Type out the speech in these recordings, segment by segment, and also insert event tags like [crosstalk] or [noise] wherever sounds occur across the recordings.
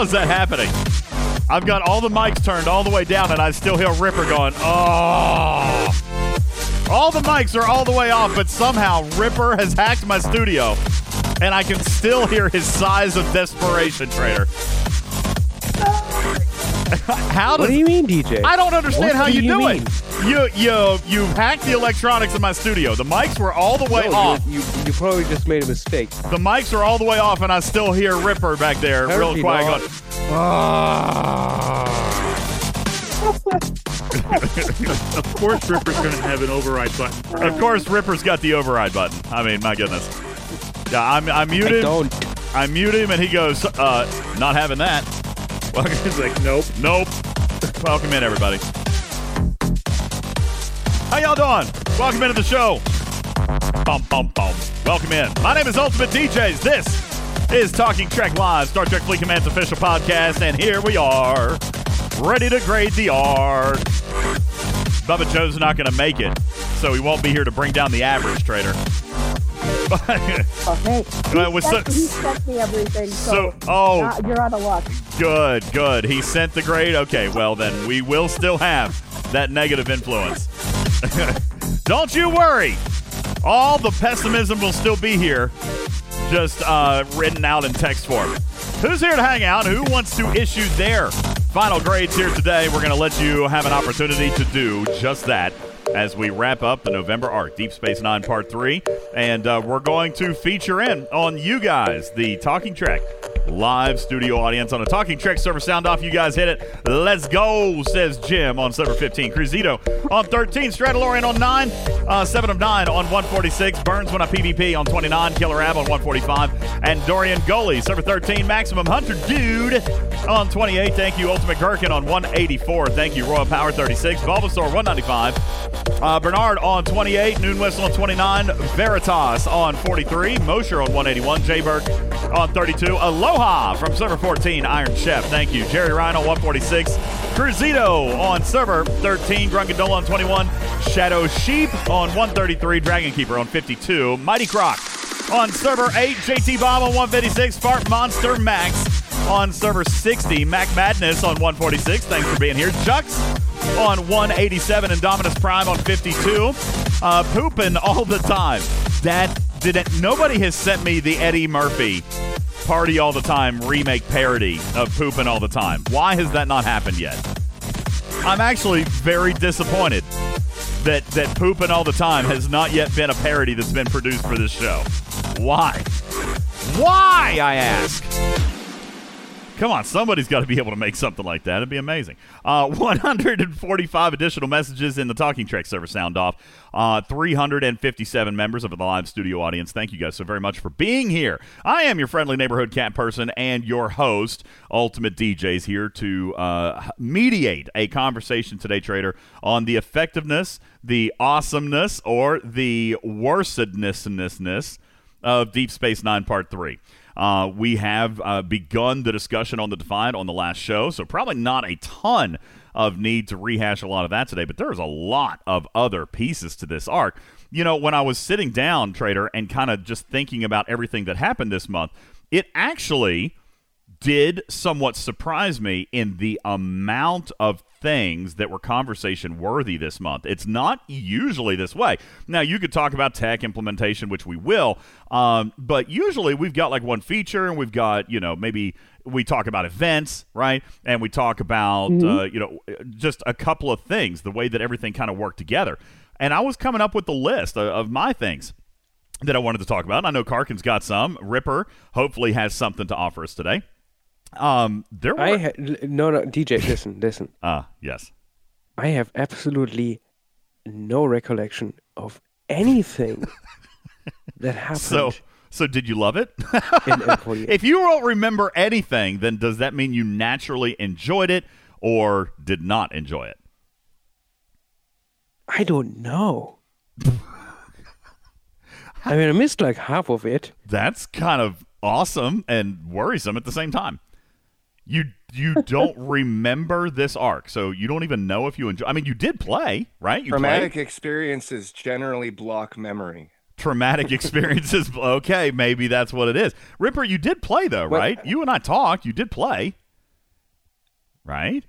How is that happening? I've got all the mics turned all the way down, and I still hear Ripper going, oh. All the mics are all the way off, but somehow Ripper has hacked my studio, and I can still hear his sighs of desperation, Trader. [laughs] how does What do you mean, DJ? I don't understand What how do you, do mean? it. You you you hacked the electronics in my studio. The mics were all the way No, off. You, you, you probably just made a mistake. The mics are all the way off, and I still hear Ripper back there, real quiet, not. going. "Ah." Of course, Ripper's going to have an override button. Of course, Ripper's got the override button. I mean, my goodness. Yeah, I'm I I muted. don't. I mute him, and he goes, uh, "Not having that." Well, [laughs] He's like, nope. Nope. Welcome in, everybody. How y'all doing? Welcome into the show. Bum, bum, bum. Welcome in. My name is Ultimate DJs. This is Talking Trek Live, Star Trek Fleet Command's official podcast, and here we are, ready to grade the arc. Bubba Joe's not going to make it, so he won't be here to bring down the average, trader. Hey. [laughs] Well, He sent, so- he sent me everything, so, so- oh. uh, you're out of luck. Good, good. He sent the grade. Okay, well then we will still have that negative influence. [laughs] Don't you worry. All the pessimism will still be here, just uh, written out in text form. Who's here to hang out? Who wants to issue their final grades here today? We're going to let you have an opportunity to do just that as we wrap up the November arc, Deep Space Nine Part 3. And uh, we're going to feature in on you guys, the Talking Trek live studio audience on a Talking Trek server sound off. You guys hit it. Let's go, says Jim on server 15. Cruzito on 13. Stradalorian on 9. Uh, 7 of 9 on 146. Burns when I PvP on 29. Killer Ab on 145. And Dorian Goalie, server 13. Maximum Hunter Dude on 28. Thank you, Ultimate Gherkin on 184. Thank you, Royal Power 36. Bulbasaur 195. Uh, Bernard on 28, Noon Whistle on 29, Veritas on 43, Mosher on 181, Jay Burke on 32, Aloha from server 14, Iron Chef, thank you, Jerry Ryan on 146, Cruzito on server 13, Grungadola on 21, Shadow Sheep on 133, Dragon Keeper on 52, Mighty Croc on server 8, JT Bob on 156, Fart Monster Max on server 60, Mac Madness on 146, thanks for being here, Jux on 187 and Dominus Prime on 52. Uh, pooping all the time. That didn't. Nobody has sent me the Eddie Murphy Party All the Time remake parody of Pooping All the Time. Why has that not happened yet? I'm actually very disappointed that that Pooping All the Time has not yet been a parody that's been produced for this show. Why? Why? I ask. Come on, somebody's got to be able to make something like that. It'd be amazing. Uh, [laughs] 145 additional messages in the Talking Trek server sound off. Uh, 357 members of the live studio audience. Thank you guys so very much for being here. I am your friendly neighborhood cat person and your host, Ultimate DJs, here to uh, mediate a conversation today, Trader, on the effectiveness, the awesomeness, or the worsedness of Deep Space Nine Part 3. Uh, we have uh, begun the discussion on the Defiant on the last show, so probably not a ton of need to rehash a lot of that today, but there's a lot of other pieces to this arc. You know, when I was sitting down, Trader, and kind of just thinking about everything that happened this month, it actually did somewhat surprise me in the amount of things that were conversation worthy this month. It's not usually this way. Now, you could talk about tech implementation, which we will, um, but usually we've got like one feature and we've got, you know, maybe we talk about events, right? And we talk about, uh, you know, just a couple of things, the way that everything kind of worked together. And I was coming up with the list of, of my things that I wanted to talk about. And I know Karkin's got some. Ripper hopefully has something to offer us today. Um, there were I ha- no no DJ listen listen. [laughs] ah yes. I have absolutely no recollection of anything [laughs] that happened So so did you love it? [laughs] if you don't remember anything, then does that mean you naturally enjoyed it or did not enjoy it? I don't know. I mean, I missed like half of it. That's kind of awesome and worrisome at the same time. You you [laughs] don't remember this arc, so you don't even know if you enjoy. I mean, you did play, right? You Traumatic experiences generally block memory. traumatic [laughs] experiences. okay, maybe that's what it is. Ripper, you did play though, Well- right? You and I talked. You did play, right?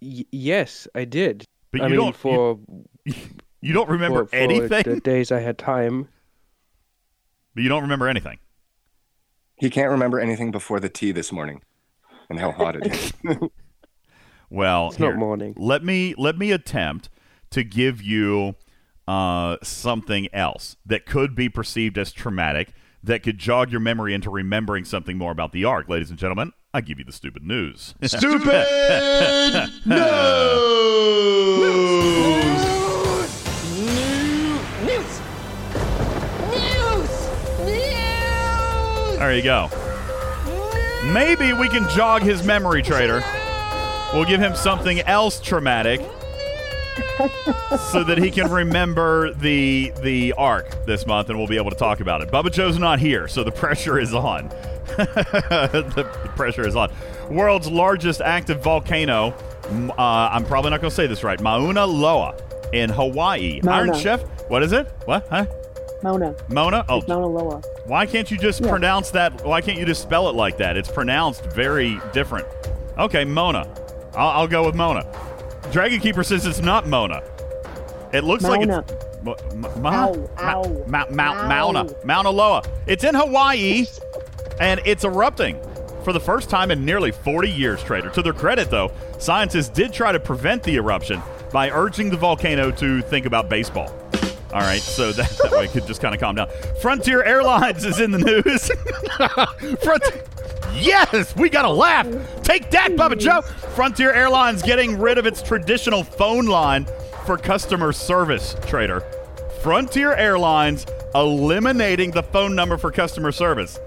Y- yes, I did. But I you mean, don't- for [laughs] You don't remember for, for anything. the days I had time. but you don't remember anything. He can't remember anything before the tea this morning and how hot it is. [laughs] Well, It's not here, morning. Let me let me attempt to give you uh, something else that could be perceived as traumatic that could jog your memory into remembering something more about the arc. Ladies and gentlemen, I give you the stupid news. [laughs] Stupid [laughs] news. there you go. Maybe we can jog his memory, Trader. We'll give him something else traumatic so that he can remember the the arc this month and we'll be able to talk about it. Bubba Joe's not here, so the pressure is on. [laughs] the, pressure is on. World's largest active volcano. Uh, I'm probably not going to say this right. Mauna Loa in Hawaii. Iron Chef. What is it? What? Huh? Mona. Mona? Oh, Mauna Loa. why can't you just Yeah. pronounce that? Why can't you just spell it like that? It's pronounced very different. Okay, Mona. I'll, I'll go with Mona. Dragon Keeper says it's not Mona. It looks like it's Ma- ma- ma- Ow, ow, Ma- Ma- ow. Mauna. Mauna Loa. It's in Hawaii, and it's erupting for the first time in nearly 40 years, Trader. To their credit, though, scientists did try to prevent the eruption by urging the volcano to think about baseball. All right, so that, that way it could just kind of calm down. Frontier Airlines is in the news. [laughs] Yes, we got to laugh. Take that, Bubba Joe. Frontier Airlines getting rid of its traditional phone line for customer service, Trader. Frontier Airlines eliminating the phone number for customer service.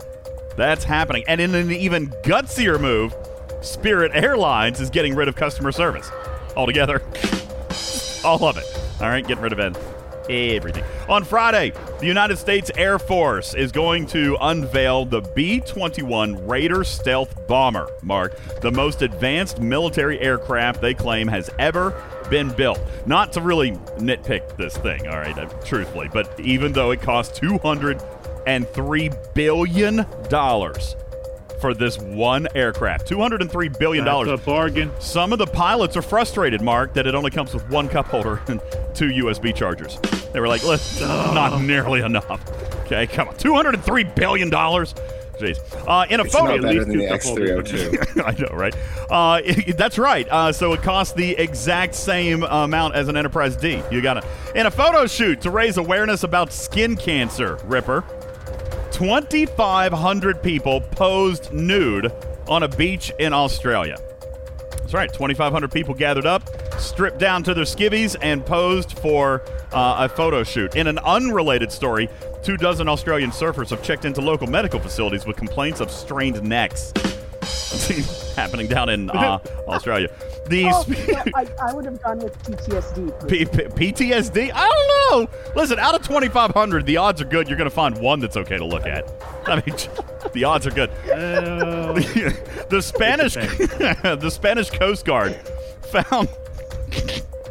That's happening. And in an even gutsier move, Spirit Airlines is getting rid of customer service altogether. [laughs] All of it. All right, getting rid of it. Everything. On Friday, the United States Air Force is going to unveil the B 21 Raider stealth bomber, Mark, the most advanced military aircraft they claim has ever been built. Not to really nitpick this thing, all right, uh, truthfully, but even though it cost $203 billion for this one aircraft, $203 billion. That's a bargain. Some of the pilots are frustrated, Mark, that it only comes with one cup holder [laughs] and two USB chargers. They were like, "Listen, not nearly enough." Okay, come on, two hundred and three billion dollars. Jeez. Uh, in a It's photo, not better least than the two cup. [laughs] X302. I know, right? Uh, it- [laughs] that's right. Uh, so it costs the exact same amount as an Enterprise D. You got it. In a photo shoot to raise awareness about skin cancer, Ripper, 2,500 people posed nude on a beach in Australia. That's right. 2,500 people gathered up, stripped down to their skivvies, and posed for uh, a photo shoot. In an unrelated story, two dozen Australian surfers have checked into local medical facilities with complaints of strained necks. [laughs] Happening down in uh, [laughs] Australia. These. Oh, no, I, I would have gone with PTSD. P- P- PTSD? I don't know. Listen, out of 2,500, the odds are good you're going to find one that's okay to look at. I mean, [laughs] the odds are good. Uh, the Spanish, the Spanish Coast Guard found.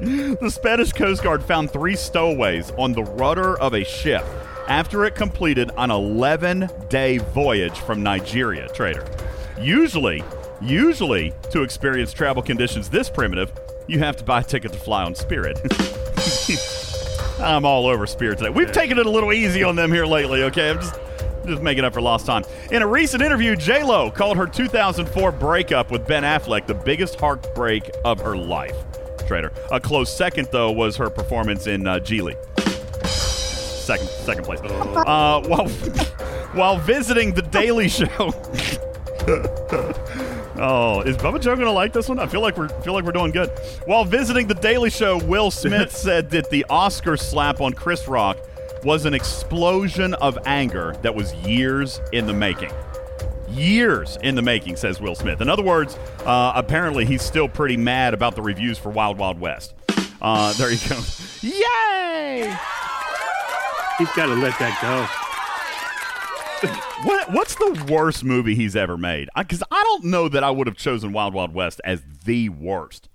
The Spanish Coast Guard found three stowaways on the rudder of a ship after it completed an 11 day voyage from Nigeria, trader. Usually, usually to experience travel conditions this primitive, you have to buy a ticket to fly on Spirit. [laughs] I'm all over Spirit today. We've taken it a little easy on them here lately, okay? I'm just just making up for lost time. In a recent interview, J Lo called her 2004 breakup with Ben Affleck the biggest heartbreak of her life. Trader. A close second, though, was her performance in uh, Gigli. Second, second place. Uh, while [laughs] while visiting the Daily Show. [laughs] [laughs] Oh, is Bubba Joe gonna like this one? I feel like we're feel like we're doing good. While visiting the Daily Show, Will Smith [laughs] said that the Oscar slap on Chris Rock was an explosion of anger that was years in the making. Years in the making, says Will Smith. In other words, uh, apparently he's still pretty mad about the reviews for Wild Wild West. Uh, there you go. [laughs] Yay! he's got to let that go. [laughs] What what's the worst movie he's ever made? Because I, don't know that I would have chosen Wild Wild West as the worst.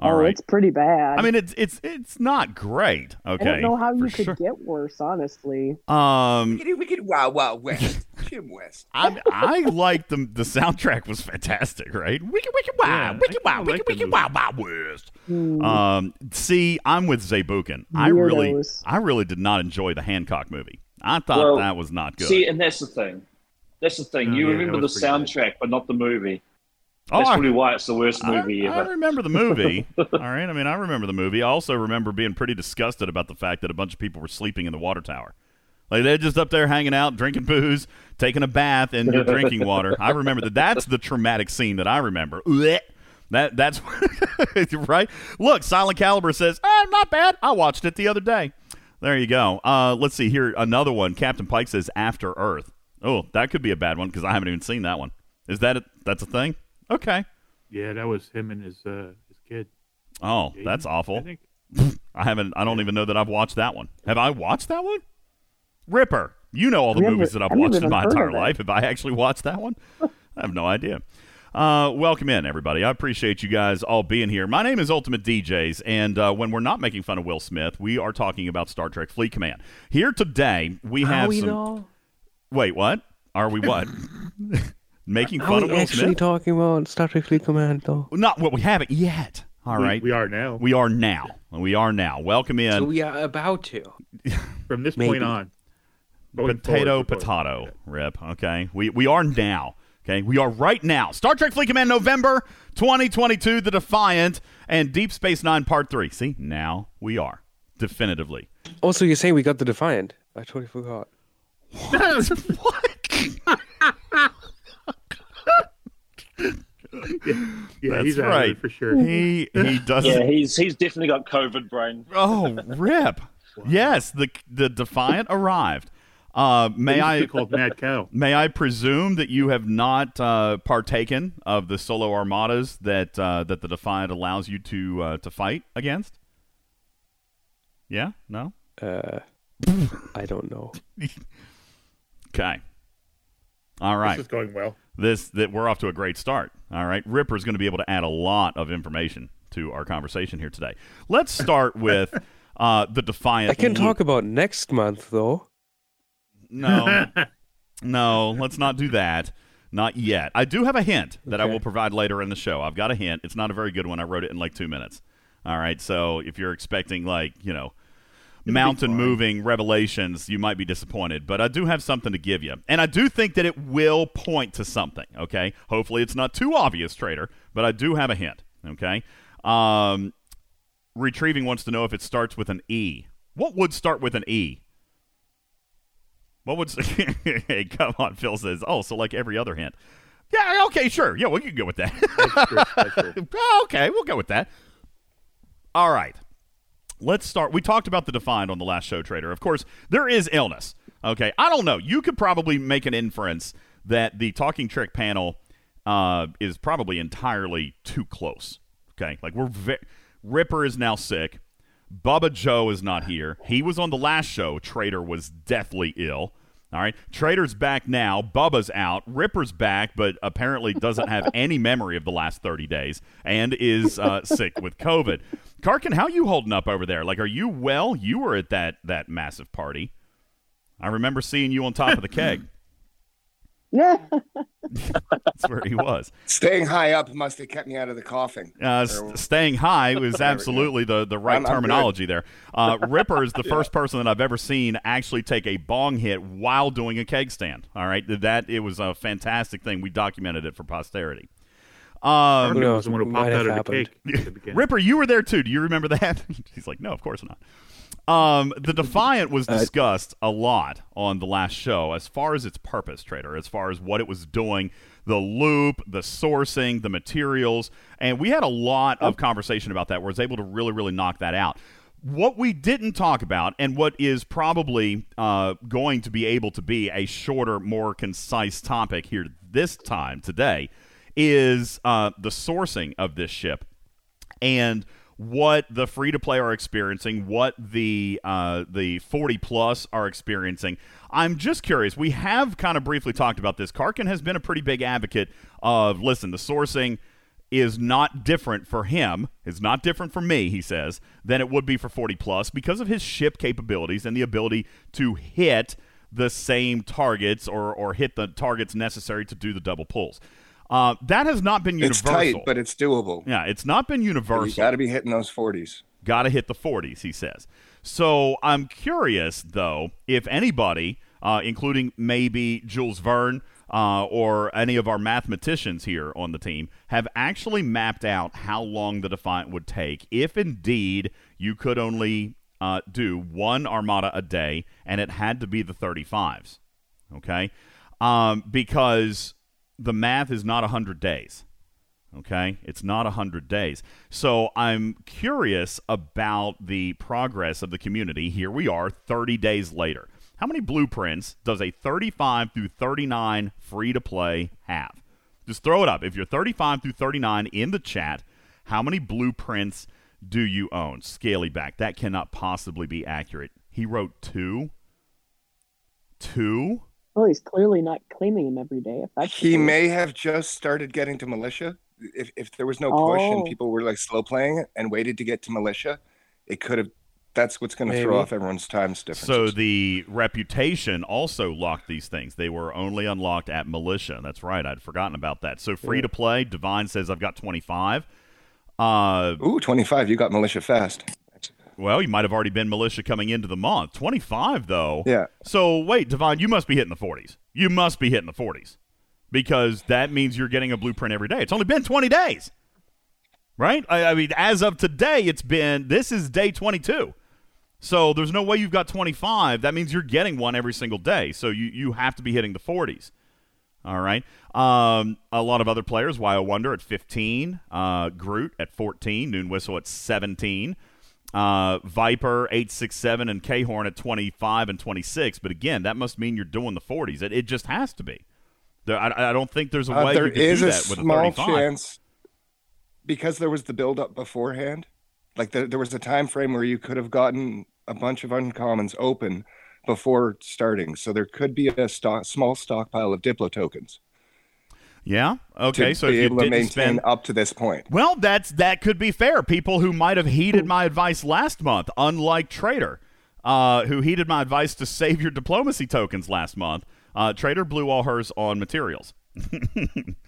All oh, right. it's pretty bad. I mean, it's it's it's not great. Okay, I don't know how you could sure. get worse, honestly. Um, Wicked, wicked, wow, wow, west. Jim West. I I like the the soundtrack was fantastic, right? Wicked, wicked, wow, Yeah, I wicked, wow, kinda wicked, like the wicked, movie. wow, wow, west. Hmm. Um, see, I'm with Zabukin. I really, I really did not enjoy the Hancock movie. I thought Well, that was not good. See, and that's the thing. That's the thing. Oh, you yeah, remember the was pretty good. soundtrack, but not the movie. oh, That's I, probably why it's the worst movie I, I remember the movie. [laughs] All right, I mean, I remember the movie. I also remember being pretty disgusted about the fact that a bunch of people were sleeping in the water tower. Like they're just up there hanging out, drinking booze, taking a bath in your drinking [laughs] water. I remember that. That's the traumatic scene that I remember. That that's [laughs] right. Look, Silent Caliber says, "Ah, not bad. I watched it the other day." There you go. Uh, let's see here. Another one. Captain Pike says, "After Earth." Oh, that could be a bad one because I haven't even seen that one. Is that a, that's a thing? Okay. Yeah, that was him and his uh, his kid. Oh, Jaden, that's I awful. think. [laughs] I haven't. I don't even know that I've watched that one. Have I watched that one? Ripper, you know all the I've never- movies that I've I've watched in my entire life. Have I actually watched that one? [laughs] I have no idea. Uh, welcome in, everybody. I appreciate you guys all being here. My name is Ultimate DJs, and uh, when we're not making fun of Will Smith, we are talking about Star Trek Fleet Command. Here today, we have Are we some. though? Wait, what? Are we what? [laughs] making fun we of Will actually Smith? talking about Star Trek Fleet Command though? not well. We haven't yet. All We- right. we, are now. We are now. We are now. Welcome in. So we are about to. [laughs] From this Maybe. point on. potato forward, we're going- potato rip okay we we are now okay we are right now star trek fleet command november 2022 the defiant and deep space nine part three see now we are definitively Also, you're saying we got the Defiant. I totally forgot. What? [laughs] [laughs] Yeah, That's he's right. for sure. he he does Yeah, he's he's definitely got COVID brain. oh rip yes the the defiant arrived uh may He used to i called Mad Cow. May I presume that you have not uh, partaken of the solo armadas that uh, that the Defiant allows you to uh, to fight against? Yeah, no. Uh, I don't know. [laughs] Okay. All right. This is going well. This that we're off to a great start. All right. Ripper is going to be able to add a lot of information to our conversation here today. Let's start with [laughs] uh, the Defiant. I can loop. talk about next month though. No, no, let's not do that. Not yet. I do have a hint that I will provide later in the show. I've got a hint. It's not a very good one. I wrote it in like two minutes. All right. So if you're expecting like you know mountain moving revelations, you might be disappointed. But I do have something to give you, and I do think that it will point to something. Okay. Hopefully it's not too obvious, trader. But I do have a hint. Okay. Um, retrieving wants to know if it starts with an E. What would start with an E? What would? Say [laughs] hey, come on, Phil says. Oh, so like every other hint. Yeah. Okay. Sure. Yeah, we can go with that. That's true. That's true. [laughs] Okay, we'll go with that. All right. Let's start. We talked about the Defiant on the last show, Trader. Of course, there is illness. Okay. I don't know. You could probably make an inference that the Talking Trek panel uh, is probably entirely too close. Okay. Like, we're ve- Ripper is now sick. Bubba Joe is not here. He was on the last show. Trader was deathly ill. All right. Trader's back now. Bubba's out. Ripper's back, but apparently doesn't have [laughs] any memory of the last 30 days and is uh, sick with COVID. Karkin, how you holding up over there? Like, are you well? You were at that, that massive party. I remember seeing you on top of the keg. [laughs] Yeah. [laughs] That's where he was. Staying high up must have kept me out of the coughing. Uh, s- staying high [laughs] was absolutely the, the right I'm- I'm terminology there. Uh, [laughs] Ripper is the first person that I've ever seen actually take a bong hit while doing a keg stand. All right, that it was a fantastic thing. We documented it for posterity. Um, Armin knows? was the one who popped out of the happened. cake. at the beginning. Ripper, you were there too. Do you remember that? He's like, no, of course not. Um, the Defiant was Uh, discussed a lot on the last show as far as its purpose, Trader, as far as what it was doing, the loop, the sourcing, the materials, and we had a lot of conversation about that. Where I was able to really, really knock that out. What we didn't talk about, and what is probably uh, going to be able to be a shorter, more concise topic here this time today, is uh, the sourcing of this ship and what the free to play are experiencing, what the uh, the 40 plus are experiencing. I'm just curious. We have kind of briefly talked about this. Karkin has been a pretty big advocate of listen, the sourcing is not different for him, is not different for me, he says, than it would be for 40 plus because of his ship capabilities and the ability to hit the same targets or, or hit the targets necessary to do the double pulls. Uh, that has not been universal. It's tight, but it's doable. yeah, it's not been universal. You got to be hitting those 40s. Got to hit the 40s, he says. So I'm curious, though, if anybody, uh, including maybe Jules Verne uh, or any of our mathematicians here on the team, have actually mapped out how long the Defiant would take if indeed you could only uh, do one Armada a day and it had to be the 35s. Okay? Um, because the math is not 100 days. Okay, it's not 100 days. So I'm curious about the progress of the community. Here we are 30 days later. How many blueprints does a 35 through 39 free to play have? Just throw it up. If you're 35 through 39 in the chat, how many blueprints do you own? Scaly back. That cannot possibly be accurate. He wrote two. Two? Well, he's clearly not claiming him every day. If that's He may have just started getting to militia. If, if there was no push and Oh. people were like slow playing it and waited to get to militia, it could have. That's what's going to throw off everyone's times difference. So the reputation also locked these things. They were only unlocked at militia. That's right. I'd forgotten about that. So free to play. Divine says I've got 25. Uh, Ooh, 25. You got militia fast. Well, you might have already been militia coming into the month. 25 though. Yeah. So wait, Divine, you must be hitting the 40s. You must be hitting the 40s because that means you're getting a blueprint every day. It's only been 20 days, right? I, I mean, as of today, it's been this is day 22. So there's no way you've got 25. That means you're getting one every single day. So you, you have to be hitting the 40s. All right. Um, a lot of other players, Why I Wonder at 15, uh, Groot at 14, Noon Whistle at 17, uh, Viper 867, and K Horn at 25 and 26. But again, that must mean you're doing the 40s. It, it just has to be. There, I, I don't think there's a Uh, way there you can is do a that with a small chance because there was the build up beforehand. Like there, there was a time frame where you could have gotten a bunch of uncommons open before starting, so there could be a stock, small stockpile of Diplo tokens Yeah. Okay. to So if be you able to didn't maintain spend up to this point. Well, that's that could be fair. People who might have heeded my advice last month, unlike Trader, uh, who heeded my advice to save your diplomacy tokens last month. Uh, Trader blew all hers on materials. [laughs]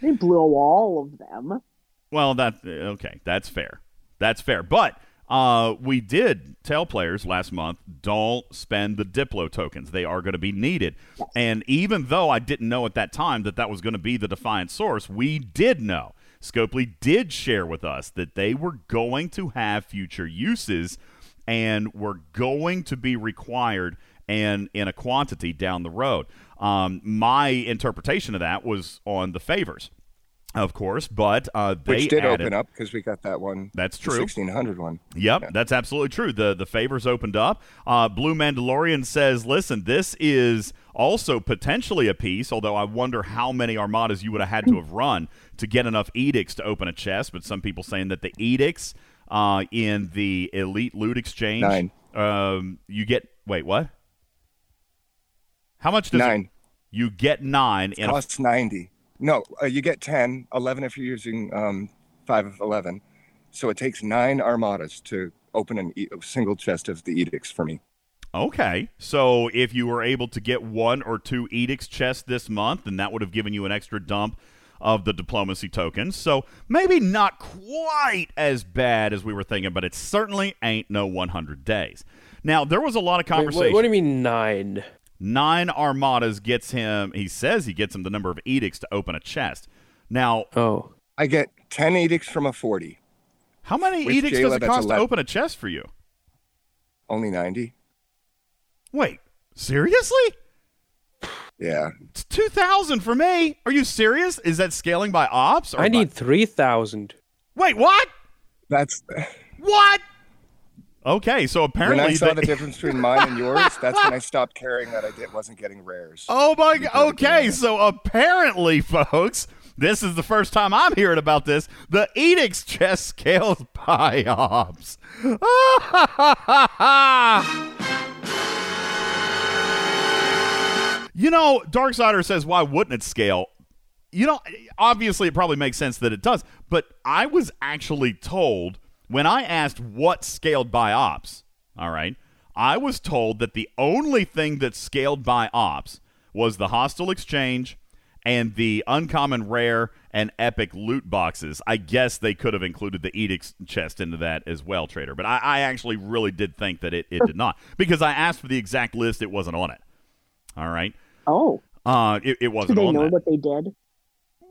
They blew all of them. Well, that okay, that's fair. That's fair. But uh, we did tell players last month don't spend the Diplo tokens. They are going to be needed. And even though I didn't know at that time that that was going to be the Defiant source, we did know. Scopely did share with us that they were going to have future uses and were going to be required and in a quantity down the road. Um, my interpretation of that was on the favors of course, but uh, they Which did added, open up because we got that one. That's true. 1600 one. Yep, that's absolutely true. The the favors opened up. Uh, Blue Mandalorian says, "Listen, this is also potentially a piece. Although I wonder how many armadas you would have had to have run to get enough edicts to open a chest. But some people saying that the edicts uh, in the elite loot exchange, Nine. Um, you get wait what? How much does it- Nine. you get nine in a Costs 90. No, uh, you get 10, 11 if you're using um, 5 of 11. So it takes nine armadas to open an e- a single chest of the edicts for me. Okay. So if you were able to get one or two edicts chests this month, then that would have given you an extra dump of the diplomacy tokens. So maybe not quite as bad as we were thinking, but it certainly ain't no 100 days. Now, there was a lot of Wait, what, conversation. what do you mean nine? Nine armadas gets him, he says he gets him the number of edicts to open a chest. Now, Oh, I get 10 edicts from a 40, how many With edicts does it that's cost to open a chest for you? only 90. Wait, seriously? Yeah. It's 2,000 for me. Are you serious? Is that scaling by ops? Or I by- need three thousand. Wait, what? That's What? Okay, so apparently when I saw the- the difference between mine and yours, that's when I stopped caring that I did, wasn't getting rares. [laughs] Oh my god. Okay, uh, so apparently folks, this is the first time I'm hearing about this. The edicts chest scales [laughs] by ops. [laughs] you know, Darksider says why wouldn't it scale? you know, obviously it probably makes sense that it does, but I was actually told when I asked what scaled by ops, all right, I was told that the only thing that scaled by ops was the hostile exchange and the uncommon rare and epic loot boxes. I guess they could have included the edict chest into that as well, trader. But I, I actually really did think that it, it did not because I asked for the exact list. It wasn't on it. All right. Oh, Uh, it, it do wasn't they on know that. what they did?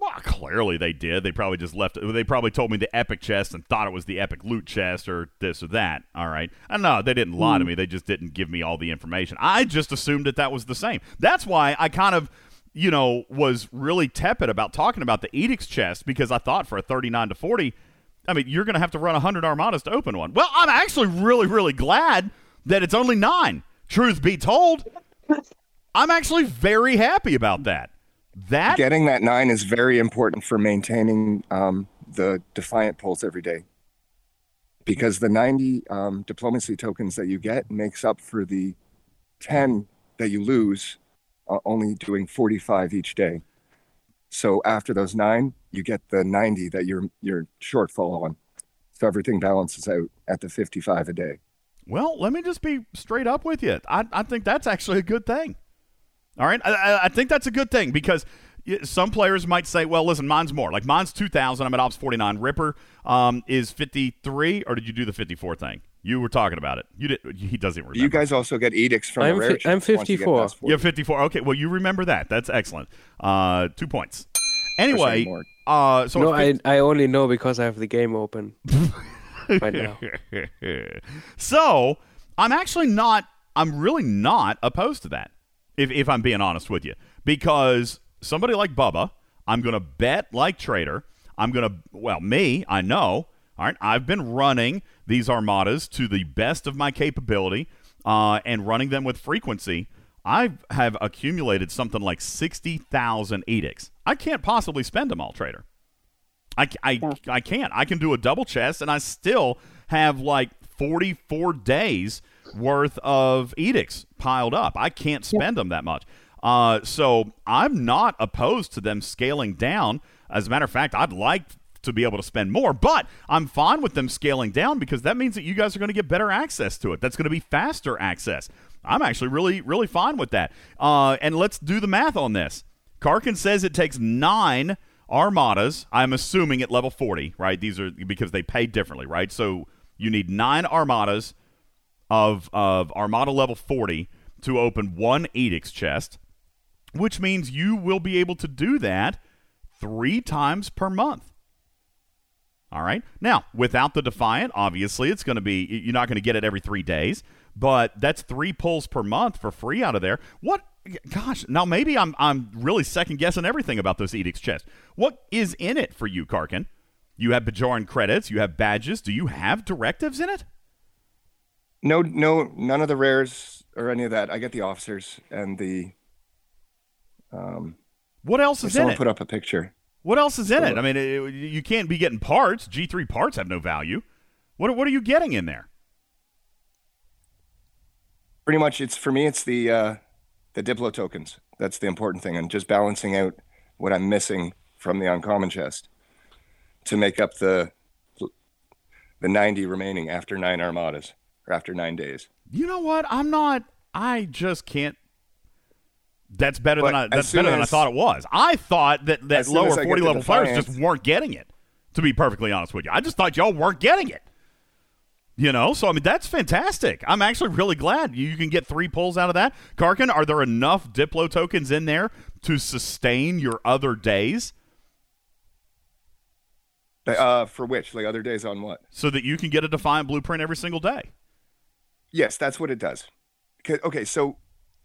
Well, clearly they did. They probably just left. They probably told me the epic chest and thought it was the epic loot chest or this or that. All right. Uh, I know they didn't lie to hmm. me. They just didn't give me all the information. I just assumed that that was the same. That's why I kind of, you know, was really tepid about talking about the edicts chest because I thought for a thirty-nine to forty, I mean, you're going to have to run hundred armadas to open one. Well, I'm actually really, really glad that it's only nine. Truth be told, I'm actually very happy about that. That Getting that nine is very important for maintaining um, the defiant pulls every day. Because the 90 um, diplomacy tokens that you get makes up for the 10 that you lose, uh, only doing 45 each day. So after those nine, you get the 90 that you're you're shortfall on. So everything balances out at the 55 a day. Well, let me just be straight up with you. I, I think that's actually a good thing. All right. I- I, I think that's a good thing because some players might say, well, listen, mine's more. Like mine's 2,000. I'm at Ops 49. Ripper um, is 53, or did you do the 54 thing? You were talking about it. You did. He doesn't remember. You guys also get edicts from I'm rare fi- I'm chests once you 54. past You have 54. Okay. Well, you remember that. That's excellent. Uh, two points. Anyway, uh, so no, it's I I only know because I have the game open [laughs] right now. so I'm actually not. I'm really not opposed to that. If if I'm being honest with you, because somebody like Bubba, I'm gonna bet like Trader. I'm gonna well me. I know. All right. I've been running these armadas to the best of my capability, uh, and running them with frequency. I have accumulated something like sixty thousand edicts. I can't possibly spend them all, Trader. I, I, I can't. I can do a double chest, and I still have like 44 days worth of edicts piled up. I can't spend them that much. Uh, so I'm not opposed to them scaling down. As a matter of fact, I'd like to be able to spend more, but I'm fine with them scaling down because that means that you guys are going to get better access to it. That's going to be faster access. I'm actually really, really fine with that. Uh, and let's do the math on this. Karkin says it takes nine armadas. I'm assuming at level 40, right? These are because they pay differently, right? So you need nine armadas of of armada level 40 to open one edicts chest, which means you will be able to do that three times per month. All right. Now, without the Defiant, obviously, it's going to be, you're not going to get it every three days, but that's three pulls per month for free out of there. What, gosh, now maybe I'm, I'm really second guessing everything about this Edicts chest. What is in it for you, Karkin? You have Bajoran credits, you have badges. Do you have directives in it? No, no, none of the rares or any of that. I get the officers and the. Um, What else is in it? put up a picture. What else is in it? I mean, it, you can't be getting parts. G3 parts have no value. What, what are you getting in there? Pretty much, it's for me. It's the uh, the Diplo tokens. That's the important thing, and just balancing out what I'm missing from the uncommon chest to make up the the 90 remaining after nine armadas or after nine days. You know what? I'm not. I just can't. That's better But than I. That's better than I thought it was. I thought that that lower as forty level players just weren't getting it. To be perfectly honest with you, I just thought y'all weren't getting it. You know, so I mean that's fantastic. I'm actually really glad you can get three pulls out of that. Karkin, are there enough Diplo tokens in there to sustain your other days Uh, for which, like other days on what? so that you can get a Defiant blueprint every single day? Yes, that's what it does. Okay, so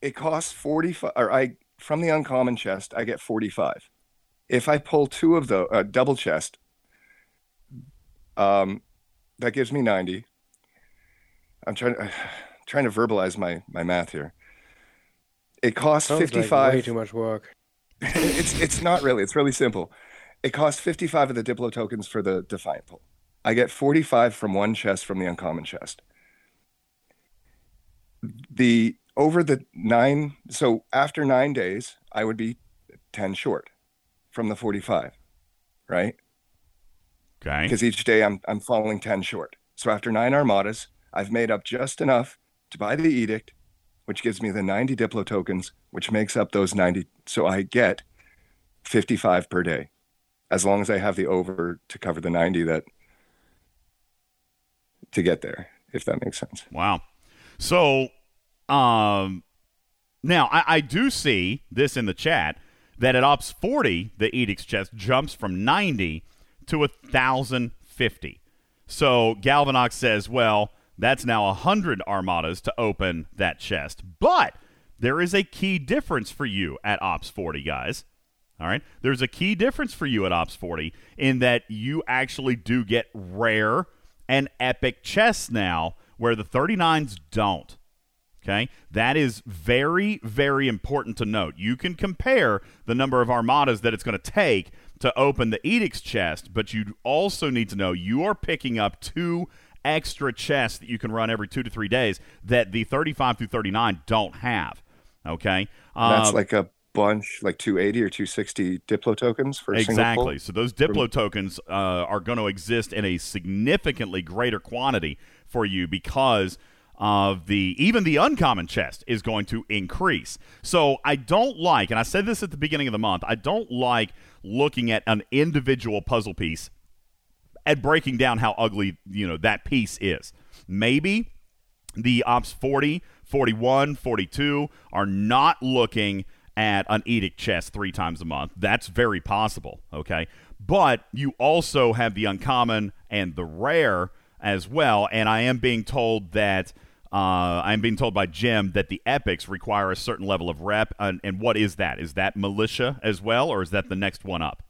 it costs 45 or I from the uncommon chest, I get 45. If I pull two of the uh, double chest, um that gives me 90. I'm trying to trying to verbalize my my math here. It costs Sounds like 55 way too much work. [laughs] it's it's not really. It's really simple. It costs 55 of the Diplo tokens for the Defiant pull. I get 45 from one chest from the uncommon chest. The over the nine, so after nine days, I would be 10 short. from the 45, right? Okay. Because each day I'm I'm falling 10 short. So after nine armadas, I've made up just enough to buy the edict, which gives me the 90 Diplo tokens, which makes up those 90. So I get 55 per day, as long as I have the over to cover the 90 that to get there, if that makes sense. Wow. So, um, now I, I do see this in the chat that at Ops 40, the Edict's chest jumps from 90 to 1,050. So Galvanox says, well, that's now 100 armadas to open that chest. But there is a key difference for you at Ops 40, guys. All right. There's a key difference for you at Ops 40 in that you actually do get rare and epic chests now where the 39s don't. Okay. That is very, very important to note. You can compare the number of armadas that it's going to take to open the Edict's chest, but you also need to know you are picking up two extra chests that you can run every two to three days that the 35 through 39 don't have. Okay. That's Um, like a bunch, like 280 or 260 Diplo tokens for Exactly. So those Diplo tokens uh, are going to exist in a significantly greater quantity for you because of the even the uncommon chest is going to increase. So I don't like, and I said this at the beginning of the month, I don't like looking at an individual puzzle piece and breaking down how ugly you know that piece is. Maybe the ops 40 41 42 are not looking at an edict chest three times a month that's very possible okay but you also have the uncommon and the rare as well and i am being told that uh, i'm being told by jim that the epics require a certain level of rep and, and what is that? Is that militia as well or is that the next one up?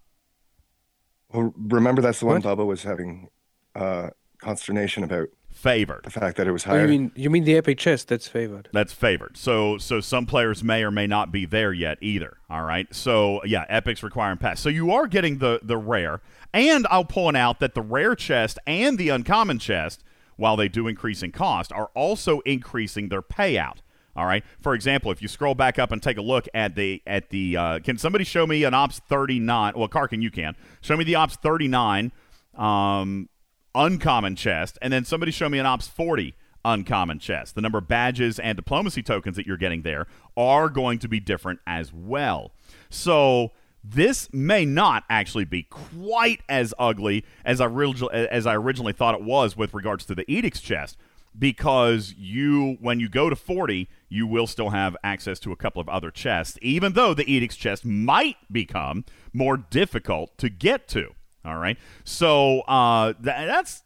Well, remember that's the one What? Bubba was having uh, consternation about favored the fact that it was Oh, higher. you mean you mean the epic chest? That's favored. That's favored. So so some players may or may not be there yet either. All right. So yeah, epics requiring pass. So you are getting the the rare, and I'll point out that the rare chest and the uncommon chest, while they do increase in cost, are also increasing their payout. All right. For example, if you scroll back up and take a look at the at the uh, can somebody show me an ops thirty nine? Well, Karkin, you can show me the ops thirty nine. Um, uncommon chest, and then somebody show me an Ops 40 uncommon chest. The number of badges and diplomacy tokens that you're getting there are going to be different as well. So this may not actually be quite as ugly as I, as I originally thought it was with regards to the Edict's chest. Because you, when you go to 40, you will still have access to a couple of other chests, even though the Edict's chest might become more difficult to get to. All right. So uh, th- that's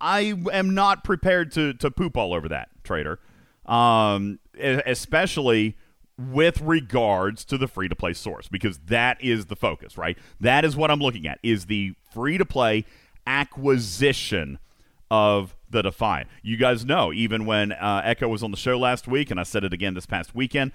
I am not prepared to to poop all over that trader, um, especially with regards to the free to play source because that is the focus, right? That is what I'm looking at is the free to play acquisition of the Defiant. You guys know, even when uh, Echo was on the show last week, and I said it again this past weekend,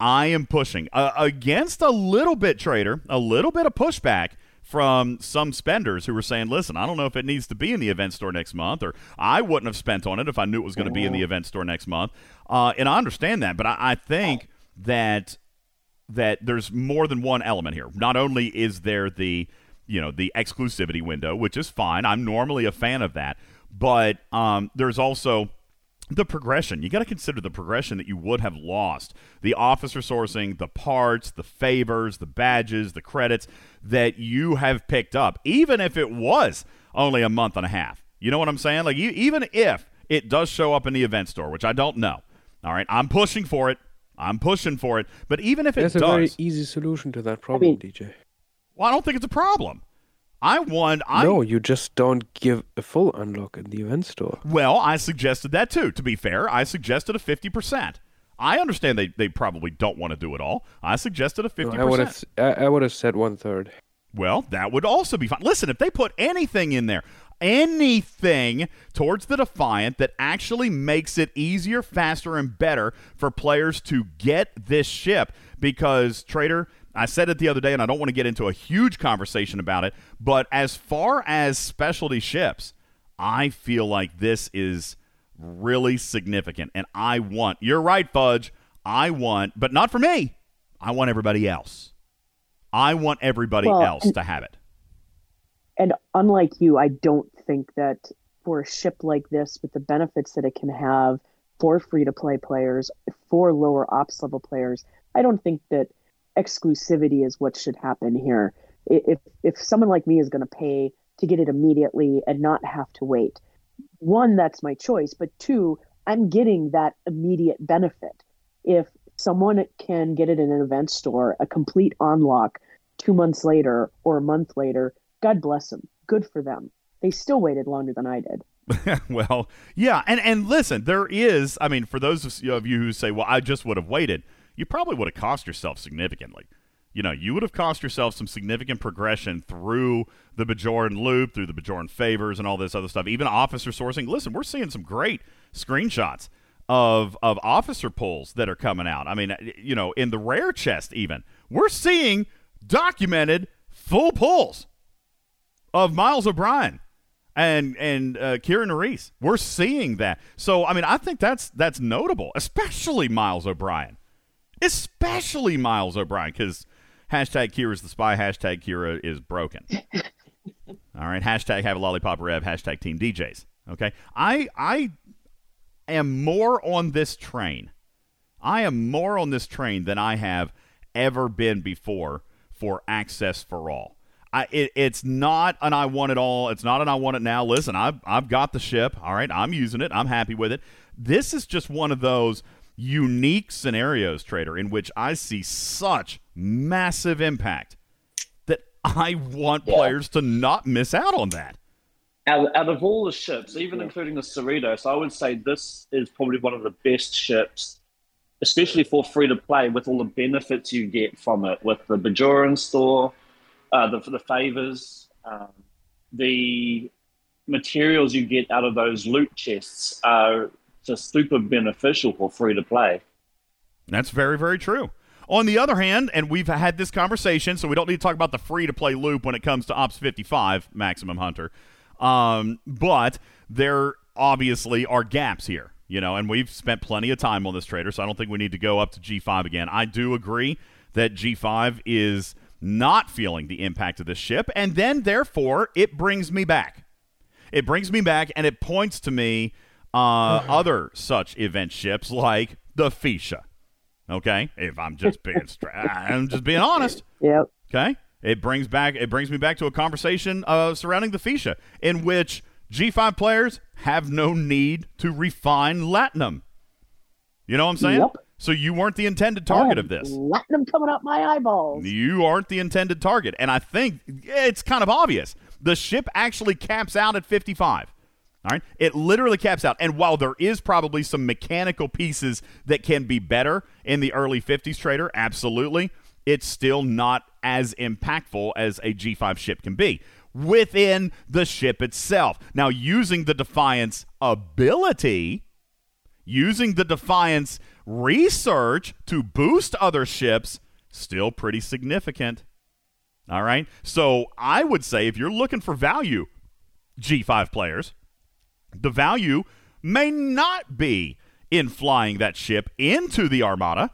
I am pushing uh, against a little bit, trader, a little bit of pushback from some spenders who were saying, listen, I don't know if it needs to be in the event store next month, or I wouldn't have spent on it if I knew it was going to be in the event store next month. Uh, and I understand that, but I, I think that that there's more than one element here. Not only is there the you know the exclusivity window, which is fine. I'm normally a fan of that, but um, there's also the progression. You got to consider the progression that you would have lost. The officer sourcing, the parts, the favors, the badges, the credits that you have picked up, even if it was only a month and a half. You know what I'm saying? Like, you, even if it does show up in the event store, which I don't know. All right, I'm pushing for it. I'm pushing for it. But even if it does, There's a does, very easy solution to that problem, mean- DJ. well, I don't think it's a problem. I want. I No, you just don't give a full unlock in the event store. Well, I suggested that too. To be fair, I suggested a fifty percent. I understand they, they probably don't want to do it all. I suggested a No, fifty I would have percent. I would have said one third. Well, that would also be fine. Listen, if they put anything in there, anything towards the Defiant that actually makes it easier, faster, and better for players to get this ship, because Trader, I said it the other day, and I don't want to get into a huge conversation about it, but as far as specialty ships, I feel like this is really significant, and I want. You're right, Fudge. I want, but not for me. I want everybody else. I want everybody Well, else and- to have it. And unlike you, I don't think that for a ship like this, with the benefits that it can have for free to play players, for lower ops level players, I don't think that exclusivity is what should happen here. If if someone like me is going to pay to get it immediately and not have to wait, one, that's my choice. But two, I'm getting that immediate benefit. If someone can get it in an event store, a complete unlock two months later or a month later, God bless them. Good for them. They still waited longer than I did. [laughs] well, yeah, and and listen, there is. I mean, for those of you who say, "Well, I just would have waited," you probably would have cost yourself significantly. You know, you would have cost yourself some significant progression through the Bajoran loop, through the Bajoran favors, and all this other stuff. Even officer sourcing. Listen, we're seeing some great screenshots of of officer pulls that are coming out. I mean, you know, in the rare chest, even we're seeing documented full pulls of Miles O'Brien and and uh, Kira Nerys. We're seeing that. So I mean, I think that's that's notable, especially Miles O'Brien, especially Miles O'Brien, because hashtag Kira's the spy, hashtag Kira is broken. [laughs] All right, hashtag have a lollipop rev, hashtag Team DJs. Okay, I I am more on this train. I am more on this train than I have ever been before for access for all. I, it, it's not an I want it all. It's not an I want it now. Listen, I've, I've got the ship. All right. I'm using it. I'm happy with it. This is just one of those unique scenarios, Trader, in which I see such massive impact that I want Yeah. players to not miss out on that. Out, out of all the ships, even including the Cerritos, I would say this is probably one of the best ships, especially for free to play, with all the benefits you get from it, with the Bajoran store, uh, the the favors, um, the materials you get out of those loot chests are just super beneficial for free to play. That's very, very true. On the other hand, and we've had this conversation, so we don't need to talk about the free to play loop when it comes to Ops 55, Maximum Hunter. Um, but there obviously are gaps here, you know, and we've spent plenty of time on this trader, so I don't think we need to go up to G5 again. I do agree that G5 is not feeling the impact of this ship, and then therefore it brings me back. It brings me back and it points to me uh, other such event ships like the Feesha. Okay, if I'm just being [laughs] straight, I'm just being honest. Yep. Okay, it brings back it brings me back to a conversation uh, surrounding the Feesha, in which G5 players have no need to refine Latinum. You know what I'm saying? Yep. So you weren't the intended target of this. Platinum coming up my eyeballs. You aren't the intended target. And I think it's kind of obvious. The ship actually caps out at 55. All right? It literally caps out. And while there is probably some mechanical pieces that can be better in the early 50s trader, absolutely, it's still not as impactful as a G5 ship can be within the ship itself. Now, using the Defiance ability, using the Defiance research to boost other ships, still pretty significant. All right. So I would say if you're looking for value, G5 players, the value may not be in flying that ship into the Armada,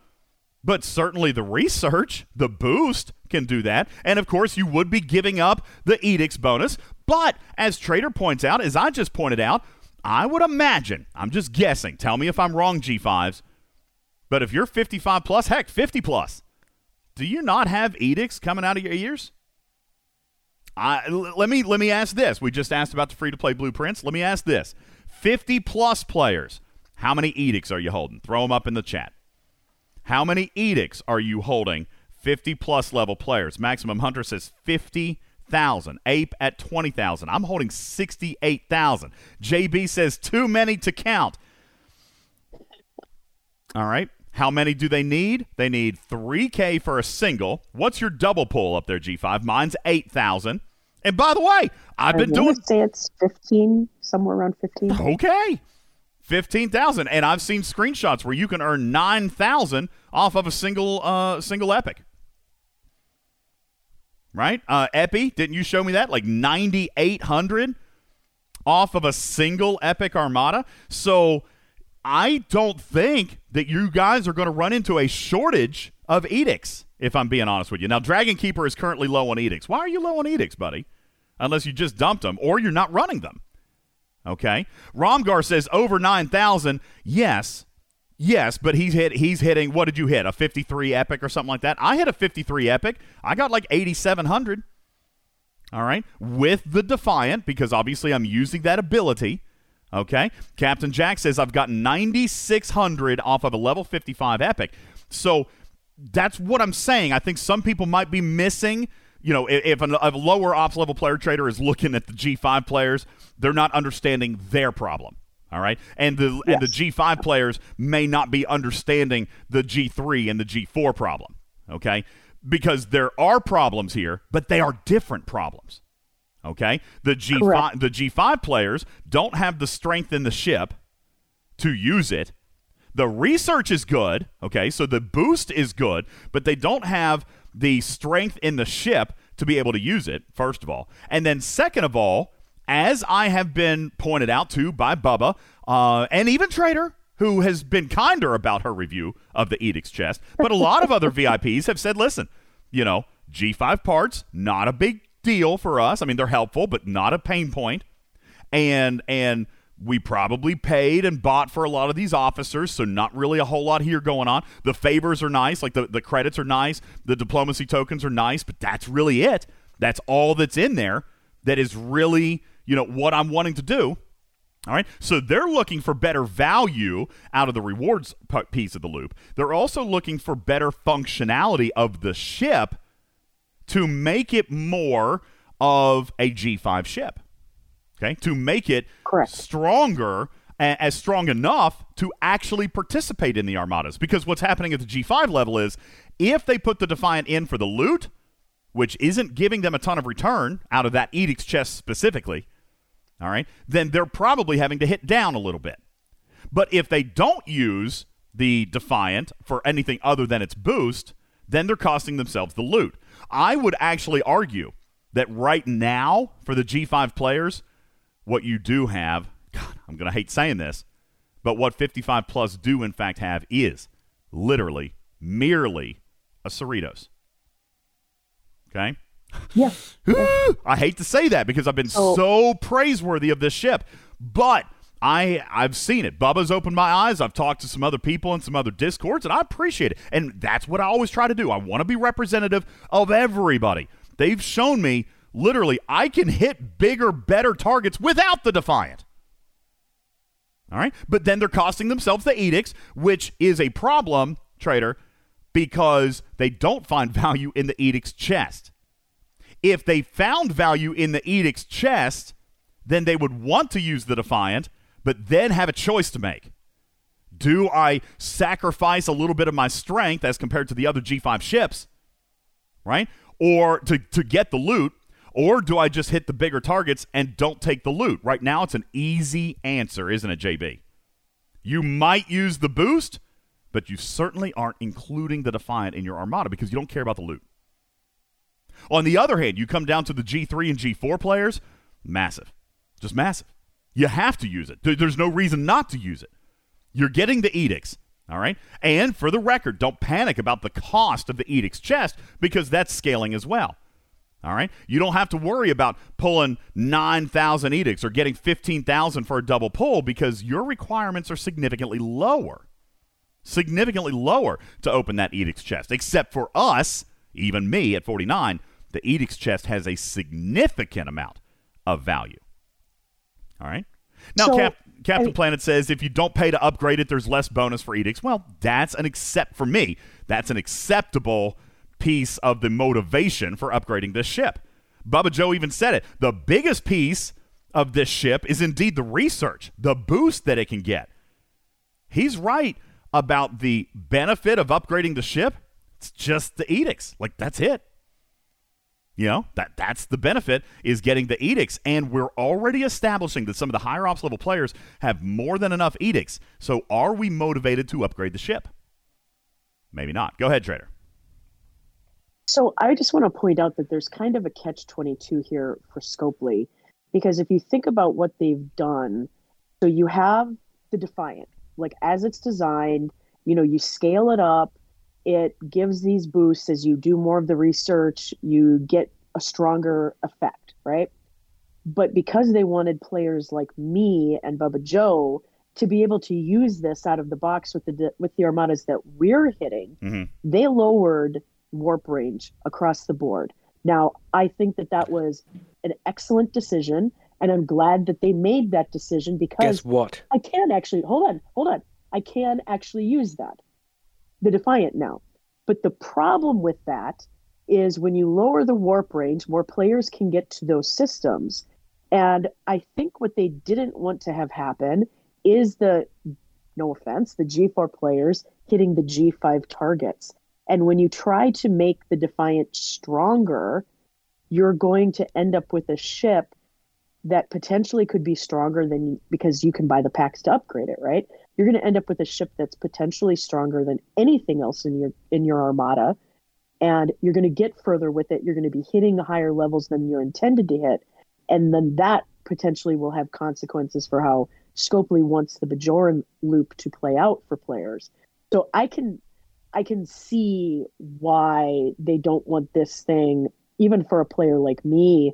but certainly the research, the boost can do that. And of course, you would be giving up the Edicts bonus. But as Trader points out, as I just pointed out, I would imagine, I'm just guessing, tell me if I'm wrong, G5s, but if you're 55 plus, heck, 50 plus, do you not have edicts coming out of your ears? I, let me let me ask this. We just asked about the free to play blueprints. Let me ask this: 50 plus players, how many edicts are you holding? Throw them up in the chat. How many edicts are you holding? 50 plus level players. Maximum Hunter says 50,000. Ape at 20,000. I'm holding 68,000. JB says too many to count. All right. How many do they need? They need 3K for a single. What's your double pull up there, G5? Mine's 8,000. And by the way, I've been doing say it's 15, somewhere around 15. Okay. 15,000 and I've seen screenshots where you can earn 9,000 off of a single uh single epic. Right? Uh Epi, didn't you show me that? Like 9800 off of a single epic armada. So I don't think that you guys are going to run into a shortage of edicts, if I'm being honest with you. Now, Dragon Keeper is currently low on edicts. Why are you low on edicts, buddy? Unless you just dumped them or you're not running them. Okay. Romgar says over 9,000. Yes. Yes, but he's hit he's hitting what did you hit? A 53 epic or something like that? I hit a 53 epic. I got like 8700. All right. With the Defiant because obviously I'm using that ability. Okay. Captain Jack says I've got 9600 off of a level 55 epic. So that's what I'm saying. I think some people might be missing you know, if, a, a lower ops level player trader is looking at the G5 players, they're not understanding their problem. All right, and the yes. and the G5 players may not be understanding the G3 and the G4 problem. Okay, because there are problems here, but they are different problems. Okay, the G5 Correct. the G5 players don't have the strength in the ship to use it. The research is good. Okay, so the boost is good, but they don't have the strength in the ship to be able to use it, first of all. And then, second of all, as I have been pointed out to by Bubba uh, and even Trader, who has been kinder about her review of the Edict's chest, but a lot of other [laughs] VIPs have said, listen, you know, G5 parts, not a big deal for us. I mean, they're helpful, but not a pain point. And, and, we probably paid and bought for a lot of these officers, so not really a whole lot here going on. The favors are nice, like the, the credits are nice, the diplomacy tokens are nice, but that's really it. That's all that's in there that is really, you know, what I'm wanting to do. All right. So they're looking for better value out of the rewards piece of the loop. They're also looking for better functionality of the ship to make it more of a G5 ship okay, to make it Correct. stronger as strong enough to actually participate in the armadas. Because what's happening at the G5 level is if they put the Defiant in for the loot, which isn't giving them a ton of return out of that Edict's chest specifically, all right, then they're probably having to hit down a little bit. But if they don't use the Defiant for anything other than its boost, then they're costing themselves the loot. I would actually argue that right now, for the G5 players, what you do have, God, I'm going to hate saying this, but what 55 plus do in fact have is literally, merely a Cerritos. Okay? Yeah. [laughs] I hate to say that because I've been oh. so praiseworthy of this ship, but I I've seen it. Bubba's opened my eyes. I've talked to some other people in some other discords, and I appreciate it. And that's what I always try to do. I want to be representative of everybody. They've shown me literally, I can hit bigger, better targets without the Defiant. All right. But then they're costing themselves the edicts, which is a problem, trader, because they don't find [laughs] value in the edict's chest. If they found value in the edict's chest, then they would want to use the Defiant, but then have a choice to make. Do I sacrifice a little bit of my strength as compared to the other G5 ships, right? Or to, to get the loot, or do I just hit the bigger targets and don't take the loot? Right now, it's an easy answer, isn't it, JB? You might use the boost, but you certainly aren't including the Defiant in your Armada because you don't care about the loot. On the other hand, you come down to the G3 and G4 players, massive. Just massive. You have to use it. There's no reason not to use it. You're getting the edicts, all right? And for the record, don't panic about the cost of the edicts chest because that's scaling as well. All right. You don't have to worry about pulling 9,000 edicts or getting 15,000 for a double pull because your requirements are significantly lower. Significantly lower to open that edicts chest. Except for us, even me at 49, the edicts chest has a significant amount of value. All right. Now, so, Cap- Captain I, Planet says if you don't pay to upgrade it, there's less bonus for edicts. Well, that's an accept for me. That's an acceptable piece of the motivation for upgrading this ship. Bubba Joe even said it. The biggest piece of this ship is indeed the research, the boost that it can get. He's right about the benefit of upgrading the ship. It's just the edicts. Like that's it. You know, that that's the benefit is getting the edicts and we're already establishing that some of the higher ops level players have more than enough edicts. So are we motivated to upgrade the ship? Maybe not. Go ahead, trader. So I just want to point out that there's kind of a catch 22 here for Scopely because if you think about what they've done, so you have the Defiant, like as it's designed, you know, you scale it up, it gives these boosts as you do more of the research, you get a stronger effect, right? But because they wanted players like me and Bubba Joe to be able to use this out of the box with the with the armadas that we're hitting, Mhm. they lowered warp range across the board. Now, I think that that was an excellent decision, and I'm glad that they made that decision because Guess what? I can actually hold on, hold on. I can actually use that, the Defiant now. But the problem with that is when you lower the warp range, more players can get to those systems. And I think what they didn't want to have happen is the, no offense, the G4 players hitting the G5 targets. And when you try to make the Defiant stronger, you're going to end up with a ship that potentially could be stronger than you, because you can buy the packs to upgrade it, right? You're going to end up with a ship that's potentially stronger than anything else in your in your armada, and you're going to get further with it. You're going to be hitting the higher levels than you're intended to hit, and then that potentially will have consequences for how Scopely wants the Bajoran loop to play out for players. So I can I can see why they don't want this thing, even for a player like me,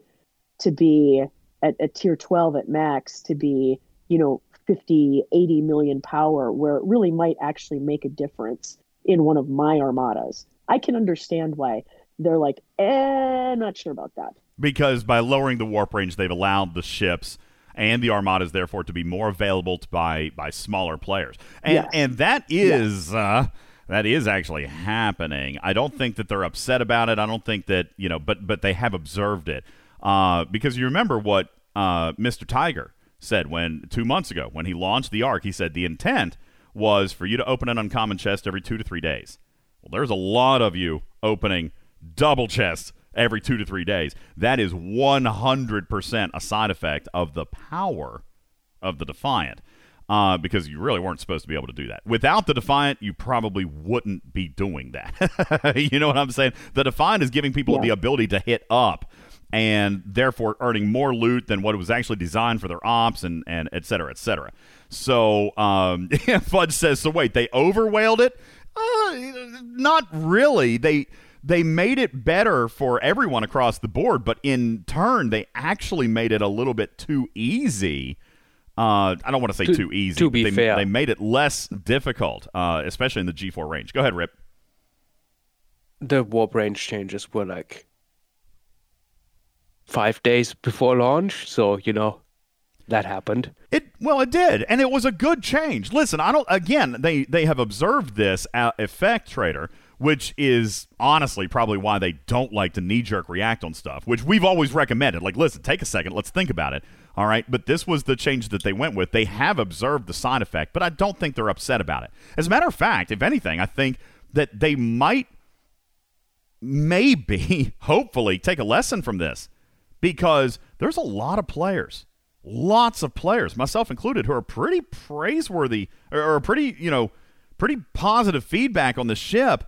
to be at, at tier 12 at max to be, you know, 50, 80 million power, where it really might actually make a difference in one of my armadas. I can understand why they're like, eh, I'm not sure about that. because by lowering the warp range, they've allowed the ships and the armadas, therefore, to be more available to by by smaller players, and Yes. and that is uh, that is actually happening. I don't think that they're upset about it. I don't think that you know, but but they have observed it uh, because you remember what uh, Mr. Tiger said when two months ago when he launched the arc. He said the intent was for you to open an uncommon chest every two to three days. Well, there's a lot of you opening double chests every two to three days. That is 100% a side effect of the power of the Defiant. Uh, because you really weren't supposed to be able to do that. Without the Defiant, you probably wouldn't be doing that. [laughs] you know what I'm saying? The Defiant is giving people Yeah. the ability to hit up and therefore earning more loot than what was actually designed for their ops and, and et cetera, et cetera. So um, [laughs] Fudge says, so wait, they overwhelmed it? Uh, not really. They they made it better for everyone across the board, but in turn, they actually made it a little bit too easy. Uh, I don't want to say To- too easy. to but be they, fair. they made it less difficult, uh, especially in the G4 range. Go ahead, Rip. The warp range changes were like five days before launch, so you know that happened. It well, it did, and it was a good change. Listen, I don't. Again, they they have observed this uh, effect trader, which is honestly probably why they don't like to knee jerk react on stuff, which we've always recommended. Like, listen, take a second, let's think about it. All right, but this was the change that they went with. They have observed the side effect, but I don't think they're upset about it. As a matter of fact, if anything, I think that they might maybe, [laughs] hopefully, take a lesson from this because there's a lot of players, lots of players, myself included, who are pretty praiseworthy or, pretty, you know, pretty positive feedback on the ship.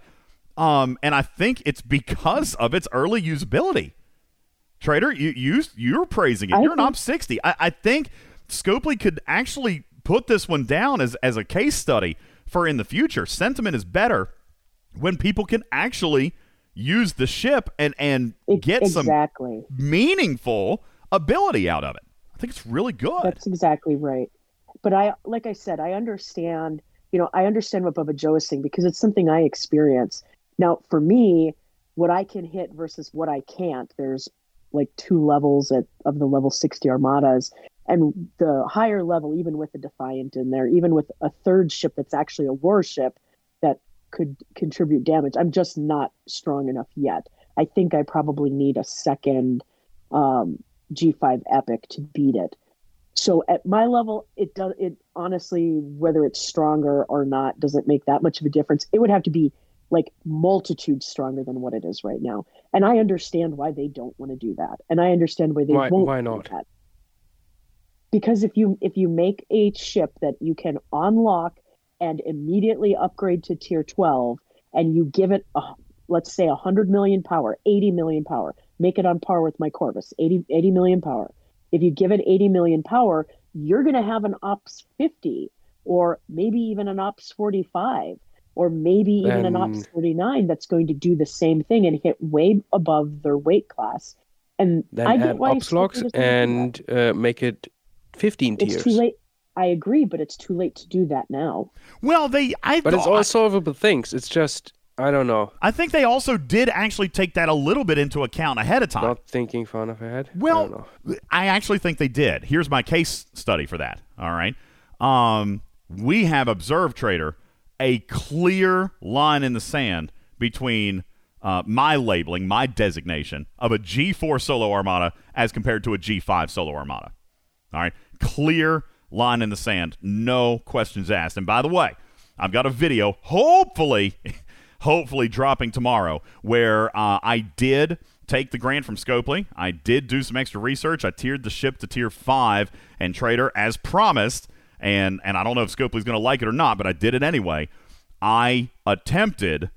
Um, and I think it's because of its early usability. Trader, you you you're praising it. I You're an think- op sixty. I, I think Scopely could actually put this one down as as a case study for in the future. Sentiment is better when people can actually use the ship and and get some meaningful ability out of it. I think it's really good. That's exactly right. But I, like I said, I understand. You know, I understand what Bubba Joe is saying because it's something I experience. Now, for me, what I can hit versus what I can't. There's like two levels at of the level 60 armadas, and the higher level, even with the Defiant in there, even with a third ship that's actually a warship that could contribute damage. I'm just not strong enough yet. I think I probably need a second um, G5 Epic to beat it. So at my level, it does. It honestly, whether it's stronger or not, doesn't make that much of a difference. It would have to be like multitudes stronger than what it is right now. And I understand why they don't want to do that, and I understand why they Why- won't. why do not? that. Because if you if you make a ship that you can unlock and immediately upgrade to tier 12 and you give it a, let's say 100 million power 80 million power make it on par with my corvus 80, 80 million power if you give it 80 million power you're going to have an ops 50 or maybe even an Ops 45, or maybe even an Ops 39 that's going to do the same thing and hit way above their weight class. And Then I get add why ops logs Scopely doesn't and uh, make it 15 it's tiers. too late. I agree, but it's too late to do that now. Well, they I But it's all solvable things. It's just I don't know. I think they also did actually take that a little bit into account ahead of time. Not thinking far enough ahead. I don't Well, know. I actually think they did. Here's my case study for that. All right. Um, we have observed, Trader, a clear line in the sand between uh, my labeling, my designation of a G4 Solo Armada as compared to a G5 Solo Armada. All right. Clear line in the sand. No questions asked. And by the way, I've got a video, hopefully, [laughs] hopefully dropping tomorrow, where uh, I did take the grant from Scopely. I did do some extra research. I tiered the ship to tier five and trader as promised. And and I don't know if Scopely's going to like it or not, but I did it anyway. I attempted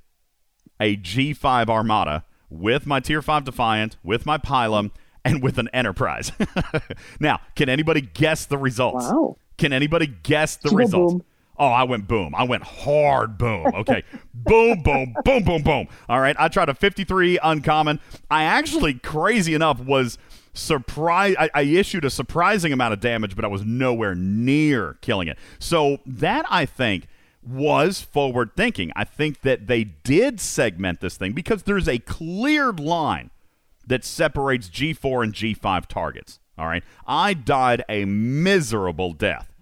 a G5 Armada with my Tier 5 Defiant, with my Pilum, and with an Enterprise. [laughs] now, can anybody guess the results? Wow. Can anybody guess the results? boom? Oh, I went boom. I went hard boom. Okay. boom, boom, boom, boom, boom. All right. I tried a 53 uncommon. I actually, crazy enough, was surprised. I, I issued a surprising amount of damage, but I was nowhere near killing it. So that, I think, was forward thinking. I think that they did segment this thing because there's a cleared line that separates G4 and G5 targets. All right. I died a miserable death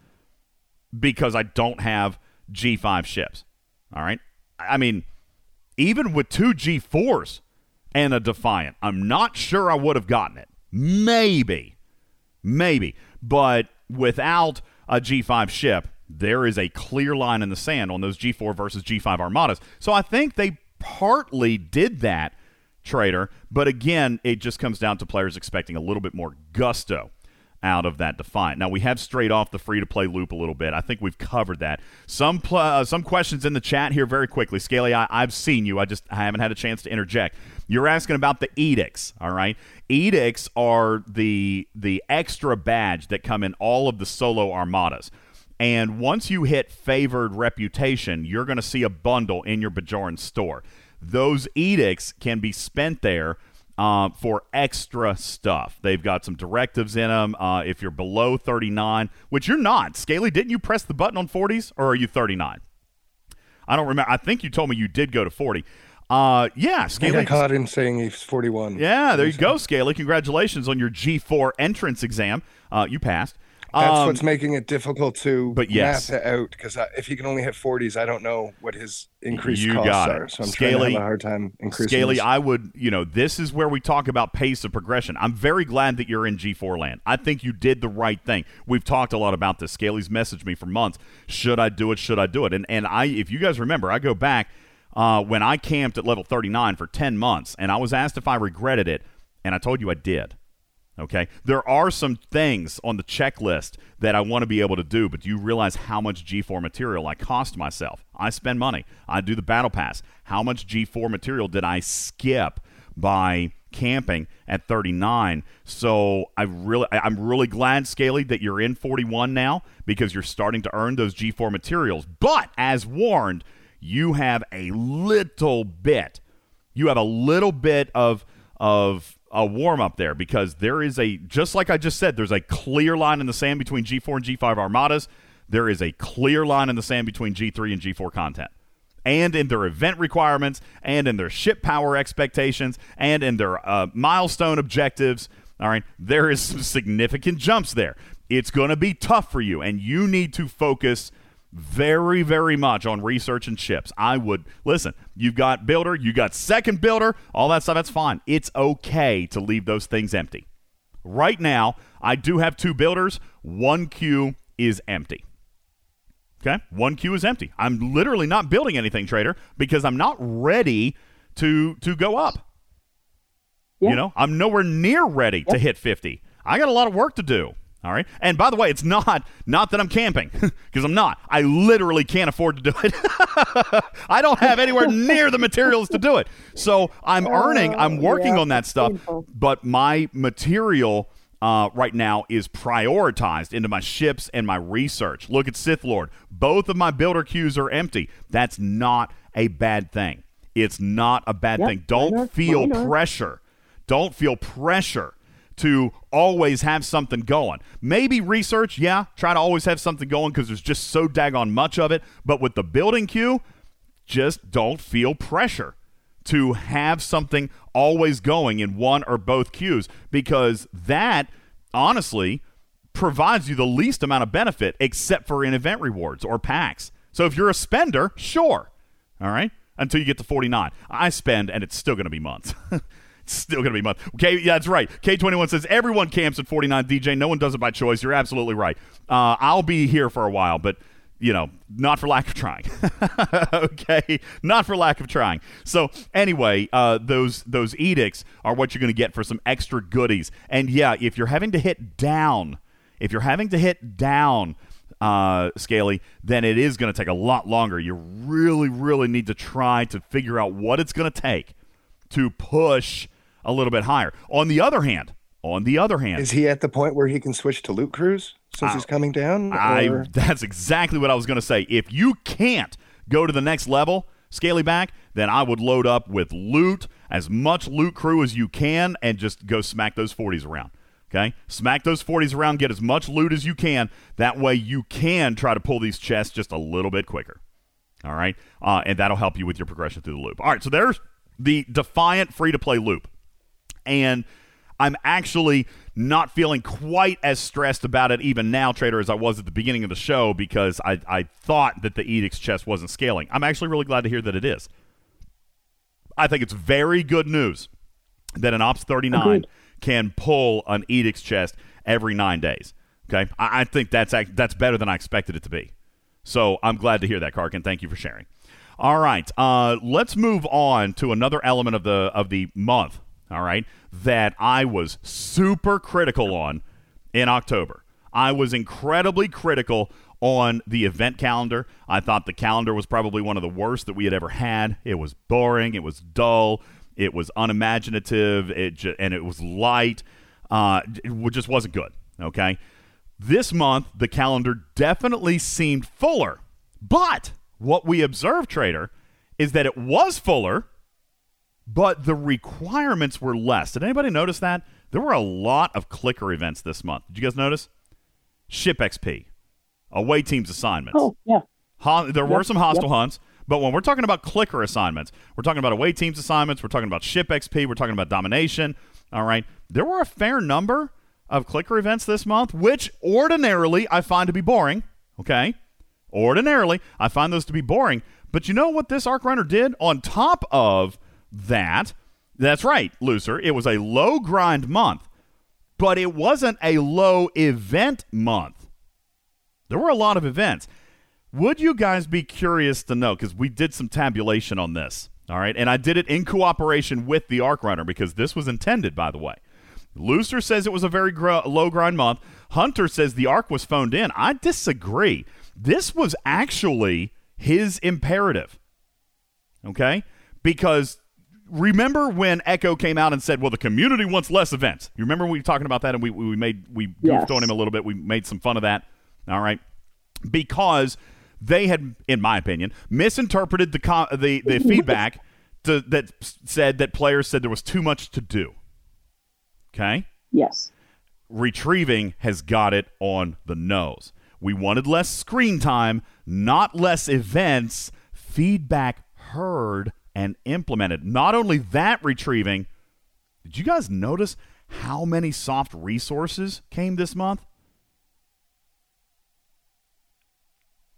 because I don't have G5 ships. All right. I mean, even with two G4s and a Defiant, I'm not sure I would have gotten it. Maybe. Maybe. But without a G5 ship, there is a clear line in the sand on those G4 versus G5 armadas. So I think they partly did that, Trader. But again, it just comes down to players expecting a little bit more gusto out of that Defiant. Now we have straight off the free to play loop a little bit. I think we've covered that. Some pl- uh, some questions in the chat here very quickly. Scaly, I- I've seen you. I just I haven't had a chance to interject. You're asking about the edicts. All right, edicts are the the extra badge that come in all of the solo armadas. And once you hit favored reputation, you're going to see a bundle in your Bajoran store. Those edicts can be spent there uh, for extra stuff. They've got some directives in them. Uh, if you're below 39, which you're not, Scaly, didn't you press the button on 40s or are you 39? I don't remember. I think you told me you did go to 40. Uh, yeah, I I Scaly. caught him saying he's 41. Yeah, there you go, Scaly. Congratulations on your G4 entrance exam. Uh, you passed. That's Um, what's making it difficult to but yes. math it out because if he can only hit 40s, I don't know what his increased You costs got it. are. So I'm Scaly- trying to have a hard time increasing. Scaly, this. I would, you know, this is where we talk about pace of progression. I'm very glad that you're in G4 land. I think you did the right thing. We've talked a lot about this. Scaly's messaged me for months. Should I do it? Should I do it? And and I, if you guys remember, I go back uh, when I camped at level 39 for 10 months, and I was asked if I regretted it, and I told you I did. Okay. There are some things on the checklist that I want to be able to do, but do you realize how much G4 material I cost myself? I spend money. I do the battle pass. How much G4 material did I skip by camping at 39? So I really I'm really glad Scaly that you're in 41 now because you're starting to earn those G4 materials. But as warned, you have a little bit you have a little bit of of a warm up there because there is a just like I just said, there's a clear line in the sand between G4 and G5 armadas. There is a clear line in the sand between G3 and G4 content. And in their event requirements, and in their ship power expectations, and in their uh, milestone objectives. All right, there is some significant jumps there. It's going to be tough for you, and you need to focus very, very much on research and chips. I would listen. You've got builder, you got second builder, all that stuff. That's fine. It's okay to leave those things empty. Right now, I do have two builders. One queue is empty. Okay, one queue is empty. I'm literally not building anything, trader, because I'm not ready to to go up. Yeah. You know, I'm nowhere near ready to hit 50. I got a lot of work to do. All right. And by the way, it's not not that I'm camping [laughs] because I'm not. I literally can't afford to do it. [laughs] I don't have anywhere near the materials to do it. So I'm earning. I'm Oh, working yeah, on that stuff. painful. But my material uh, right now is prioritized into my ships and my research. Look at Sith Lord. Both of my builder queues are empty. That's not a bad thing. It's not a bad Yep, thing. Don't feel pressure. Don't feel pressure to always have something going. Maybe research, yeah, try to always have something going because there's just so daggone much of it. But with the building queue, just don't feel pressure to have something always going in one or both queues because that honestly provides you the least amount of benefit except for in event rewards or packs. So if you're a spender, sure. All right? Until you get to 49. I spend and it's still going to be months. [laughs] still going to be months. Okay, yeah, that's right. K21 says everyone camps at 49 DJ. No one does it by choice. You're absolutely right. Uh, I'll be here for a while, but you know, not for lack of trying. [laughs] okay, not for lack of trying. So anyway, uh, those those edicts are what you're going to get for some extra goodies. And yeah, if you're having to hit down, if you're having to hit down, uh, Scaly, then it is going to take a lot longer. You really, really need to try to figure out what it's going to take to push a little bit higher. On the other hand, on the other hand, Is he at the point where he can switch to loot cruise since he's coming down? I [laughs] that's exactly what I was going to say. If you can't go to the next level, scaly back, then I would load up with loot, as much loot crew as you can, and just go smack those 40s around. Okay, smack those 40s around, get as much loot as you can. That way, you can try to pull these chests just a little bit quicker. All right, uh, and that'll help you with your progression through the loop. All right, so there's the Defiant free to play loop and I'm actually not feeling quite as stressed about it even now, Trader, as I was at the beginning of the show because I, I thought that the Edict's chest wasn't scaling. I'm actually really glad to hear that it is. I think it's very good news that an Ops 39 Agreed. can pull an Edict's chest every nine days. Okay, I, I think that's that's better than I expected it to be. So I'm glad to hear that, Karkin. Thank you for sharing. All right, uh, let's move on to another element of the of the month. All right, that I was super critical on in October. I was incredibly critical on the event calendar. I thought the calendar was probably one of the worst that we had ever had. It was boring. It was dull. It was unimaginative. It ju- and it was light. Uh, it just wasn't good. Okay. This month, the calendar definitely seemed fuller. But what we observed, Trader, is that it was fuller, but the requirements were less. Did anybody notice that? There were a lot of clicker events this month. Did you guys notice? Ship XP, away teams assignments. Oh, yeah. Ho- there were some hostile hunts, but when we're talking about clicker assignments, we're talking about away teams assignments, we're talking about ship XP, we're talking about domination. All right. There were a fair number of clicker events this month, which ordinarily I find to be boring. Okay. Ordinarily, I find those to be boring. But you know what this Arc Runner did on top of that? That's right, Looser. It was a low grind month, but it wasn't a low event month. There were a lot of events. Would you guys be curious to know? Because we did some tabulation on this. All right. And I did it in cooperation with the Arc Runner because this was intended, by the way. Looser says it was a very low grind month. Hunter says the arc was phoned in. I disagree. This was actually his imperative. Okay? Because remember when Echo came out and said, well, the community wants less events? You remember we were talking about that and we, we made, we goofed Yes. on him a little bit. We made some fun of that. All right? Because they had, in my opinion, misinterpreted the, co- the, the [laughs] feedback to, that said that players said there was too much to do. Okay? Yes. retrieving has got it on the nose. We wanted less screen time, not less events. Feedback heard and implemented. Not only that, retrieving. Did you guys notice how many soft resources came this month?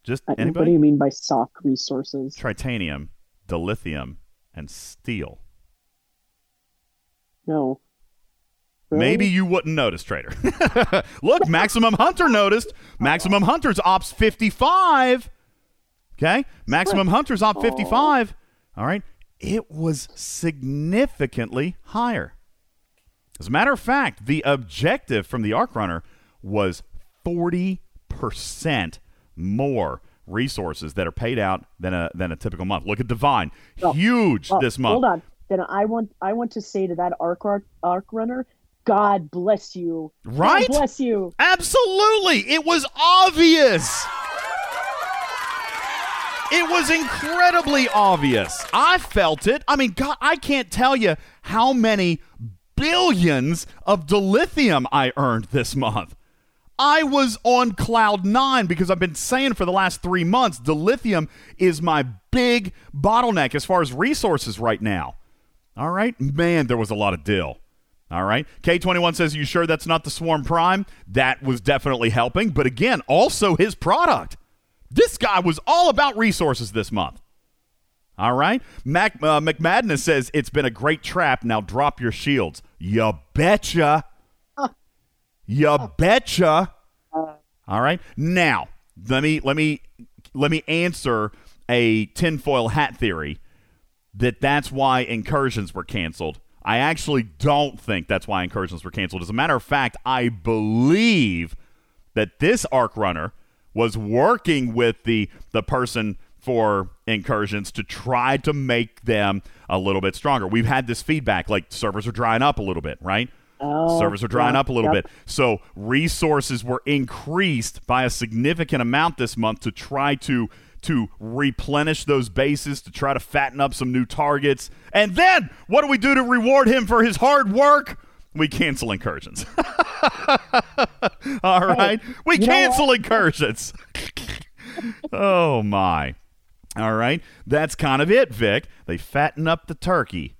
Just I- What do you mean by soft resources? Tritanium, dilithium, and steel. No. Really? Maybe you wouldn't notice, Trader. [laughs] Look, Maximum Hunter noticed. Maximum Hunter's Ops 55. Okay? Maximum Hunter's Op 55. All right? It was significantly higher. As a matter of fact, the objective from the Arc Runner was 40% more resources that are paid out than a than a typical month. Look at Divine. Oh, Huge Well, this month. Hold on. Then I want I want to say to that arc arc, arc runner, God bless you. Right? God bless you. Absolutely. It was obvious. It was incredibly obvious. I felt it. I mean, God, I can't tell you how many billions of dilithium I earned this month. I was on cloud nine because I've been saying for the last three months, dilithium is my big bottleneck as far as resources right now. All right. Man, there was a lot of dill. All right. K21 says, You sure that's not the Swarm Prime? That was definitely helping. But again, also his product. This guy was all about resources this month. All right. Mac, uh, McMadness says, It's been a great trap. Now drop your shields. You betcha. You betcha. All right. Now, let me let me let me answer a tinfoil hat theory that that's why incursions were canceled. I actually don't think that's why incursions were canceled. As a matter of fact, I believe that this arc runner was working with the the person for incursions to try to make them a little bit stronger. We've had this feedback like servers are drying up a little bit, right? Oh, servers are drying yeah, up a little yep. bit. So resources were increased by a significant amount this month to try to to replenish those bases, to try to fatten up some new targets. And then what do we do to reward him for his hard work? We cancel incursions. [laughs] [laughs] All right. We you cancel incursions. [laughs] oh my. All right. That's kind of it, Vic. They fatten up the turkey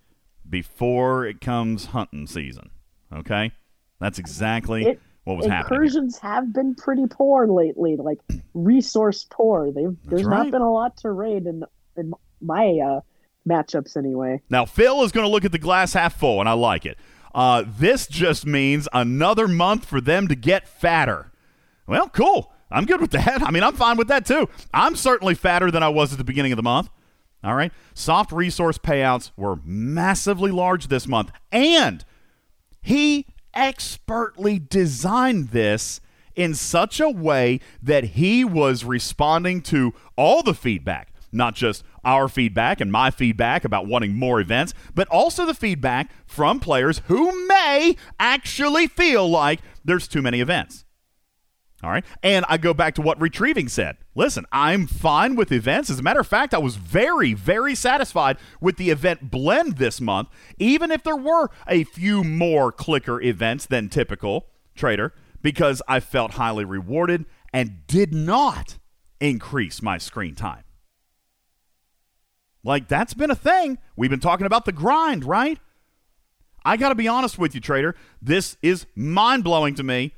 before it comes hunting season. Okay? That's exactly It- what was happening. here. Incursions have been pretty poor lately, like [clears throat] resource poor. They've there's right. not been a lot to raid in in my uh, matchups anyway. Now, Phil is going to look at the glass half full, and I like it. Uh, this just means another month for them to get fatter. Well, cool. I'm good with that. [laughs] I mean, I'm fine with that too. I'm certainly fatter than I was at the beginning of the month. All right. Soft resource payouts were massively large this month. And he expertly designed this in such a way that he was responding to all the feedback, not just our feedback and my feedback about wanting more events, but also the feedback from players who may actually feel like there's too many events. All right. And I go back to what Retrieving said. Listen, I'm fine with events. As a matter of fact, I was very, very satisfied with the event blend this month, even if there were a few more clicker events than typical, Trader, because I felt highly rewarded and did not increase my screen time. Like, that's been a thing. We've been talking about the grind, right? I got to be honest with you, Trader. This is mind blowing to me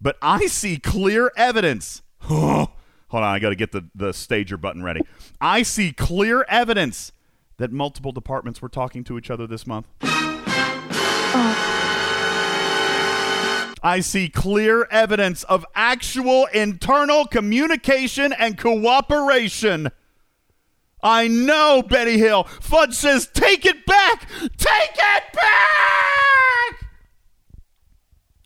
but I see clear evidence. [sighs] Hold on, I got to get the, the stager button ready. I see clear evidence that multiple departments were talking to each other this month. I see clear evidence of actual internal communication and cooperation. I know, Betty Hill. Fudge says, take it back! Take it back!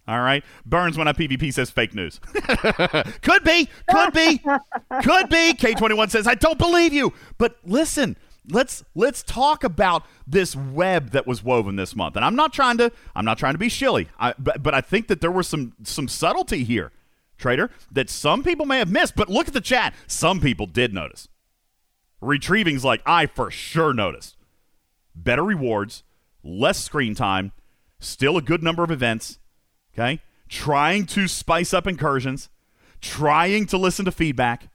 All right. Burns when I PvP says fake news. [laughs] could be. Could be. could be. K21 says, I don't believe you. But listen, let's let's talk about this web that was woven this month. And I'm not trying to I'm not trying to be shilly. I, but but I think that there was some some subtlety here, Trader, that some people may have missed. But look at the chat. Some people did notice. Retrieving's like, I for sure noticed. Better rewards, less screen time, still a good number of events okay? Trying to spice up incursions, trying to listen to feedback,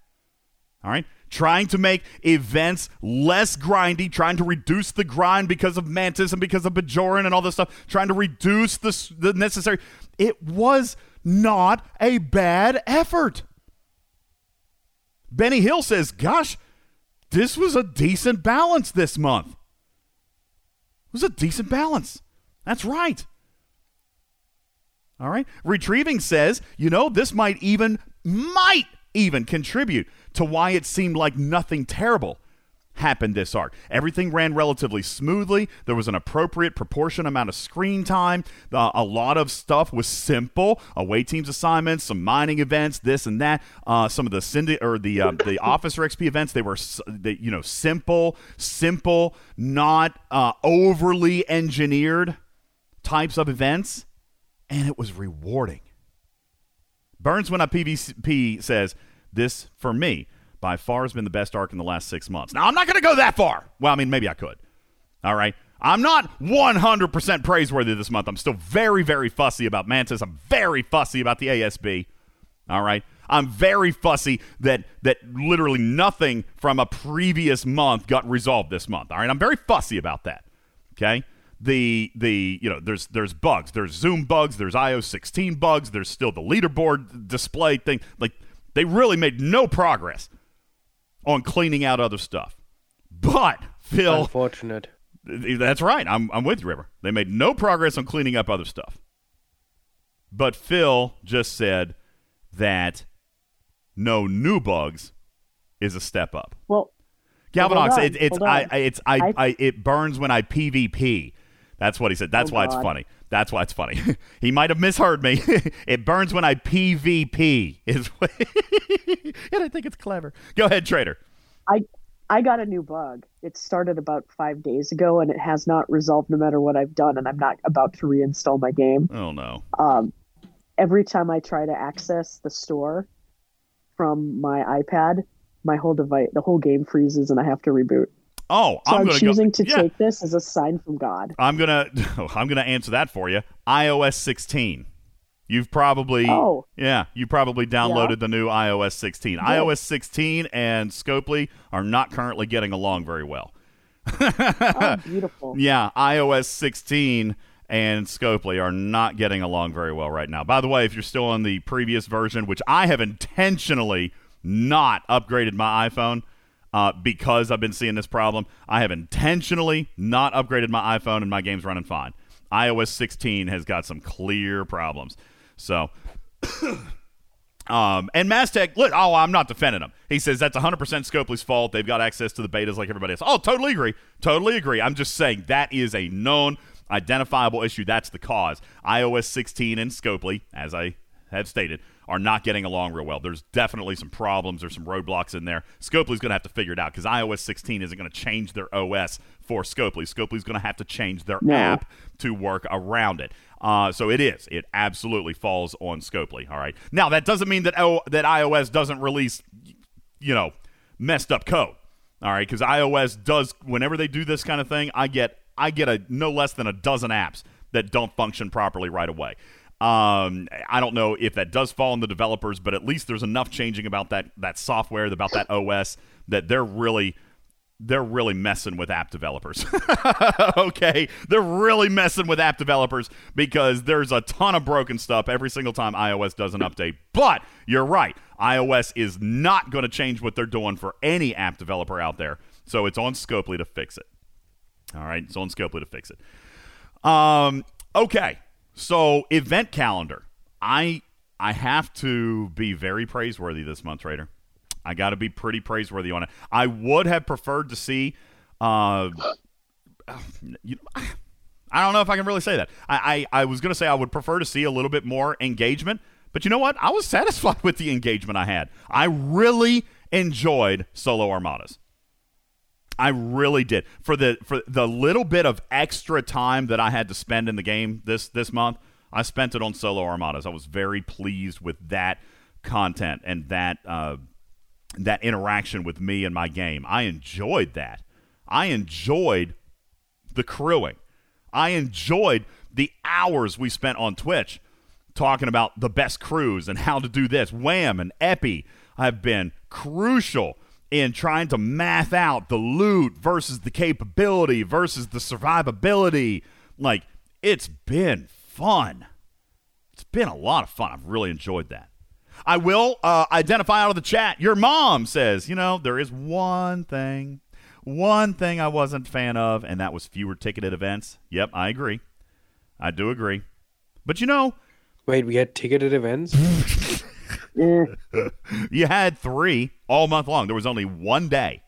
all right? Trying to make events less grindy, trying to reduce the grind because of Mantis and because of Bajoran and all this stuff, trying to reduce the, the necessary. It was not a bad effort. Benny Hill says, Gosh, this was a decent balance this month. It was a decent balance. That's right. All right. Retrieving says, you know, this might even, might even contribute to why it seemed like nothing terrible happened this arc. Everything ran relatively smoothly. There was an appropriate proportion amount of screen time. Uh, a lot of stuff was simple. Away teams assignments, some mining events, this and that. Uh, some of the syndi- or the uh, the [laughs] officer XP events, they were they, you know simple, simple, not uh, overly engineered types of events. and it was rewarding. Burns when I PvP says this for me by far has been the best arc in the last six months. Now I'm not going to go that far. Well, I mean maybe I could. All right. I'm not 100% praiseworthy this month. I'm still very, very fussy about Mantis. I'm very fussy about the ASB. All right. I'm very fussy that that literally nothing from a previous month got resolved this month. All right. I'm very fussy about that. Okay. The the you know there's there's bugs. There's Zoom bugs. There's iOS 16 bugs. There's still the leaderboard display thing. Like they really made no progress on cleaning out other stuff. But Phil, Unfortunate. that's right. I'm, I'm with you, River. They made no progress on cleaning up other stuff. But Phil just said that no new bugs is a step up. Well, Galvanox, hold it, it's I. I it's I, I- I it burns when I PvP. That's what he said. That's Oh, why it's funny. That's why it's funny. [laughs] he might have misheard me. [laughs] it burns when I PvP. Is [laughs] what and I think it's clever. Go ahead, Trader. I I got a new bug. It started about five days ago, and it has not resolved no matter what I've done. And I'm not about to reinstall my game. Oh no. Um, every time I try to access the store from my iPad, my whole device, the whole game freezes, and I have to reboot. Oh, So I'm I'm, choosing go. to yeah. take this as a sign from God. I'm gonna [laughs] oh, I'm gonna answer that for you. iOS 16. You've probably Oh. yeah, you probably downloaded the new iOS 16. iOS 16 and Scopely are not currently getting along very well. Oh, [laughs] beautiful. Yeah, iOS 16 and Scopely are not getting along very well right now. By the way, if you're still on the previous version, which I have intentionally not upgraded my iPhone uh, because I've been seeing this problem, I have intentionally not upgraded my iPhone and my game's running fine. iOS 16 has got some clear problems. So, [coughs] um, and Mastech, look, oh, I'm not defending him. He says that's 100% Scopely's fault. They've got access to the betas like everybody else. Oh, totally agree. Totally agree. I'm just saying that is a known, identifiable issue. That's the cause. iOS 16 and Scopely, as I have stated, are not getting along real well. There's definitely some problems. There's some roadblocks in there. Scopely's going to have to figure it out because iOS 16 isn't going to change their OS for Scopely. Scopely's going to have to change their No. app to work around it. Uh, so it is. It absolutely falls on Scopely. All right. Now that doesn't mean that o- that iOS doesn't release, you know, messed up code. All right, because iOS does whenever they do this kind of thing, I get I get a no less than a dozen apps that don't function properly right away. Um, I don't know if that does fall on the developers, but at least there's enough changing about that that software, about that OS, that they're really they're really messing with app developers. [laughs] okay, they're really messing with app developers because there's a ton of broken stuff every single time iOS does an update. But you're right, iOS is not going to change what they're doing for any app developer out there. So it's on Scopely to fix it. All right, it's on Scopely to fix it. Um, okay, so event calendar. I I have to be very praiseworthy this month, Trader. I got to be pretty praiseworthy on it. I would have preferred to see. Uh, you, I don't know if I can really say that. I, I, I was going to say I would prefer to see a little bit more engagement, but you know what? I was [laughs] satisfied with the engagement I had. I really enjoyed solo armadas. I really did. For the for the little bit of extra time that I had to spend in the game this this month, I spent it on solo armadas. I was very pleased with that content and that uh, that interaction with me and my game. I enjoyed that. I enjoyed the crewing. I enjoyed the hours we spent on Twitch talking about the best crews and how to do this. Wham and Epi have been crucial in trying to math out the loot versus the capability versus the survivability. Like, it's been fun. It's been a lot of fun. I've really enjoyed that. I will uh, identify out of the chat. Your mom says, you know, there is one thing, one thing I wasn't a fan of, and that was fewer ticketed events. Yep, I agree. I do agree. But you know, Wait, we had ticketed events? [laughs] You had three all month long. There was only one day,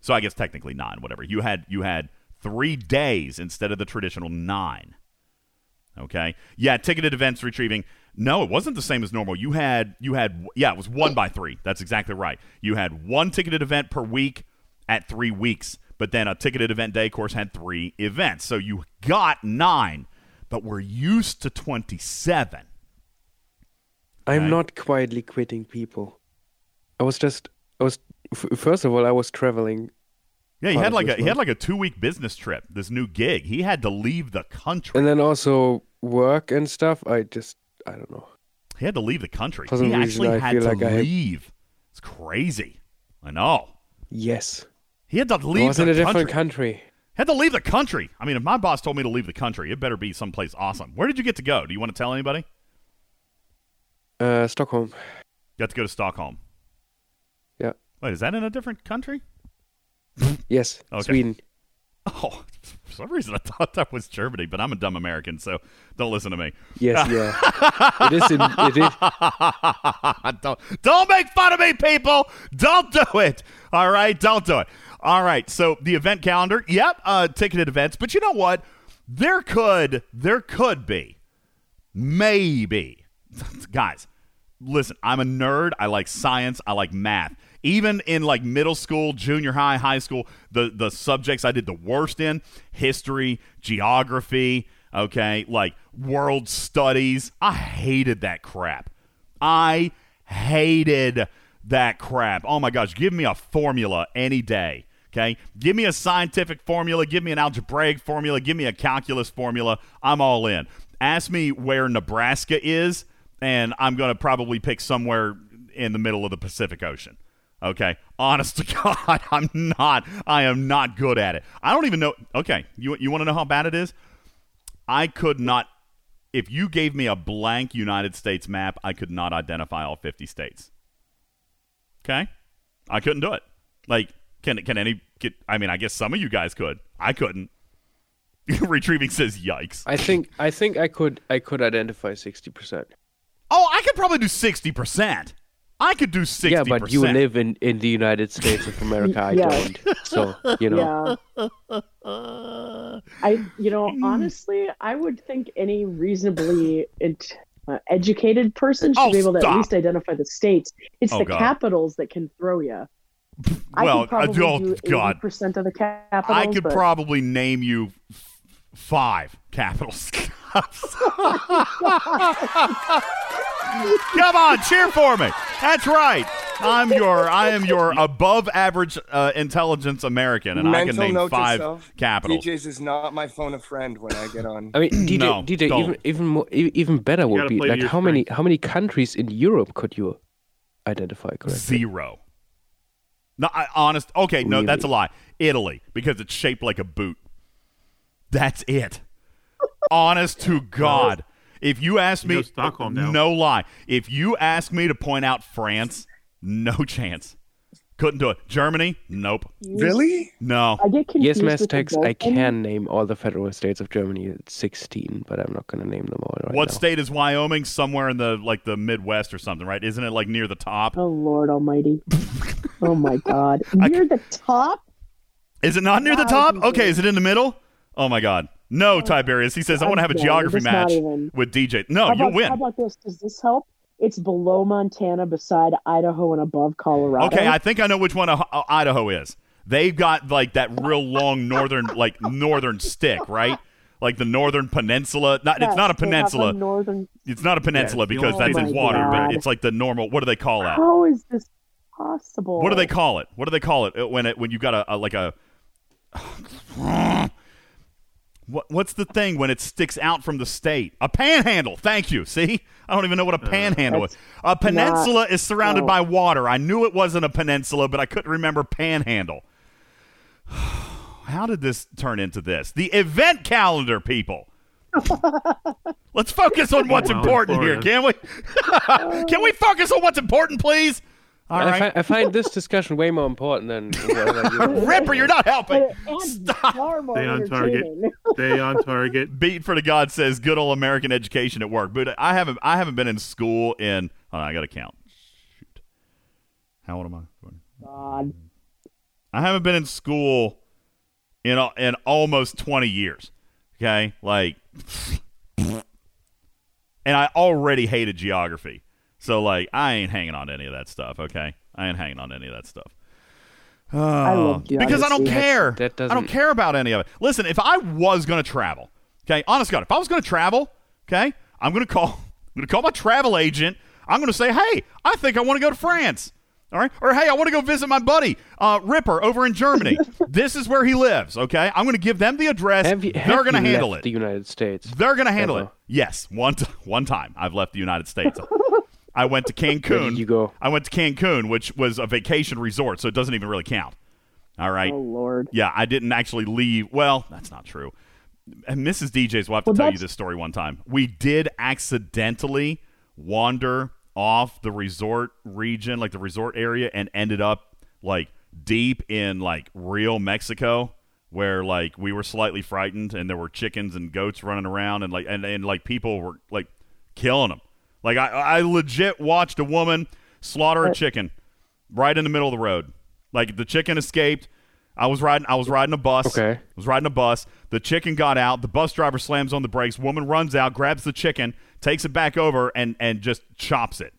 so I guess technically nine. Whatever you had, you had three days instead of the traditional nine. Okay, yeah, ticketed events retrieving. No, it wasn't the same as normal. You had, you had, yeah, it was one by three. That's exactly right. You had one ticketed event per week at three weeks, but then a ticketed event day course had three events, so you got nine. but we're used to 27. I'm not quietly quitting people. I was just, I was, f- first of all, I was traveling. Yeah, he had like a this he had like a two week business trip. This new gig, he had to leave the country. And then also work and stuff. I just, I don't know. He had to leave the country. For some He actually I had to like I have- leave. It's crazy. I know. Yes. He had to I leave was in a country. different country. Had to leave the country. I mean, if my boss told me to leave the country, it better be someplace awesome. Where did you get to go? Do you want to tell anybody? Uh, Stockholm. You got to go to Stockholm. Wait, is that in a different country? Yes. Okay. Sweden. Oh, for some reason I thought that was Germany, but I'm a dumb American, so don't listen to me. Yes, [laughs] yeah. it is in, it is, [laughs] don't, don't make fun of me, people. Don't do it. All right, don't do it. All right. So the event calendar, yep, uh, ticketed events. But you know what? There could, there could be, maybe, [laughs] guys. Listen, I'm a nerd. I like science. I like math. Even in like middle school, junior high, high school, the the subjects I did the worst in history, geography, okay, like world studies. I hated that crap. I hated that crap. Oh my gosh, give me a formula any day. Okay? Give me a scientific formula, give me an algebraic formula, give me a calculus formula. I'm all in. Ask me where Nebraska is, and I'm going to probably pick somewhere in the middle of the Pacific Ocean. Okay? Honest to [laughs] God, I'm not I am not good at it. I don't even know Okay, you you want to know how bad it is? I could not if you gave me a blank United States map, I could not identify all 50 states. Okay? I couldn't do it. Like, can can any get I mean, I guess some of you guys could. I couldn't. [laughs] Retrieving says yikes. I think, I think I could, I could identify 60%. Oh, I could probably do 60%. I could do 60%. Yeah, but you live in, in the United States of America. I Yeah. don't. So, you know. Yeah. I, you know, honestly, I would think any reasonably int- uh, educated person should Oh, be able to stop. at least identify the states. It's Oh, the God. capitals that can throw you. I Well, could probably uh, oh, do God. percent of the capitals. I could but- probably name you f- five capitals. [laughs] [laughs] Come on, cheer for me. That's right. I'm your I am your above average uh, intelligence American, and I can Mental name note five self, capitals. DJs is not my phone a friend when I get on. I mean, DJ, No, DJ, don't. even even more, e- even better would be like your how many how many countries in Europe could you identify correctly? Zero. No, I, honest. Okay, no, that's a lie. Italy, because it's shaped like a boot. That's it. honest to God. If you ask You me, know Stockholm now. no lie. If you ask me to point out France, no [laughs] chance. Couldn't do it. Germany, nope. Really? No. I get confused. Yes, Mass Text, I can name all the federal states of Germany. It's 16, but I'm not going to name them all right what now. state is Wyoming? Somewhere in the like the Midwest or something, right? Isn't it like near the top? Oh Lord Almighty! oh my [laughs] God! Near the top. Is it not near the top? Okay, is it in the middle? Oh my God. No, Tiberius. He says I want to have a no, geography it's match even. with DJ. No, how you'll win. How about this? Does this help? It's below Montana, beside Idaho, and above Colorado. Okay, I think I know which one uh, Idaho is. They've got like that real long northern, like northern stick, right? Like the northern peninsula. Not, it's not a they have peninsula. northern. It's not a peninsula it's the because only- that's Oh in my water, but it's like the normal. What do they call that? How is this possible? What do they call it? What do they call it uh, when it when you got a, a like a what what's the thing when it sticks out from the state? A panhandle. Thank you. See, I don't even know what a panhandle is. A peninsula is surrounded no. by water. I knew it wasn't a peninsula, but I couldn't remember panhandle. [sighs] How did this turn into this? The event calendar, people. [laughs] Let's focus on what's Wow, important here, can we? [laughs] can we focus on what's important, please? All I, right. fi- I find this discussion way more important than whatever you- [laughs] Ripper, you're not helping. But- and Stay on target. Entertaining. Stay on target. [laughs] Beat for the God says good old American education at work. But I haven't I haven't been in school in hold on, I gotta count. Shoot. How old am I? God. I haven't been in school in in almost twenty years. Okay? Like [laughs] and I already hated geography. So like I ain't hanging on to any of that stuff, okay? I ain't hanging on to any of that stuff. I love because I don't care. that I don't care about any of it. Listen, if I was going to travel, Okay, honest God, if I was going to travel, okay, I'm going to call. [laughs] I'm going to call my travel agent. I'm going to say, hey, I think I want to go to France. All right, or hey, I want to go visit my buddy uh, Ripper over in Germany. [laughs] this is where he lives. Okay, I'm going to give them the address. Have you, They're going to handle left it. The United States. They're going to handle Ever? it. Yes, one t- one time I've left the United States. [laughs] I went to [laughs] Cancun. You go? I went to Cancun, which was a vacation resort, so it doesn't even really count. All right. Oh Lord. Yeah, I didn't actually leave. Well, that's not true. And Mrs. DJs will have to Well, tell you this story one time. We did accidentally wander off the resort region, like the resort area, and ended up like deep in like real Mexico, where like we were slightly frightened, and there were chickens and goats running around, and like and, and like people were like killing them. Like I, I legit watched a woman slaughter a chicken right in the middle of the road. Like the chicken escaped. I was riding. I was riding a bus. Okay. I was riding a bus. The chicken got out. The bus driver slams on the brakes. Woman runs out, grabs the chicken, takes it back over, and and just chops it.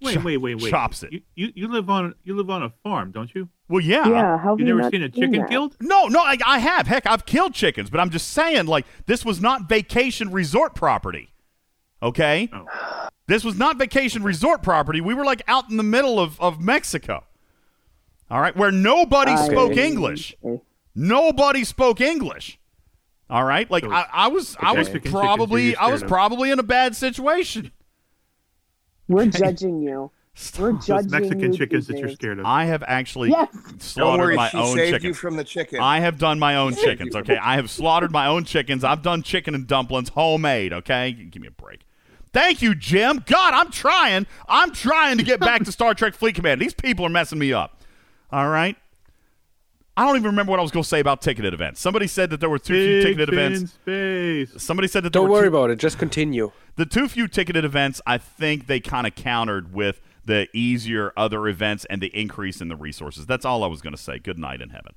Wait, Chop- wait, wait, wait. chops it. You, you you live on you live on a farm, don't you? Well, yeah. Yeah. How have You you never seen a chicken that? killed? No, no, I, I have. Heck, I've killed chickens, but I'm just saying, like, this was not vacation resort property. Okay? Oh. This was not vacation resort property. We were, like, out in the middle of, of Mexico. All right? Where nobody I- spoke English. Okay. Nobody spoke English. All right? Like, So I, I was, I was probably, I was probably in a bad situation. We're judging you. We're Those judging Mexican you, chickens that you're scared of. I have actually Yes. Slaughtered worry, my she own saved chickens. you from the chicken. I have done my own chickens, okay? I have slaughtered my own chickens. I've done chicken and dumplings homemade, okay? Give me a break. Thank you, Jim. God, I'm trying. I'm trying to get back to [laughs] Star Trek Fleet Command. These people are messing me up. All right? I don't even remember what I was going to say about ticketed events. Somebody said that there were too few ticketed fin events. space. Somebody said that Don't were worry too, about it. Just continue. the too few ticketed events. I think they kind of countered with the easier other events and the increase in the resources. That's all I was going to say. Good night in heaven.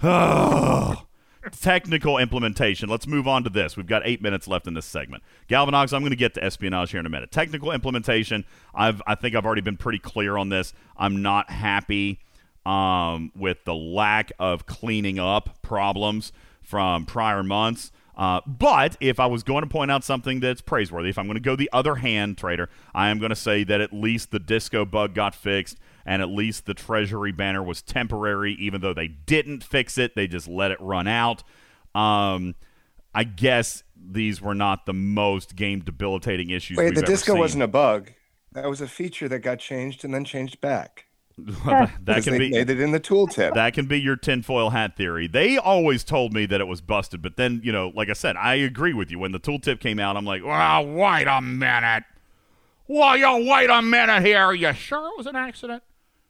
[sighs] [laughs] Technical implementation. Let's move on to this. We've got eight minutes left in this segment. Galvanox, I'm going to get to espionage here in a minute. Technical implementation. I've I think I've already been pretty clear on this. I'm not happy um, with the lack of cleaning up problems from prior months. Uh, but if I was going to point out something that's praiseworthy, if I'm going to go the other hand, trader, I am going to say that at least the disco bug got fixed, and at least the treasury banner was temporary, even though they didn't fix it. They just let it run out. Um, I guess these were not the most game debilitating issues. Wait, the disco seen. wasn't a bug. That was a feature that got changed and then changed back. [laughs] that Because can be made it in the tooltip. That can be your tinfoil hat theory. They always told me that it was busted, but then, you know, like I said, I agree with you. When the tooltip came out, I'm like, well, wait a minute. Well, you wait a minute here. Are you sure it was an accident?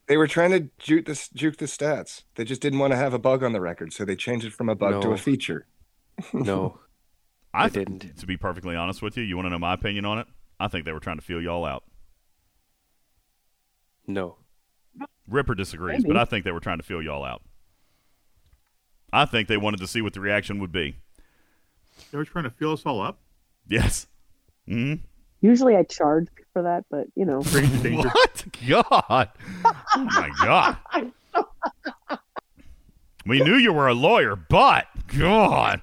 They were trying to juke the, juke the stats. They just didn't want to have a bug on the record, so they changed it from a bug to a feature. [laughs] No. I I th- didn't. To be perfectly honest with you, you want to know my opinion on it? I think they were trying to feel y'all out. No. Ripper disagrees, Maybe. but I think they were trying to feel y'all out. I think they wanted to see what the reaction would be. They were trying to feel us all up. Yes. hmm Usually I charge for that, but you know. What? God. Oh my God. [laughs] We knew you were a lawyer, but God.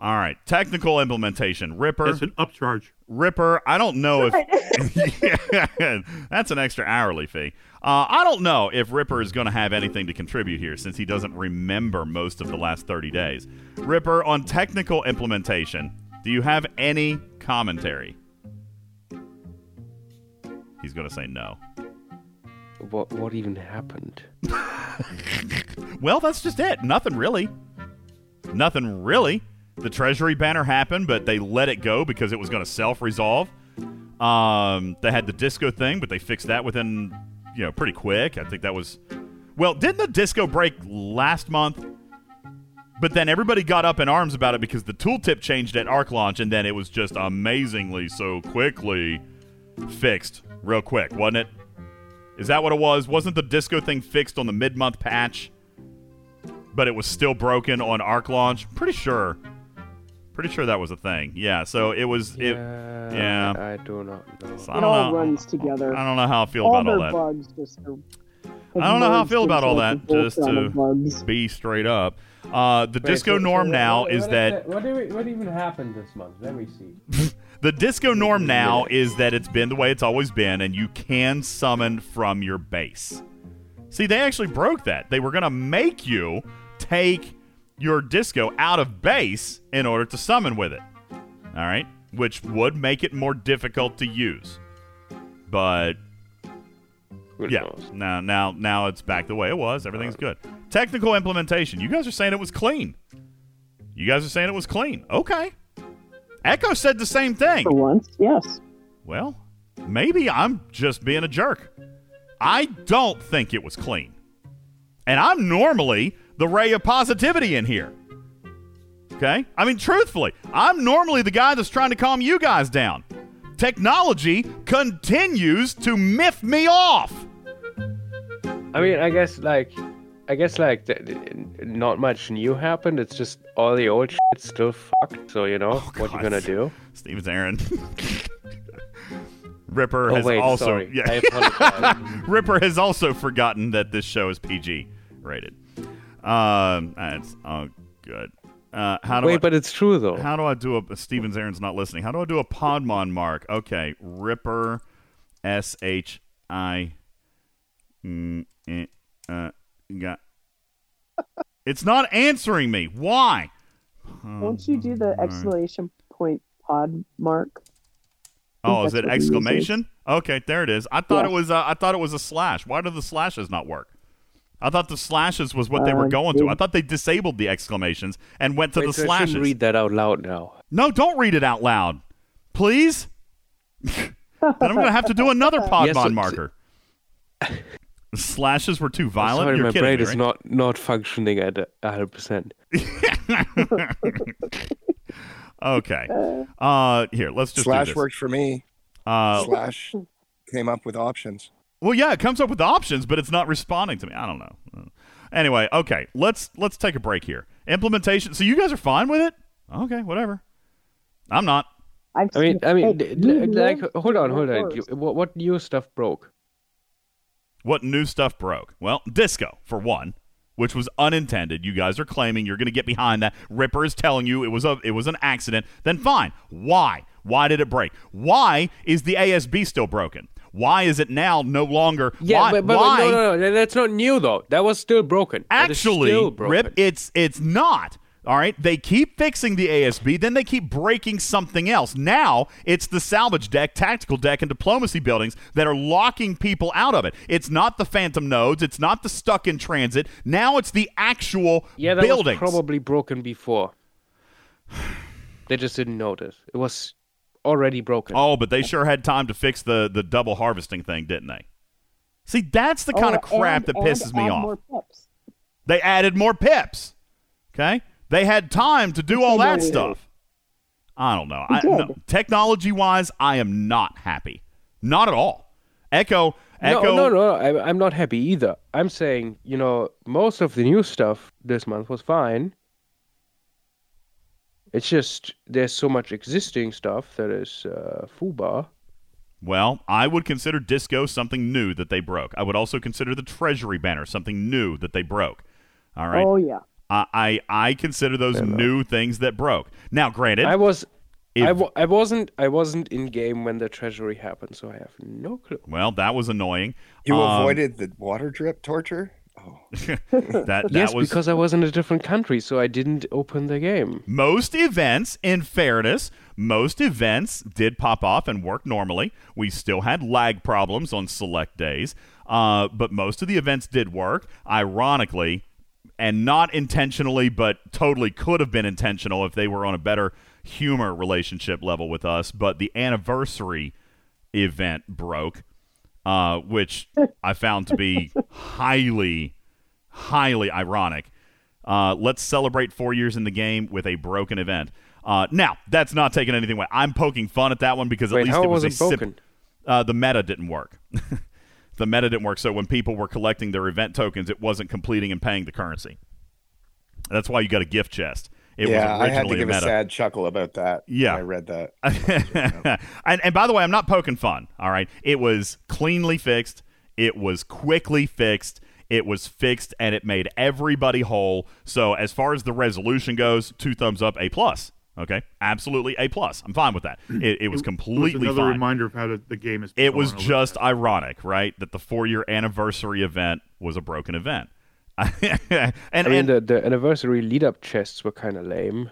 All right. Technical implementation. Ripper. That's an upcharge. Ripper. I don't know if [laughs] [laughs] yeah, that's an extra hourly fee. Uh, I don't know if Ripper is going to have anything to contribute here since he doesn't remember most of the last 30 days. Ripper, on technical implementation, do you have any commentary? He's going to say no. What what even happened? [laughs] Well, that's just it. Nothing really. Nothing really. The Treasury banner happened, but they let it go because it was going to self resolve. Um, they had the disco thing, but they fixed that within, you know, pretty quick. I think that was. Well, didn't the disco break last month? But then everybody got up in arms about it because the tooltip changed at Arc launch, and then it was just amazingly so quickly fixed real quick, wasn't it? Is that what it was? Wasn't the disco thing fixed on the mid month patch? But it was still broken on Arc launch? Pretty sure. Pretty sure that was a thing. Yeah, so it was. It, yeah, yeah. I, I do not know. so I It don't all know. runs together. I don't know how I feel all about their all that. bugs just are, I don't know how I feel about all that, just to bugs. be straight up. Uh, the Wait, disco so- norm so now what- is what that what, we, what even happened this month? Let me see. [laughs] the disco norm now is that it's been the way it's always been, and you can summon from your base. See, they actually broke that. They were going to make you take your disco out of base in order to summon with it. All right? Which would make it more difficult to use. But Who yeah, knows? now now now it's back the way it was. Everything's good. Technical implementation. You guys are saying it was clean. You guys are saying it was clean. Okay. Echo said the same thing. For once, yes. Well, maybe I'm just being a jerk. I don't think it was clean. And I'm normally the ray of positivity in here. Okay? I mean, truthfully, I'm normally the guy that's trying to calm you guys down. Technology continues to miff me off. I mean, I guess like, I guess like, th- not much new happened. It's just all the old shit's still fucked. So you know what God. you're gonna do. Steven's Aaron. [laughs] Ripper Oh has wait, also sorry. yeah. [laughs] Ripper has also forgotten that this show is PG rated. Um, that's oh good. Uh, how do I, wait, but it's true though. how do I do a Stevens Aaron's not listening? How do I do a Podmon mark? Okay, Ripper, S H I. Mm, eh, uh, got. It's not answering me. Why? Won't you do the exclamation point pod mark? Oh, is it what he uses. exclamation? Okay, there it is. I thought Yeah. it was. Uh, I thought it was a slash. Why do the slashes not work? I thought the slashes was what they were Uh, going to. I thought they disabled the exclamations and went to Wait, the so slashes. shouldn't read that out loud now. No, don't read it out loud, please. [laughs] then I'm going to have to do another [laughs] Podmon Yes, so- marker. [laughs] The slashes were too violent. Sorry, You're my kidding brain me, is right? not not functioning at a hundred percent. [laughs] okay. Uh, here, let's just do Slash this. worked for me. Uh, Slash came up with options. Well, yeah, it comes up with options, but it's not responding to me. I don't know. Uh, Anyway, okay, let's let's take a break here. Implementation. So you guys are fine with it? Okay, whatever. I'm not. I've I mean, I mean, hey, d- d- like, hold on, hold on. You- What, what new stuff broke? What new stuff broke? Well, disco for one, which was unintended. You guys are claiming you're going to get behind that. Ripper is telling you it was a it was an accident. Then fine. Why? Why did it break? Why is the ASB still broken? Why is it now no longer? Yeah, why, but, but, why? no, no, no, that's not new though. That was still broken. Actually, still broken. Rip, it's it's not. All right, they keep fixing the ASB, then they keep breaking something else. Now it's the salvage deck, tactical deck, and diplomacy buildings that are locking people out of it. It's not the phantom nodes. It's not the stuck in transit. Now it's the actual yeah, that buildings. was probably broken before. [sighs] They just didn't notice. It was already broken. oh, but they sure had time to fix the the double harvesting thing, didn't they? See, that's the kind Oh, of crap and- that and pisses me add off. More pips. They added more pips. Okay? They had time to do all that stuff. I don't know. I, no, technology wise, I am not happy. Not at all. Echo, Echo. No, no, no. I, I'm not happy either. I'm saying, you know, most of the new stuff this month was fine. It's just there's so much existing stuff that is uh, foobar. Well, I would consider Disco something new that they broke. I would also consider the Treasury banner something new that they broke. All right. Oh yeah. I, I I consider those new things that broke. Now, granted, I was, if- I, w- I wasn't, I wasn't in game when the treasury happened, so I have no clue. well, that was annoying. You Um, avoided the water drip torture. Oh, [laughs] that. That [laughs] yes, was because I was in a different country, so I didn't open the game. Most events, in fairness, most events did pop off and work normally. We still had lag problems on select days, uh, but most of the events did work. Ironically, and not intentionally, but totally could have been intentional if they were on a better humor relationship level with us. But the anniversary event broke, uh, which [laughs] I found to be highly, highly ironic. Uh, let's celebrate four years in the game with a broken event. Uh, now, that's not taking anything away. I'm poking fun at that one because at Wait, least it was, was a it sip- broken? uh, the meta didn't work. [laughs] the meta didn't work. So when people were collecting their event tokens, it wasn't completing and paying the currency. That's why you got a gift chest. It yeah, was I had to give a, meta. sad chuckle about that. when Yeah. I read that. [laughs] and, and by the way, I'm not poking fun. All right, it was cleanly fixed. It was quickly fixed. It was fixed and it made everybody whole. So as far as the resolution goes, two thumbs up, A plus. Okay, absolutely A plus. I'm fine with that. [clears throat] It, it was It completely was another fine. reminder of how the, the game is. It was just ironic, right, that the four year anniversary event was a broken event. [laughs] and I mean, and the, the anniversary lead up chests were kind of lame.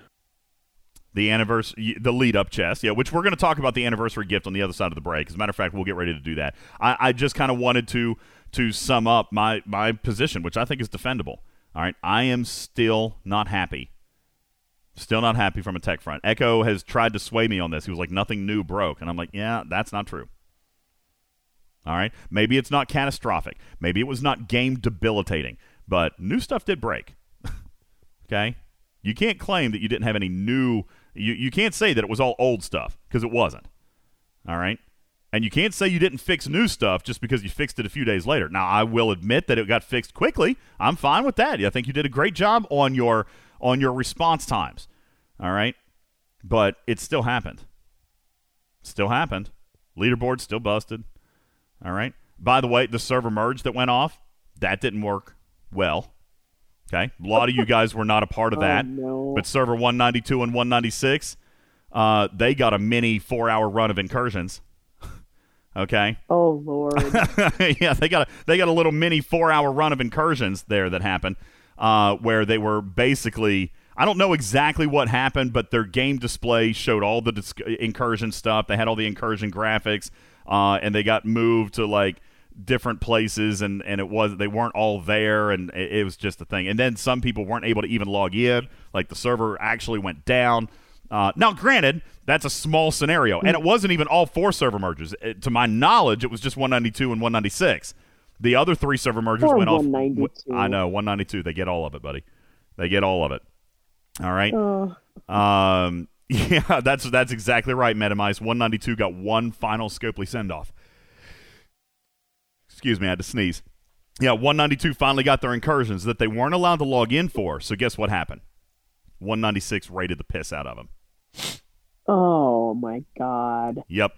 the anniversary, the lead up chest, yeah, which we're going to talk about the anniversary gift on the other side of the break. As a matter of fact, we'll get ready to do that. I, I just kind of wanted to to sum up my my position, which I think is defendable. All right, I am still not happy. Still not happy from a tech front. Echo has tried to sway me on this. He was like, nothing new broke. And I'm like, yeah, that's not true. All right. Maybe it's not catastrophic. Maybe it was not game debilitating, but new stuff did break. [laughs] okay. You can't claim that you didn't have any new. You, you can't say that it was all old stuff because it wasn't. All right. And you can't say you didn't fix new stuff just because you fixed it a few days later. Now, I will admit that it got fixed quickly. I'm fine with that. I think you did a great job on your on your response times. All right. But it still happened. Still happened. Leaderboard still busted. All right. By the way, the server merge that went off, that didn't work well. Okay. A lot of you [laughs] guys were not a part of Oh, that. no. But server 192 and 196, uh, they got a mini four hour run of incursions. [laughs] okay. Oh Lord. [laughs] yeah, they got a, they got a little mini four hour run of incursions there that happened, uh, where they were basically. I don't know exactly what happened, but their game display showed all the dis- incursion stuff. They had all the incursion graphics, uh, and they got moved to like different places, and, and it was they weren't all there, and it, it was just a thing. And then some people weren't able to even log in. Like the server actually went down. Uh, now, granted, that's a small scenario, and it wasn't even all four server mergers. It- to my knowledge, it was just 192 and 196. The other three server mergers Or went off. I know 192. They get all of it, buddy. They get all of it. All right. Oh. Um, [laughs] yeah, that's that's exactly right. Metamice 192 got one final Scopely send off. Excuse me, I had to sneeze. Yeah, 192 finally got their incursions that they weren't allowed to log in for. So guess what happened? 196 raided the piss out of them. Oh my God. Yep.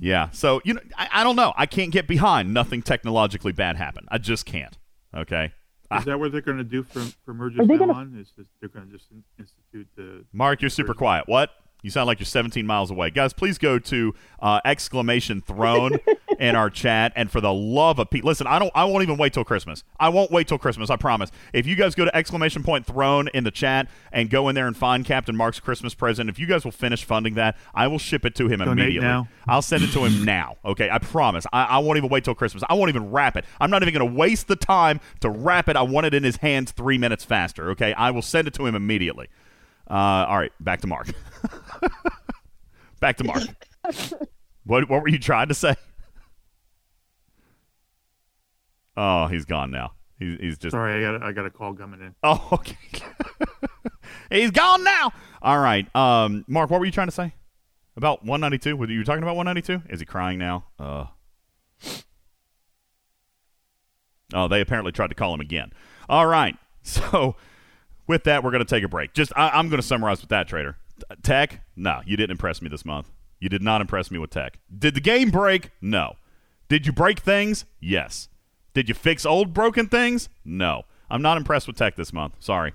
Yeah. So you know, I, I don't know. I can't get behind nothing technologically bad happened. I just can't. Okay. Is that what they're going to do for for mergers they now gonna- on? Is this, they're going to just institute the Mark, you're super quiet. What? You sound like you're 17 miles away. Guys, please go to uh, exclamation throne [laughs] in our chat. And for the love of Pete, listen, I don't. I won't even wait till Christmas. I won't wait till Christmas. I promise. If you guys go to exclamation point throne in the chat and go in there and find Captain Mark's Christmas present, if you guys will finish funding that, I will ship it to him Donate immediately. now. I'll send it to him now. Okay, I promise. I, I won't even wait till Christmas. I won't even wrap it. I'm not even going to waste the time to wrap it. I want it in his hands three minutes faster. Okay, I will send it to him immediately. Uh, all right, back to Mark. [laughs] back to Mark. [laughs] what what were you trying to say? Oh, he's gone now. He's, he's just Sorry, I got I got a call coming in. Oh, [laughs] okay. He's gone now. All right. Um, Mark, what were you trying to say about 192? Were you talking about 192? Is he crying now? Uh. Oh, they apparently tried to call him again. All right. [laughs] So, with that, we're going to take a break. Just, I, I'm going to summarize with that, Trader. Tech? No, you didn't impress me this month. You did not impress me with tech. Did the game break? No. Did you break things? Yes. Did you fix old broken things? No. I'm not impressed with tech this month. Sorry.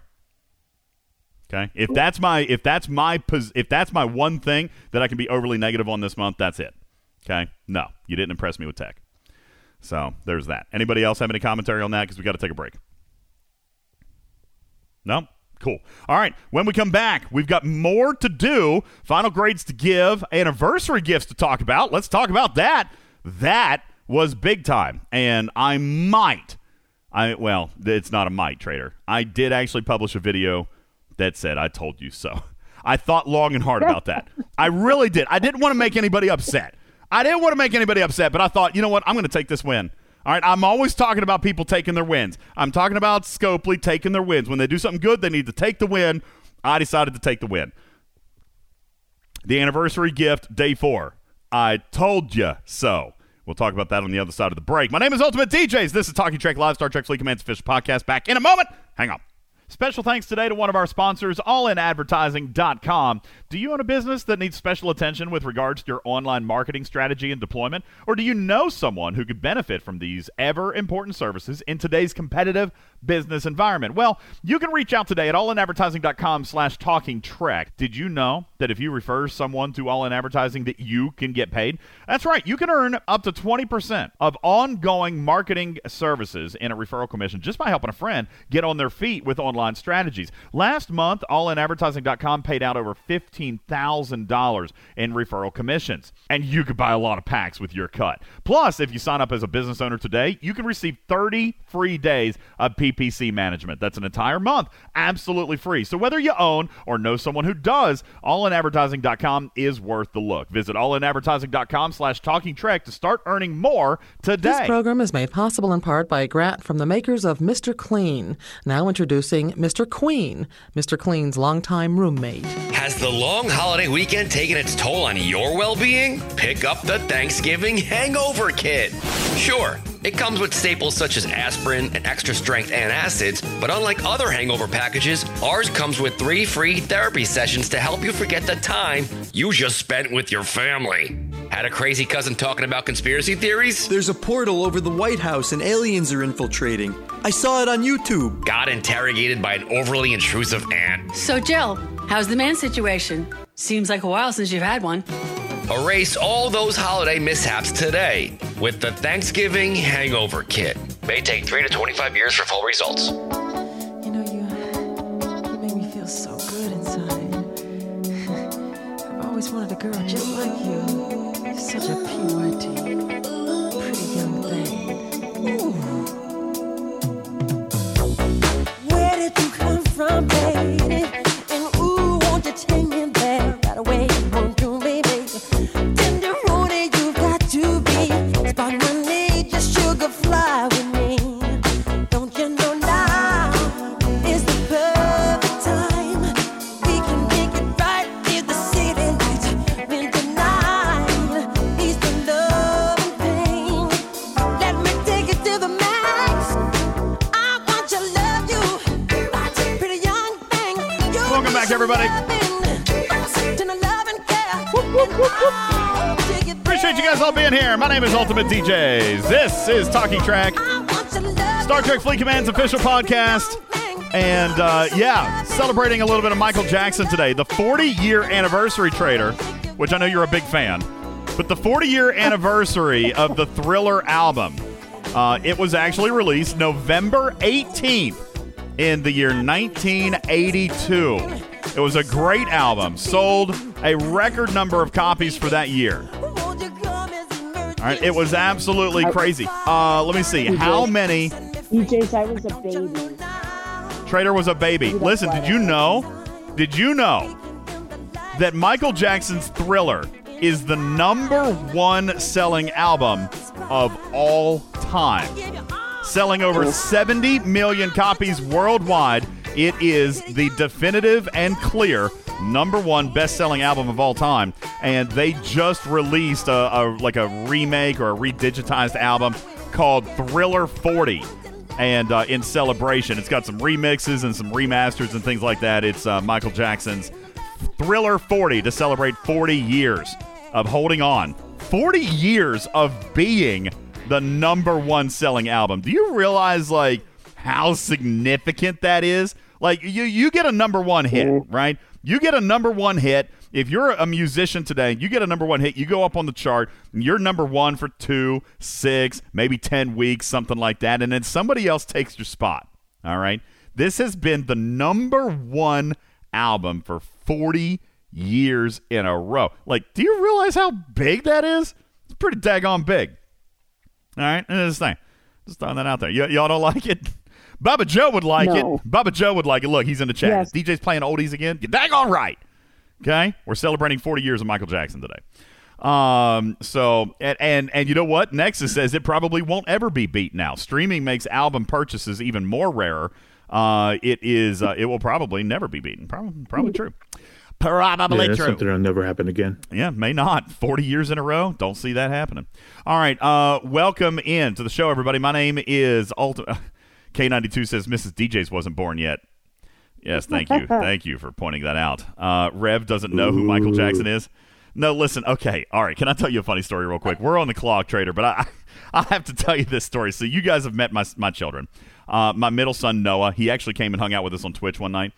Okay. If that's my if that's my pos- if that's my one thing that I can be overly negative on this month, that's it. Okay. No, you didn't impress me with tech. So there's that. Anybody else have any commentary on that? Because we got to take a break. No? Cool. All right. When we come back, we've got more to do, final grades to give, anniversary gifts to talk about. Let's talk about that. That was big time. And I might, I well, it's not a might trader. I did actually publish a video that said, I told you so. [laughs] I thought long and hard about that. I really did. I didn't want to make anybody upset. I didn't want to make anybody upset, but I thought, you know what? I'm going to take this win. All right, I'm always talking about people taking their wins. I'm talking about Scopely taking their wins. When they do something good, they need to take the win. I decided to take the win. The anniversary gift, day four. I told you so. We'll talk about that on the other side of the break. My name is Ultimate DJs. This is Talking Trek Live, Star Trek Fleet Command's official podcast. Back in a moment. Hang on. Special thanks today to one of our sponsors, allinadvertising.com. Do you own a business that needs special attention with regards to your online marketing strategy and deployment? Or do you know someone who could benefit from these ever important services in today's competitive business environment? Well, you can reach out today at allinadvertising.com slash talking trek. Did you know that if you refer someone to All In Advertising that you can get paid? That's right. You can earn up to 20% of ongoing marketing services in a referral commission just by helping a friend get on their feet with online strategies. Last month, allinadvertising.com paid out over $15,000 in referral commissions. And you could buy a lot of packs with your cut. Plus, if you sign up as a business owner today, you can receive 30 free days of PPC management. That's an entire month, absolutely free. So whether you own or know someone who does, allinadvertising.com is worth the look. Visit allinadvertising.com slash talking trek to start earning more today. This program is made possible in part by a grant from the makers of Mr. Clean. Now introducing Mr. Queen, Mr. Clean's longtime roommate. Has the long holiday weekend taken its toll on your well being? Pick up the Thanksgiving Hangover Kit. Sure, it comes with staples such as aspirin and extra strength antacids, but unlike other hangover packages, ours comes with three free therapy sessions to help you forget the time you just spent with your family. Had a crazy cousin talking about conspiracy theories? There's a portal over the White House and aliens are infiltrating. I saw it on YouTube. Got interrogated by an overly intrusive aunt? So, Jill, how's the man situation? Seems like a while since you've had one. Erase all those holiday mishaps today with the Thanksgiving Hangover Kit. May take 3 to 25 years for full results. You know, you, you make me feel so good inside. [laughs] I've always wanted a girl just like you. You're such a PYT. Is Talking Trek, Star Trek Fleet Command's official podcast. And uh, yeah, celebrating a little bit of Michael Jackson today. The 40 year anniversary trader, which I know you're a big fan, but the 40 year [laughs] anniversary of the Thriller album. Uh, it was actually released November 18th in the year 1982. It was a great album, sold a record number of copies for that year. All right, it was absolutely crazy. Uh, let me see. How many? DJs, I was a baby. Trader was a baby. Listen, did you know? Did you know that Michael Jackson's Thriller is the number one selling album of all time? Selling over 70 million copies worldwide, it is the definitive and clear number one best-selling album of all time. And they just released a, a like a remake or a redigitized album called Thriller 40 and uh, in celebration. It's got some remixes and some remasters and things like that. It's uh, Michael Jackson's Thriller 40 to celebrate 40 years of holding on, 40 years of being the number one selling album. Do you realize like how significant that is? Like you, you get a number one hit, right? You get a number one hit. If you're a musician today, you get a number one hit, you go up on the chart, you're number one for two, six, maybe 10 weeks, something like that, and then somebody else takes your spot. All right? This has been the number one album for 40 years in a row. Like, do you realize how big that is? It's pretty daggone big. All right? And this thing. Just throwing that out there. Y- y'all don't like it? [laughs] Baba Joe would like No. it. Baba Joe would like it. Look, he's in the chat. Yes. DJ's playing oldies again. You're daggone right. Okay? We're celebrating 40 years of Michael Jackson today. Um, so and, and and you know what? Nexus says it probably won't ever be beat now. Streaming makes album purchases even more rarer. Uh, it is uh, it will probably never be beaten. Probably probably true. Probably yeah, that's true. something that'll never happen again. Yeah, may not. 40 years in a row. Don't see that happening. All right. Uh, welcome in to the show, everybody. My name is Ultimate. [laughs] K92 says Mrs. DJs wasn't born yet. Yes, thank you. [laughs] thank you for pointing that out. Uh, Rev doesn't know who Michael Jackson is. No, listen. Okay, all right. Can I tell you a funny story real quick? We're on the clock, trader, but I, [laughs] I have to tell you this story. So you guys have met my my children. Uh, my middle son Noah. He actually came and hung out with us on Twitch one night.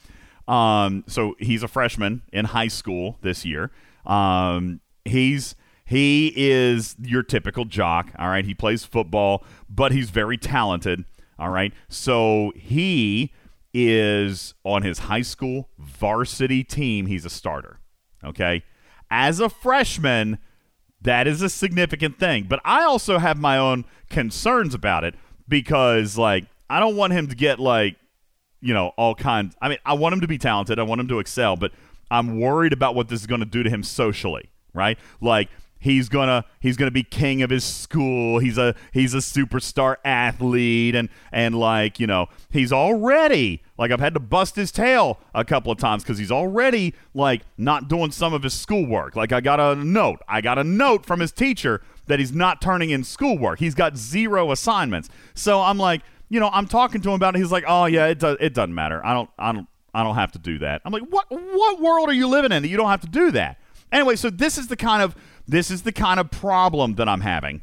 Um, so he's a freshman in high school this year. Um, he's he is your typical jock. All right, he plays football, but he's very talented. All right, so he is on his high school varsity team. He's a starter. Okay. As a freshman, that is a significant thing. But I also have my own concerns about it because, like, I don't want him to get, like, you know, all kinds. I mean, I want him to be talented. I want him to excel, but I'm worried about what this is going to do to him socially, right? Like, he's gonna he's gonna be king of his school. He's a he's a superstar athlete, and and like you know he's already like I've had to bust his tail a couple of times because he's already like not doing some of his schoolwork. Like I got a note, I got a note from his teacher that he's not turning in schoolwork. He's got zero assignments. So I'm like, you know, I'm talking to him about it. He's like, oh yeah, it does it doesn't matter. I don't I don't I don't have to do that. I'm like, what what world are you living in that you don't have to do that? Anyway, so this is the kind of this is the kind of problem that I'm having.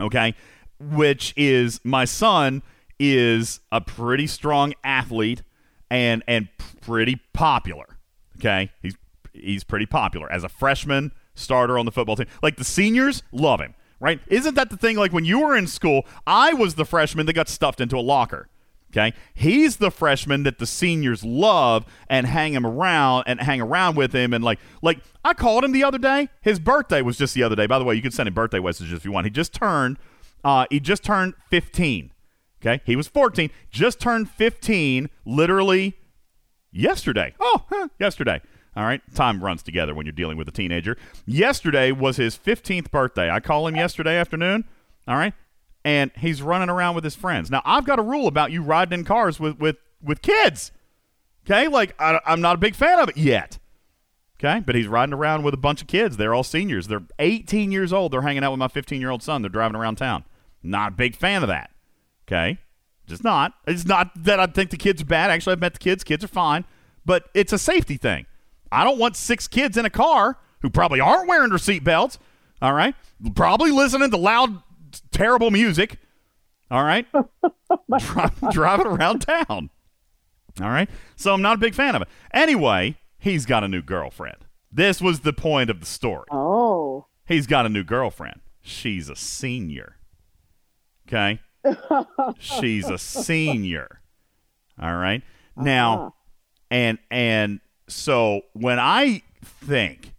Okay? Which is my son is a pretty strong athlete and and pretty popular. Okay? He's he's pretty popular as a freshman starter on the football team. Like the seniors love him, right? Isn't that the thing like when you were in school, I was the freshman that got stuffed into a locker. Okay, he's the freshman that the seniors love and hang him around and hang around with him and like like I called him the other day. His birthday was just the other day. By the way, you can send him birthday messages if you want. He just turned uh, he just turned 15. Okay, he was 14, just turned 15, literally yesterday. Oh, huh, yesterday. All right, time runs together when you're dealing with a teenager. Yesterday was his 15th birthday. I call him yesterday afternoon. All right, and he's running around with his friends. Now, I've got a rule about you riding in cars with with with kids. Okay, like I, I'm not a big fan of it yet. Okay, but he's riding around with a bunch of kids. They're all seniors. They're 18 years old. They're hanging out with my 15 year old son. They're driving around town. Not a big fan of that. Okay, just not. It's not that I think the kids are bad. Actually, I've met the kids. Kids are fine, but it's a safety thing. I don't want six kids in a car who probably aren't wearing their seatbelts. All right, probably listening to loud, terrible music. All right, [laughs] Dri- driving around town. All right, so I'm not a big fan of it. Anyway, he's got a new girlfriend. This was the point of the story. Oh. He's got a new girlfriend. She's a senior. Okay. [laughs] She's a senior. All right. Uh-huh. Now, and and so when I think,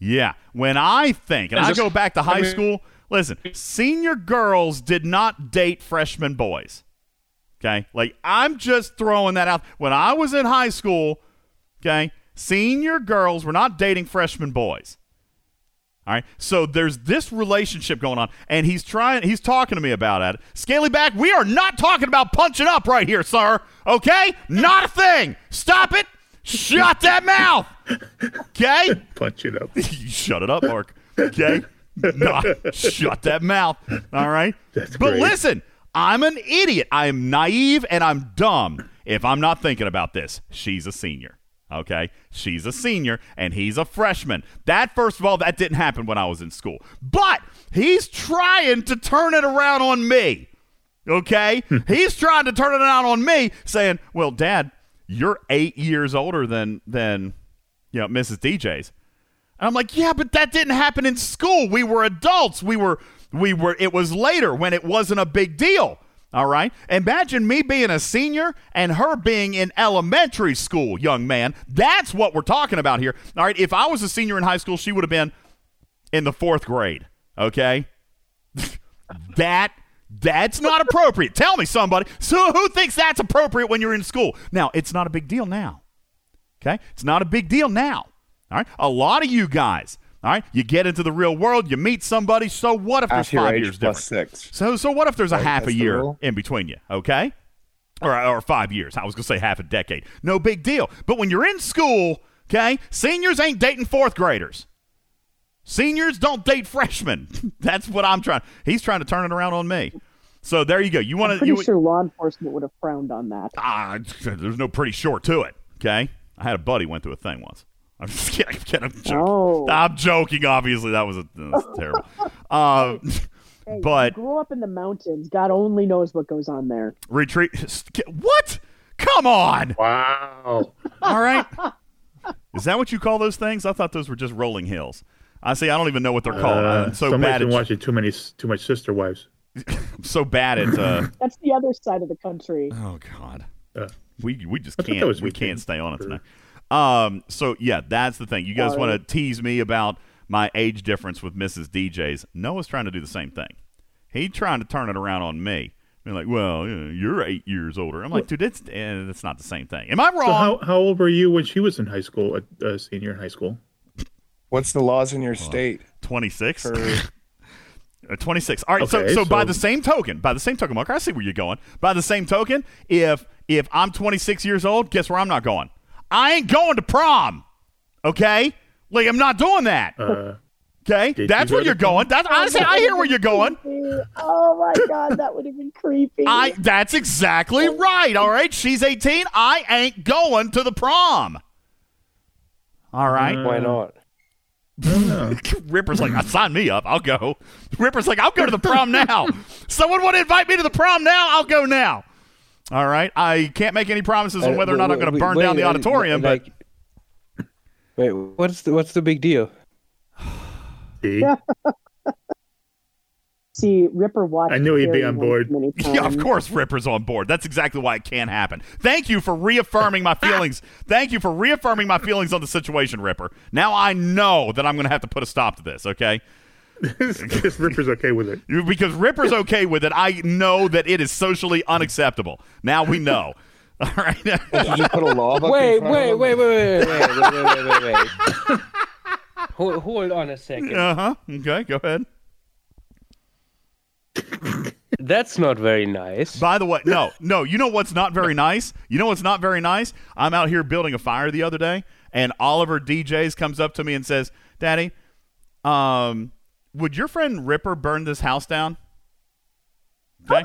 yeah, when I think, and And I just- go back to I high mean- school. Listen, senior girls did not date freshman boys. Okay, like I'm just throwing that out. When I was in high school, okay, senior girls were not dating freshman boys. All right. So there's this relationship going on, and he's trying. He's talking to me about it. Scaly back. We are not talking about punching up right here, sir. Okay, not a thing. Stop it. Shut that mouth. Okay. [laughs] Punch it up. [laughs] Shut it up, Mark. Okay. [laughs] Nah, shut that mouth. All right. [laughs] That's but great. listen, I'm an idiot. I am naive and I'm dumb if I'm not thinking about this. She's a senior. Okay. She's a senior and he's a freshman. That, first of all, that didn't happen when I was in school. But he's trying to turn it around on me. Okay. Hmm. he's trying to turn it around on me, saying, Well, Dad, you're eight years older than than you know, Mrs. DJ's. And I'm like, yeah, but that didn't happen in school. We were adults. We were, we were, it was later when it wasn't a big deal. All right. Imagine me being a senior and her being in elementary school, young man. That's what we're talking about here. All right. If I was a senior in high school, she would have been in the fourth grade. Okay. [laughs] that that's not appropriate. Tell me somebody. So who thinks that's appropriate when you're in school? Now, it's not a big deal now. Okay? It's not a big deal now. All right? A lot of you guys, all right, you get into the real world, you meet somebody, so what if there's Half your five years plus difference? six. So so what if there's a Right, half a year in between you, okay? Or or 5 years. I was going to say half a decade. No big deal. But when you're in school, okay? Seniors ain't dating fourth graders. Seniors don't date freshmen. [laughs] That's what I'm trying. He's trying to turn it around on me. So there you go. You want to pretty you sure law enforcement would have frowned on that. Ah, there's no pretty sure to it. Okay, I had a buddy went through a thing once. I'm just [laughs] kidding. I'm, kidding, I'm joking. Oh. I'm joking. Obviously, that was, a, that was [laughs] terrible. Uh, Hey, but grew up in the mountains. God only knows what goes on there. retreat. [laughs] What? Come on. Wow. All right. Is that what you call those things? I thought those were just rolling hills. I see. I don't even know what they're called. Uh, I'm so somebody's bad been at watching too many, too much Sister Wives. I'm so bad at. Uh, That's the other side of the country. oh God. Uh, We we just I can't we can't stay on it tonight. Um. So yeah, that's the thing. You guys want to tease me about my age difference with Mrs. DJ's? Noah's trying to do the same thing. He trying to turn it around on me. Being like, well, you know, you're eight years older. I'm like, dude, it's eh, it's not the same thing. Am I wrong? So how, how old were you when she was in high school, a uh, senior in high school? What's the laws in your state? 26. For [laughs] Uh, 26. All right. so, Okay, so by the same token, by the same token, Mark, I see where you're going. By the same token, if if I'm 26 years old, guess where I'm not going? I ain't going to prom. Okay? Like I'm not doing that. Uh, Okay? That's you where you're going. That's honestly, I hear where you're going. Oh my God, that would have been creepy. I that's exactly right. All right. She's 18. I ain't going to the prom. All right. Uh, Why not? I don't know. [laughs] Ripper's like, sign me up. I'll go. Ripper's like, I'll go to the prom now. [laughs] Someone want to invite me to the prom now? I'll go now. All right. I can't make any promises on Uh, whether or not I'm going to burn wait, down the auditorium, but like- Wait, what's the what's the big deal? See? [laughs] See, Ripper watched. I knew he'd be on board. [laughs] Yeah, of course Ripper's on board. That's exactly why it can't happen. Thank you for reaffirming my feelings. Thank you for reaffirming my feelings on the situation, Ripper. Now I know that I'm going to have to put a stop to this, okay? Because Ripper's okay with it. Because Ripper's okay with it. I know that it is socially unacceptable. Now we know. [laughs] All right. Did you put a law Wait, wait, wait, wait, wait, wait, wait, wait, wait, wait, wait. [laughs] hold, hold on a second. Uh huh. Okay, go ahead. That's not very nice. By the way, no, no. You know what's not very nice? You know what's not very nice? I'm out here building a fire the other day, and Oliver DJs comes up to me and says, "Daddy, um, would your friend Ripper burn this house down?" [laughs] Okay.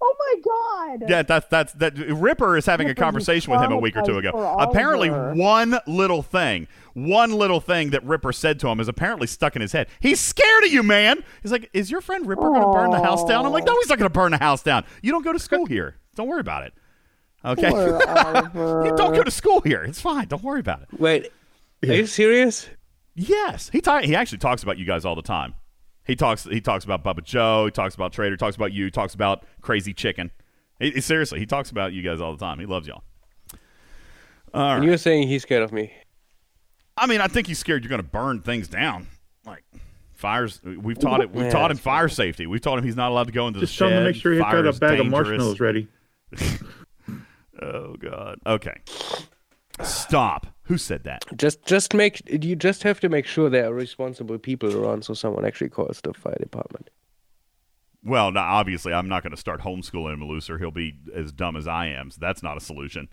Oh my God. Yeah, that's that's that. Ripper is having a Ripper, you conversation with him a week or two ago. Apparently, one little thing, one little thing that Ripper said to him is apparently stuck in his head. He's scared of you, man. He's like, "Is your friend Ripper going to burn the house down?" I'm like, "No, he's not going to burn the house down. You don't go to school here. Don't worry about it. Okay, [laughs] you don't go to school here. It's fine. Don't worry about it." Wait, are you serious? Yes, he ta- he actually talks about you guys all the time. He talks he talks about Bubba Joe. He talks about Trader. Talks about you. Talks about Crazy Chicken. He- he- seriously, he talks about you guys all the time. He loves y'all. All And right. you're saying he's scared of me. I mean, I think he's scared you're going to burn things down. Like fires, we've taught it. We've Yeah, taught him that's fire safety. We've taught him he's not allowed to go into Just the tell shed. him to make sure he's got a bag of marshmallows ready. [laughs] Oh God. Okay. Stop. Who said that? Just, just make you just have to make sure there are responsible people around, so someone actually calls the fire department. Well, now obviously, I'm not going to start homeschooling him looser. He'll be as dumb as I am. So that's not a solution.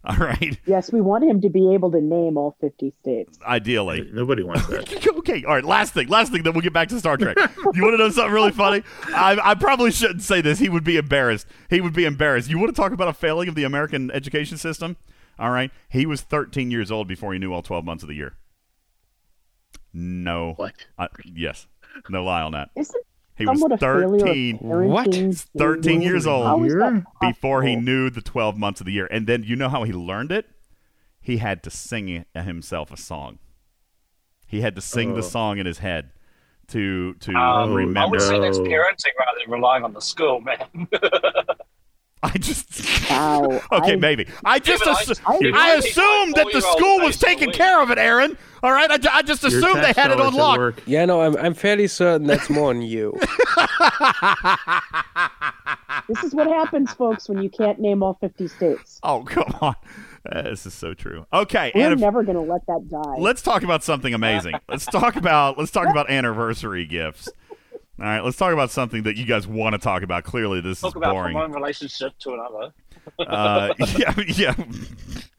[laughs] All right. Yes, we want him to be able to name all 50 states. Ideally. Nobody wants that. [laughs] okay, all right. Last thing, last thing. Then we'll get back to Star Trek. you want to know something really funny? I, I probably shouldn't say this. He would be embarrassed. He would be embarrassed. You want to talk about a failing of the American education system? All right. He was 13 years old before he knew all 12 months of the year. No. What? I, yes. No lie on that. Isn't He was somewhat a failure of 13. What? 13 years old before he knew the 12 months of the year. And then you know how he learned it? He had to sing it- himself a song. He had to sing the Oh. song in his head to to Um, I would say that's parenting rather than relying on the school, man. [laughs] [laughs] I just Wow, [laughs] okay, I- maybe I just Even I- assu- I- I, I- assumed that the school was taking care of it, Aaron. All right, I, I just assumed they had it dollars on lock. work. Yeah, no, I'm, I'm fairly certain that's more on you. [laughs] This is what happens, folks, when you can't name all 50 states. Oh come on, Uh, this is so true. Okay, We're and if- never going to let that die. let's talk about something amazing. Let's talk about let's talk about anniversary gifts. All right, let's talk about something that you guys want to talk about. Clearly, this Talk is about boring. from one relationship to another. Uh, [laughs] yeah, yeah.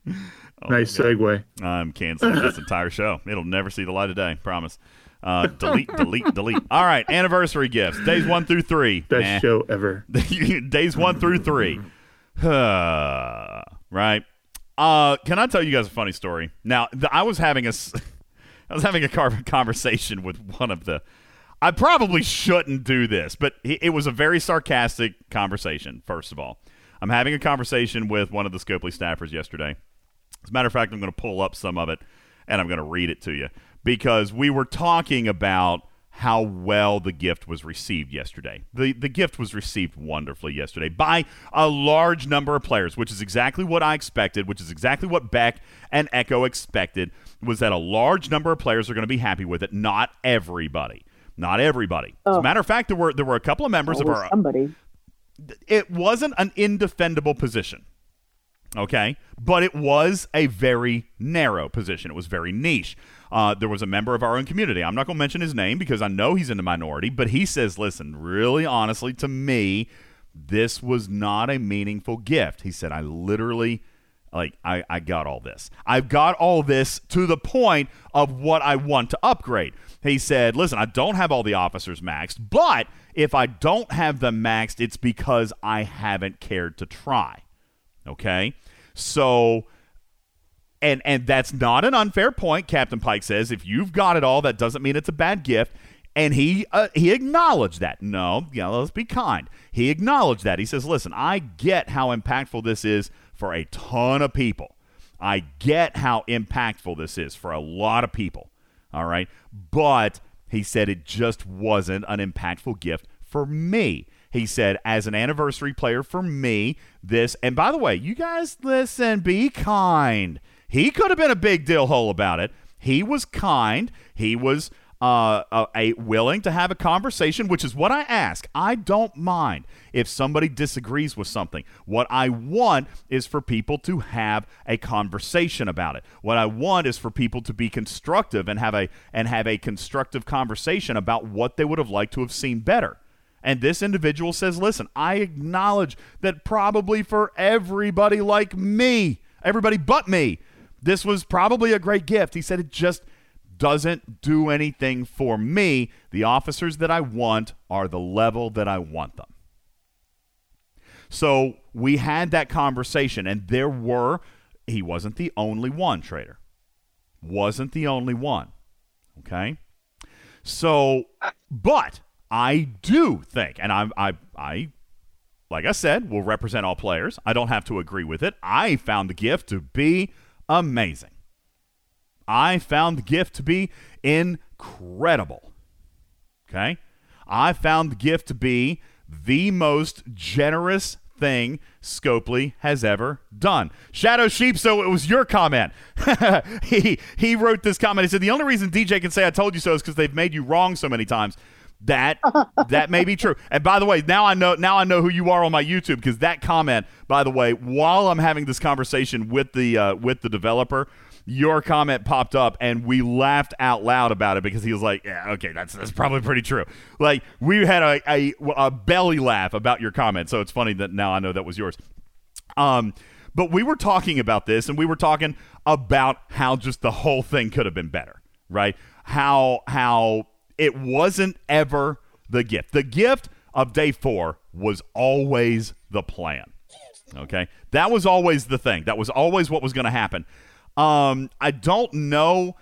[laughs] Oh, nice segue. I'm canceling this entire show. It'll never see the light of day. Promise. Uh, delete, delete, delete. All right, anniversary gifts. Days one through three. Best Nah. show ever. [laughs] Days one through three. [sighs] right. Uh, can I tell you guys a funny story? Now, th- I was having a, s- I was having a car- conversation with one of the. I probably shouldn't do this, but it was a very sarcastic conversation. First of all, I'm having a conversation with one of the Scopely staffers yesterday. As a matter of fact, I'm going to pull up some of it and I'm going to read it to you because we were talking about how well the gift was received yesterday. The the gift was received wonderfully yesterday by a large number of players, which is exactly what I expected, which is exactly what Beck and Echo expected was that a large number of players are going to be happy with it, not everybody. Not everybody. As a matter of fact, there were there were a couple of members of our somebody. it wasn't an indefendable position. Okay, but it was a very narrow position. It was very niche. Uh, there was a member of our own community. I'm not going to mention his name because I know he's in the minority, but he says, listen, really honestly, to me, this was not a meaningful gift. He said, I literally, like, I, I got all this. I've got all this to the point of what I want to upgrade. He said, listen, I don't have all the officers maxed, but if I don't have them maxed, it's because I haven't cared to try. Okay? So and and that's not an unfair point captain pike says. If you've got it all that doesn't mean it's a bad gift. And he uh, he acknowledged that. No yeah let's be kind. He acknowledged that. He says listen i get how impactful this is for a ton of people. I get how impactful this is for a lot of people all right but he said it just wasn't an impactful gift for me he said, as an anniversary player for me, this, and by the way, you guys listen, be kind. He could have been a big deal hole about it. He was kind. He was uh, a, a willing to have a conversation, which is what I ask. I don't mind if somebody disagrees with something. What I want is for people to have a conversation about it. What I want is for people to be constructive and have a and have a constructive conversation about what they would have liked to have seen better. And this individual says, listen, I acknowledge that probably for everybody like me, everybody but me, this was probably a great gift. He said it just doesn't do anything for me. The officers that I want are the level that I want them. So we had that conversation, and there were, he wasn't the only one, Trader. Wasn't the only one. Okay? So, but I do think, and I, I, I, like I said, will represent all players. I don't have to agree with it. I found the gift to be amazing. I found the gift to be incredible. Okay? I found the gift to be the most generous thing Scopely has ever done. Shadow Sheep, so it was your comment. [laughs] he he wrote this comment. He said the only reason DJ can say I told you so is because they've made you wrong so many times. That that may be true. And by the way, now I know now I know who you are on my YouTube because that comment, by the way, while I'm having this conversation with the uh, with the developer, your comment popped up and we laughed out loud about it because he was like, "Yeah, okay, that's that's probably pretty true." Like we had a a, a belly laugh about your comment, so it's funny that now I know that was yours. Um, but we were talking about this, and we were talking about how just the whole thing could have been better, right? How how it wasn't ever the gift. The gift of day four was always the plan. Okay, that was always the thing. That was always what was going to happen. Um, I don't know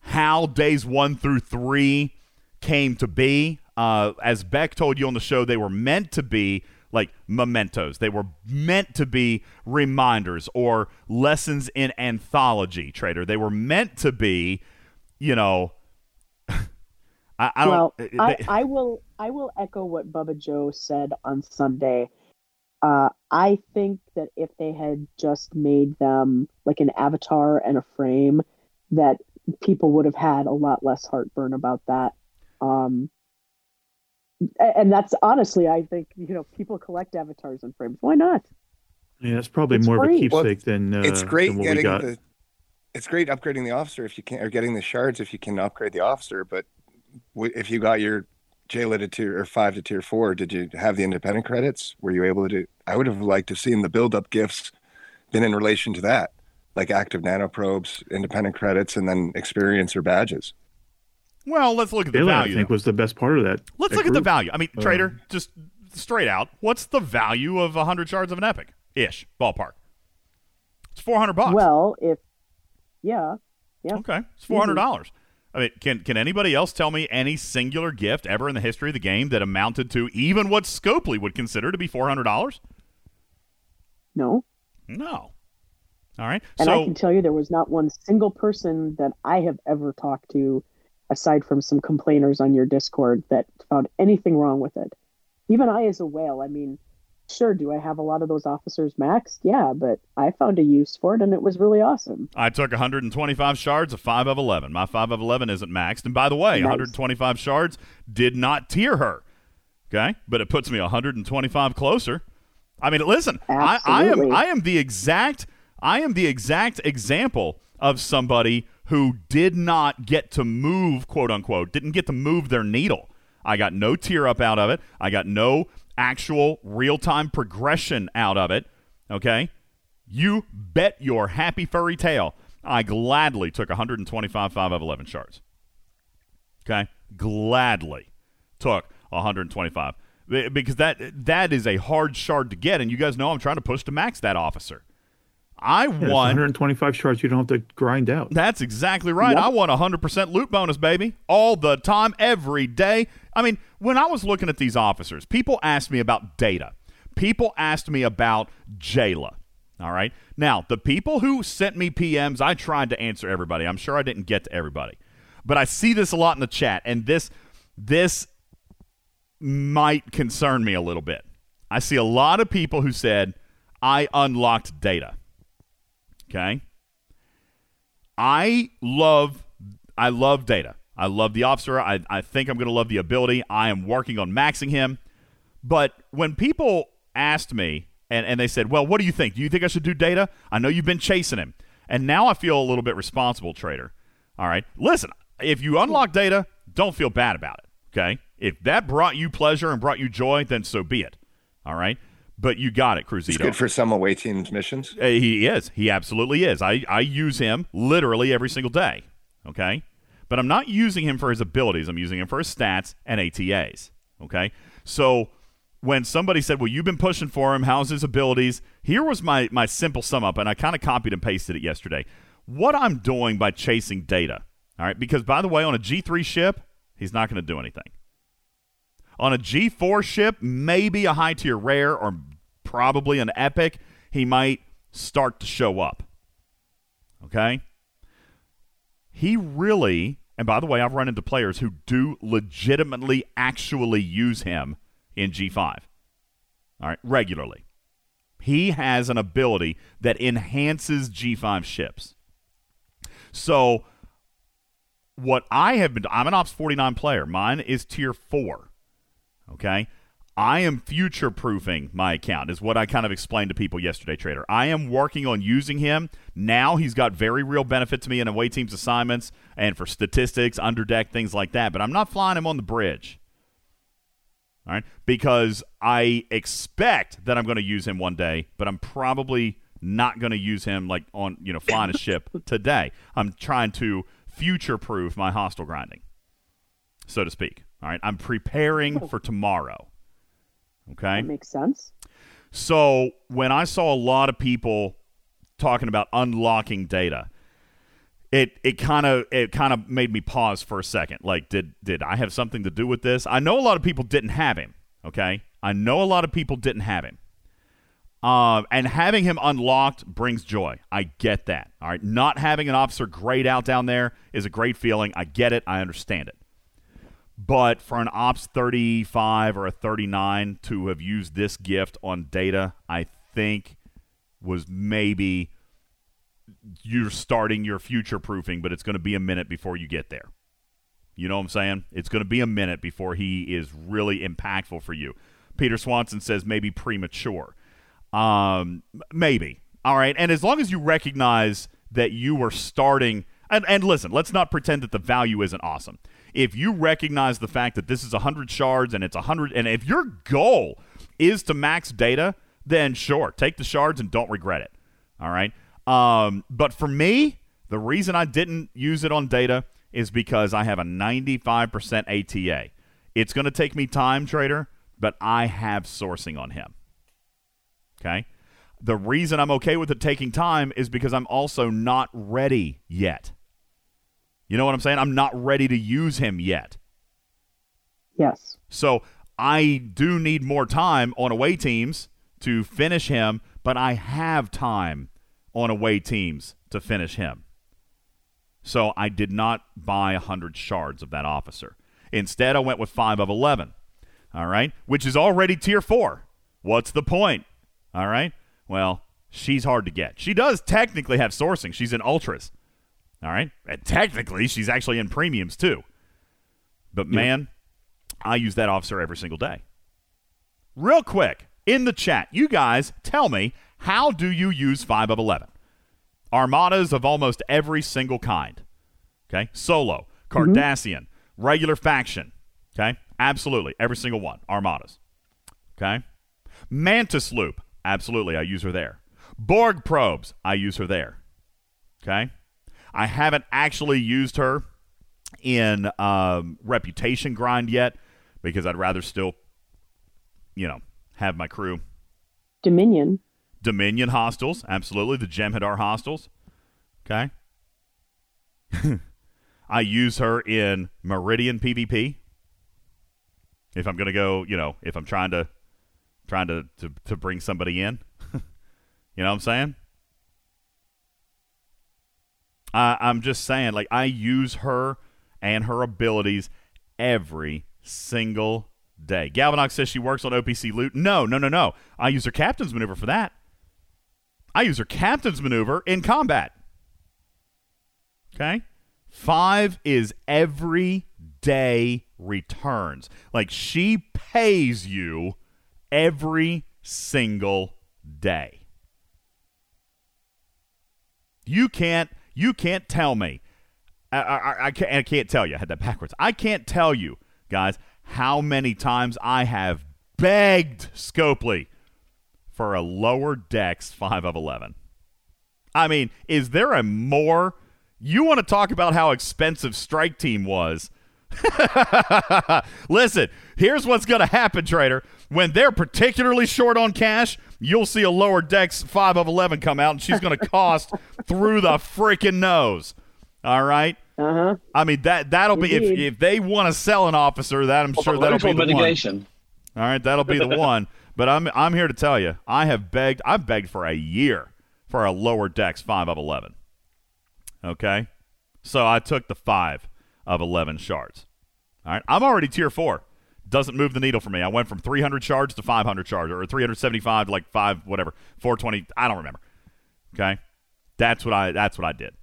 how days one through three came to be. Uh, as Beck told you on the show, they were meant to be like mementos. They were meant to be reminders or lessons in anthology, Trader. They were meant to be, you know. [laughs] I, I don't. well, they- I, I will I will echo what Bubba Joe said on Sunday. Uh, I think that if they had just made them like an avatar and a frame, that people would have had a lot less heartburn about that. Um, and that's honestly, I think you know people collect avatars and frames. Why not? Yeah, it's probably It's more of a free. Well, keepsake than uh, it's great than what we getting got. the it's great upgrading the officer if you can or getting the shards if you can upgrade the officer but w- if you got your JLIT to tier or five to tier four did you have the independent credits were you able to do i would have liked to have seen the build up gifts been in relation to that like active nanoprobes independent credits and then experience or badges well, let's look at the value. I think, though. was the best part of that. Let's that look at the value. I mean, Um, Trader, just straight out, what's the value of 100 shards of an epic? Ish, ballpark. It's four hundred bucks. Well, if yeah, yeah. Okay, it's four hundred dollars. I mean, can can anybody else tell me any singular gift ever in the history of the game that amounted to even what Scopely would consider to be four hundred dollars? No. No. All right. And so I can tell you there was not one single person that I have ever talked to, aside from some complainers on your Discord, that found anything wrong with it. Even I, as a whale, I mean, sure, do I have a lot of those officers maxed? Yeah, but I found a use for it and it was really awesome. I took 125 shards of 5 of 11. My 5 of 11 isn't maxed. And by the way, Nice. 125 shards did not tier her. Okay? But it puts me 125 closer. I mean, listen, I, I am I am the exact I am the exact example of somebody who did not get to move, quote unquote, didn't get to move their needle. I got no tear up out of it. I got no actual real time progression out of it. Okay? You bet your happy furry tail. I gladly took 125 5 of 11 shards. Okay? Gladly took 125 because that that is a hard shard to get and you guys know I'm trying to push to max that officer. I Yeah, won 125 shards you don't have to grind out. that's exactly right. I want 100% loot bonus, baby. All the time, every day. I mean, when I was looking at these officers, people asked me about data. People asked me about Jaylah. All right. Now, the people who sent me PMs, I tried to answer everybody. I'm sure I didn't get to everybody. But I see this a lot in the chat, and this this might concern me a little bit. I see a lot of people who said, I unlocked data. Okay. I love I love data. I love the officer. I, I think I'm going to love the ability. I am working on maxing him. But when people asked me and, and they said, Well, what do you think? Do you think I should do data? I know you've been chasing him. And now I feel a little bit responsible, trader. All right. Listen, if you unlock data, don't feel bad about it. Okay. If that brought you pleasure and brought you joy, then so be it. All right. But you got it, Cruzito. It's good for some away teams missions. Uh, he is. He absolutely is. I, I use him literally every single day. Okay? But I'm not using him for his abilities. I'm using him for his stats and ATAs. Okay? So when somebody said, Well, you've been pushing for him, how's his abilities? Here was my, my simple sum up, and I kind of copied and pasted it yesterday. What I'm doing by chasing data. All right? Because by the way, on a G3 ship, he's not going to do anything. On a G4 ship, maybe a high tier rare or probably an epic, he might start to show up. Okay? He really, and by the way, I've run into players who do legitimately actually use him in G5. All right, regularly. He has an ability that enhances G5 ships. So, what I have been, I'm an Ops 49 player. Mine is tier 4. Okay. I am future proofing my account, is what I kind of explained to people yesterday, Trader. I am working on using him. Now he's got very real benefit to me in away teams assignments and for statistics, underdeck, things like that. But I'm not flying him on the bridge. All right. Because I expect that I'm going to use him one day, but I'm probably not going to use him like on, you know, flying a ship [laughs] today. I'm trying to future proof my hostile grinding, so to speak. All right. I'm preparing for tomorrow. Okay. That makes sense. So when I saw a lot of people talking about unlocking data, it it kind of it kind of made me pause for a second. Like, did did I have something to do with this? I know a lot of people didn't have him. Okay, I know a lot of people didn't have him. Um, and having him unlocked brings joy. I get that. All right, not having an officer grayed out down there is a great feeling. I get it. I understand it. But for an Ops 35 or a 39 to have used this gift on data, I think was maybe you're starting your future proofing, but it's going to be a minute before you get there. You know what I'm saying? It's going to be a minute before he is really impactful for you. Peter Swanson says maybe premature. Um, maybe. All right. And as long as you recognize that you were starting, and, and listen, let's not pretend that the value isn't awesome. If you recognize the fact that this is 100 shards and it's 100, and if your goal is to max data, then sure, take the shards and don't regret it. All right. Um, but for me, the reason I didn't use it on data is because I have a 95% ATA. It's going to take me time, trader, but I have sourcing on him. Okay. The reason I'm okay with it taking time is because I'm also not ready yet. You know what I'm saying? I'm not ready to use him yet. Yes. So I do need more time on away teams to finish him, but I have time on away teams to finish him. So I did not buy 100 shards of that officer. Instead, I went with 5 of 11. All right? Which is already tier 4. What's the point? All right? Well, she's hard to get. She does technically have sourcing. She's in ultras. All right? And technically, she's actually in premiums too. But man, I use that officer every single day. Real quick, in the chat, you guys tell me how do you use 5 of 11? Armadas of almost every single kind. Okay? Solo, mm-hmm. Cardassian, regular faction. Okay? Absolutely. Every single one. Armadas. Okay? Mantis Loop. Absolutely. I use her there. Borg probes. I use her there. Okay? I haven't actually used her in um, reputation grind yet because I'd rather still, you know, have my crew. Dominion. Dominion hostiles, absolutely. The Jem'Hadar hostiles. Okay. [laughs] I use her in Meridian PvP. If I'm gonna go, you know, if I'm trying to trying to, to, to bring somebody in. [laughs] you know what I'm saying? I, I'm just saying, like, I use her and her abilities every single day. Galvanox says she works on OPC loot. No, no, no, no. I use her captain's maneuver for that. I use her captain's maneuver in combat. Okay? Five is every day returns. Like she pays you every single day. You can't you can't tell me. I, I, I, can't, I can't tell you. I had that backwards. I can't tell you, guys, how many times I have begged Scopely for a Lower Decks 5 of 11. I mean, is there a more. You want to talk about how expensive Strike Team was? [laughs] Listen, here's what's going to happen, trader. When they're particularly short on cash, you'll see a lower decks 5 of 11 come out, and she's going [laughs] to cost through the freaking nose. All right? Uh-huh. I mean, that, that'll be. If, if they want to sell an officer, that I'm sure that'll be the mitigation. one. All right, that'll be the [laughs] one. But I'm I'm here to tell you, I have begged. I've begged for a year for a lower decks five of eleven. Okay, so I took the five of eleven shards. All right, I'm already tier four. Doesn't move the needle for me. I went from 300 shards to 500 shards, or 375 to like five, whatever, 420. I don't remember. Okay, that's what I that's what I did.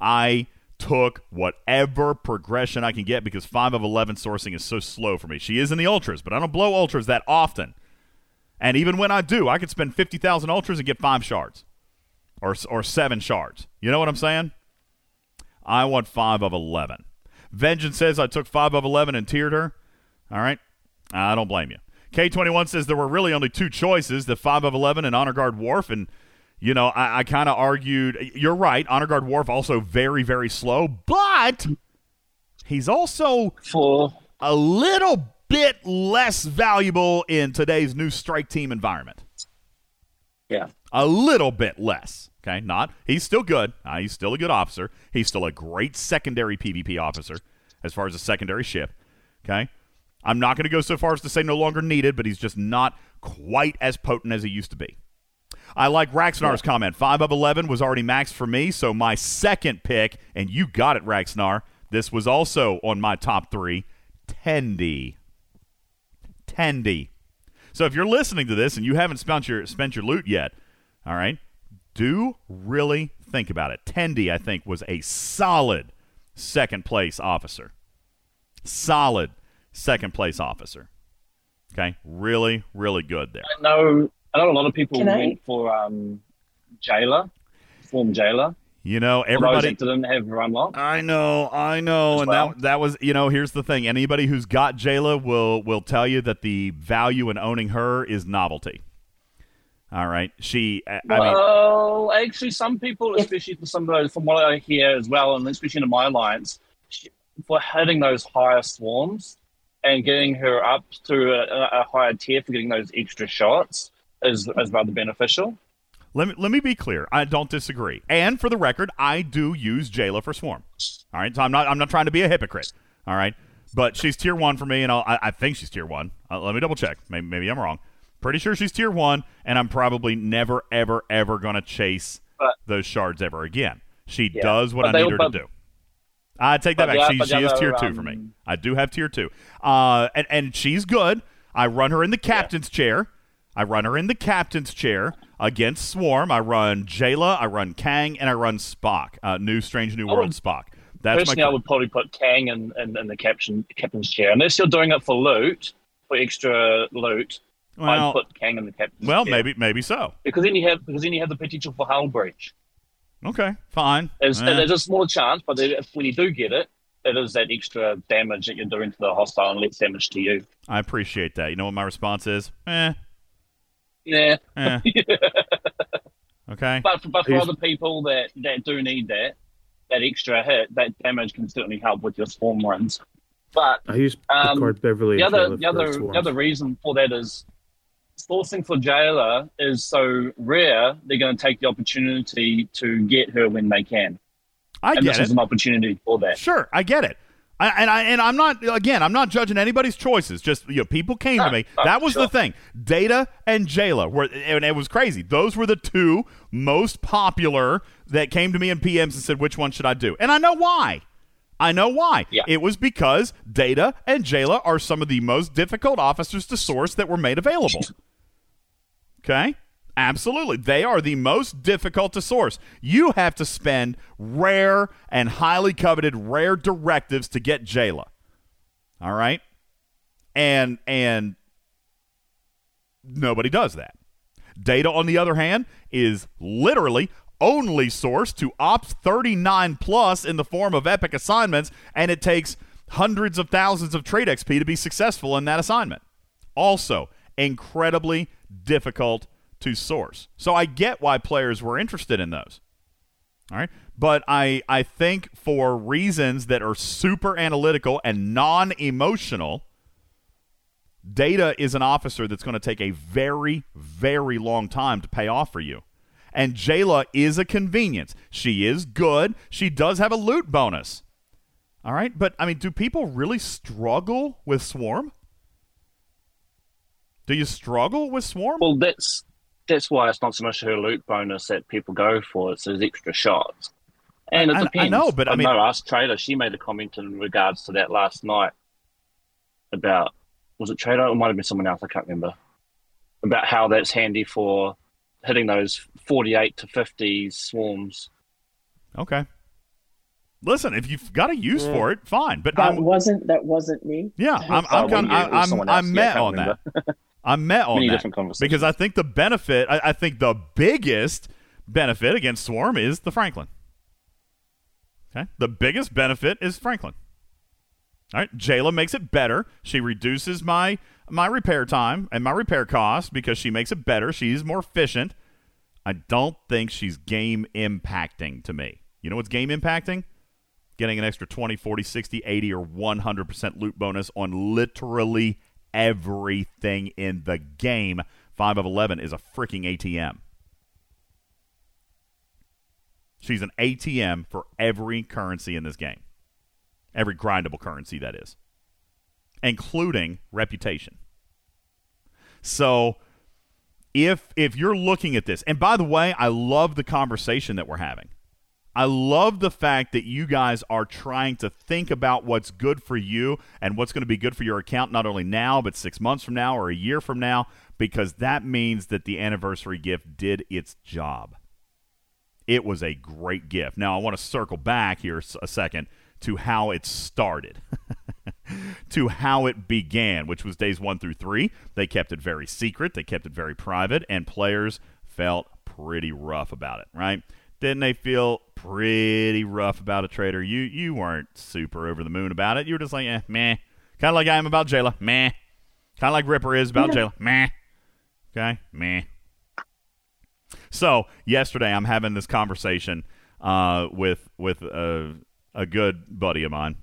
I took whatever progression I can get because 5 of 11 sourcing is so slow for me. She is in the ultras, but I don't blow ultras that often. And even when I do, I could spend 50,000 ultras and get 5 shards or or 7 shards. You know what I'm saying? I want 5 of 11. Vengeance says I took 5 of 11 and tiered her. All right. I don't blame you. K21 says there were really only two choices the 5 of 11 and Honor Guard Worf. And, you know, I, I kind of argued. You're right. Honor Guard Worf also very, very slow, but he's also for a little bit less valuable in today's new strike team environment. Yeah. A little bit less. Okay, not he's still good. Uh, he's still a good officer. He's still a great secondary PvP officer as far as a secondary ship. Okay, I'm not going to go so far as to say no longer needed, but he's just not quite as potent as he used to be. I like Raxnar's comment. Five of eleven was already maxed for me, so my second pick, and you got it, Raxnar. This was also on my top three. Tendi. Tendi. So if you're listening to this and you haven't spent your spent your loot yet, all right, do really think about it. Tendi, I think, was a solid second place officer. Solid second place officer. Okay, really, really good there. I know, I know a lot of people Can I- went for um, jailer, form jailer. You know, everybody. that didn't have unlock. I know, I know, and well. that that was you know. Here's the thing: anybody who's got Jaylah will will tell you that the value in owning her is novelty. All right, she. I I mean, well, actually, some people, especially for some of those, from what I hear as well, and especially in my alliance, she- for hitting those higher swarms and getting her up to a, a higher tier for getting those extra shots, is is rather beneficial. Let me let me be clear. I don't disagree. And for the record, I do use Jaylah for Swarm. All right, so I'm not I'm not trying to be a hypocrite. All right, but she's tier one for me, and I'll, I I think she's tier one. Uh, let me double check. Maybe, maybe I'm wrong. Pretty sure she's tier one, and I'm probably never ever ever gonna chase But- those shards ever again. She Yeah. does what But I need her but- to do. I take that back. she she is tier two for me. I do have tier two. Uh, and and she's good. I run her in the captain's chair. I run her in the captain's chair against Swarm. I run Jaylah. I run Kang, and I run Spock. Uh, new Strange New World would- Spock. That's my. Personally, I would probably put Kang in, in, in the captain captain's chair, unless you're doing it for loot, for extra loot. Well- I'd put Kang in the captain's well, chair. maybe maybe so. because then you have because then you have the potential for hull breach. Okay, fine. There's, Eh. there's a small chance, but if, when you do get it, it is that extra damage that you're doing to the hostile and less damage to you. I appreciate that. You know what my response is? Eh. Yeah. [laughs] Eh. Okay. But for, but for He's- other people that, that do need that that extra hit, that damage can certainly help with your swarm runs. But I use um, Picard Beverly. the other the other the other reason for that is sourcing for Jaylah is so rare. They're going to take the opportunity to get her when they can. I and get this it. is an opportunity for that. Sure, I get it. I, and I and I'm not again. I'm not judging anybody's choices. Just you know, people came to me. no, that was the thing. Data and Jaylah were, and it was crazy. Those were the two most popular that came to me in PMs and said, "Which one should I do?" And I know why. I know why. Yeah. It was because Data and Jaylah are some of the most difficult officers to source that were made available. [laughs] Okay? Absolutely. They are the most difficult to source. You have to spend rare and highly coveted rare directives to get Jaylah. All right? And and nobody does that. Data on the other hand is literally only sourced to Ops 39 plus in the form of epic assignments and it takes hundreds of thousands of trade XP to be successful in that assignment. Also, incredibly difficult to source. So I get why players were interested in those. All right. But I, I think for reasons that are super analytical and non emotional, Data is an officer that's going to take a very, very long time to pay off for you. And Jaylah is a convenience. She is good. She does have a loot bonus. All right. But, I mean, do people really struggle with Swarm? Do you struggle with Swarm? Well, that's that's why it's not so much her loot bonus that people go for; it's those extra shots. And it I- I know, but I mean- know us Trader. She made a comment in regards to that last night about was it Trader or it might have been someone else. I can't remember about how that's handy for hitting those forty-eight to fifty swarms. Okay. Listen, if you've got a use Yeah. for it, fine. But That I'm, wasn't that wasn't me. Yeah, I'm I'm well, kind yeah, it was I'm I'm else. Yeah, I met on that. [laughs] I'm met on Many that different conversations. because I think the benefit, I, I think the biggest benefit against Swarm is the Franklin. Okay, the biggest benefit is Franklin. All right, Jaylah makes it better. She reduces my my repair time and my repair cost because she makes it better. She's more efficient. I don't think she's game impacting to me. You know what's game impacting? Getting an extra 20, 40, 60, 80, or 100% loot bonus on literally everything in the game. 5 of 11 is a freaking ATM. She's an ATM for every currency in this game. Every grindable currency, that is, including reputation. So if if you're looking at this, and by the way, I love the conversation that we're having. I love the fact that you guys are trying to think about what's good for you and what's going to be good for your account, not only now, but six months from now or a year from now, because that means that the anniversary gift did its job. It was a great gift. Now, I want to circle back here a second to how it started, [laughs] to how it began, which was days one through three. They kept it very secret, they kept it very private, and players felt pretty rough about it, right? Didn't they feel pretty rough about a trader? You you weren't super over the moon about it. You were just like, eh, meh. Kind of like I am about Jaylah, meh. Kind of like Ripper is about Jaylah, meh. Okay, meh. So yesterday, I'm having this conversation uh, with with a, a good buddy of mine,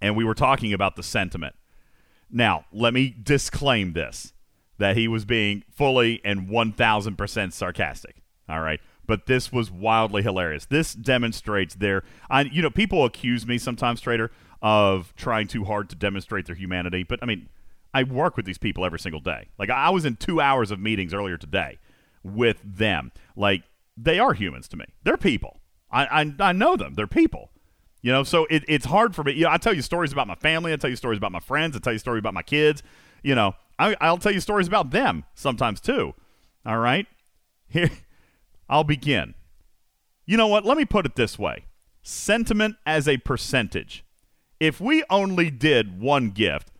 and we were talking about the sentiment. Now, let me disclaim this: that he was being fully and 1000% sarcastic. All right. But this was wildly hilarious. This demonstrates their I you know, people accuse me sometimes, Trader, of trying too hard to demonstrate their humanity, but I mean, I work with these people every single day. Like I was in 2 hours of meetings earlier today with them. Like they are humans to me. They're people. I I, I know them. They're people. You know, so it, it's hard for me. You know, I tell you stories about my family. I tell you stories about my friends. I tell you stories about my kids. You know, I, I'll tell you stories about them sometimes too. All right, here I'll begin. You know what? Let me put it this way: sentiment as a percentage. If we only did one gift,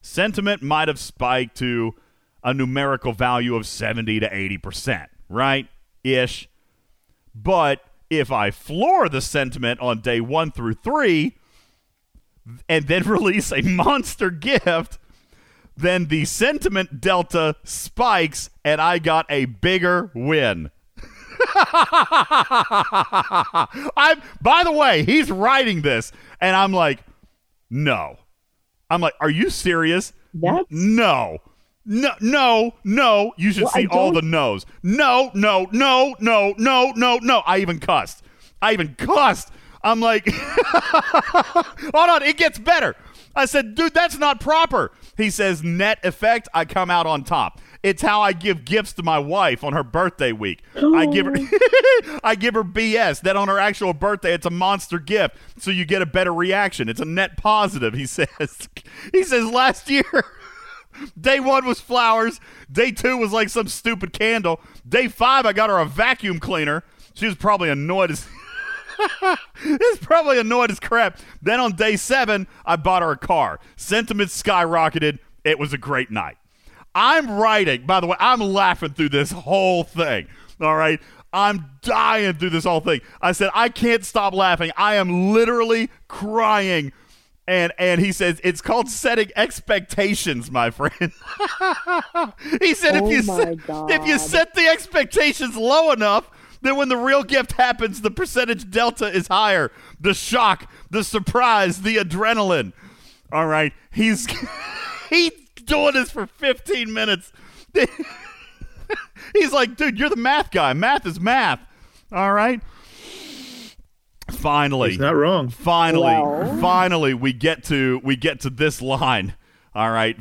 sentiment might have spiked to a numerical value of 70 to 80 percent, right? Ish. But if I floor the sentiment on day one through three and then [laughs] release a monster gift, then the sentiment delta spikes and I got a bigger win. [laughs] I'm by the way, he's writing this and I'm like, no. I'm like, are you serious? That's- no. No, no, no. You should Well, see all the no's. No, no, no, no, no, no, no. I even cussed. I even cussed. I'm like, [laughs] hold on, it gets better. I said, dude, that's not proper. He says, net effect, I come out on top. It's how I give gifts to my wife on her birthday week. I give her oh. [laughs] I give her BS. Then on her actual birthday, it's a monster gift. So you get a better reaction. It's a net positive, he [laughs] says. He says last year [laughs] Day one was flowers. Day two was like some stupid candle. Day five, I got her a vacuum cleaner. She was probably annoyed as. It's probably annoyed as crap. Then on day seven, I bought her a car. Sentiment skyrocketed. It was a great night. I'm writing, by the way, I'm laughing through this whole thing. All right. I'm dying through this whole thing. I said, I can't stop laughing. I am literally crying. And and he says it's called setting expectations, my friend. [laughs] he said Oh if you set, if you set the expectations low enough, then when the real gift happens, the percentage delta is higher. The shock, the surprise, the adrenaline. All right, he's [laughs] he's doing this for 15 minutes. [laughs] he's like, dude, you're the math guy. Math is math. All right. Finally, He's not wrong. finally Well. finally we get to we get to this line all right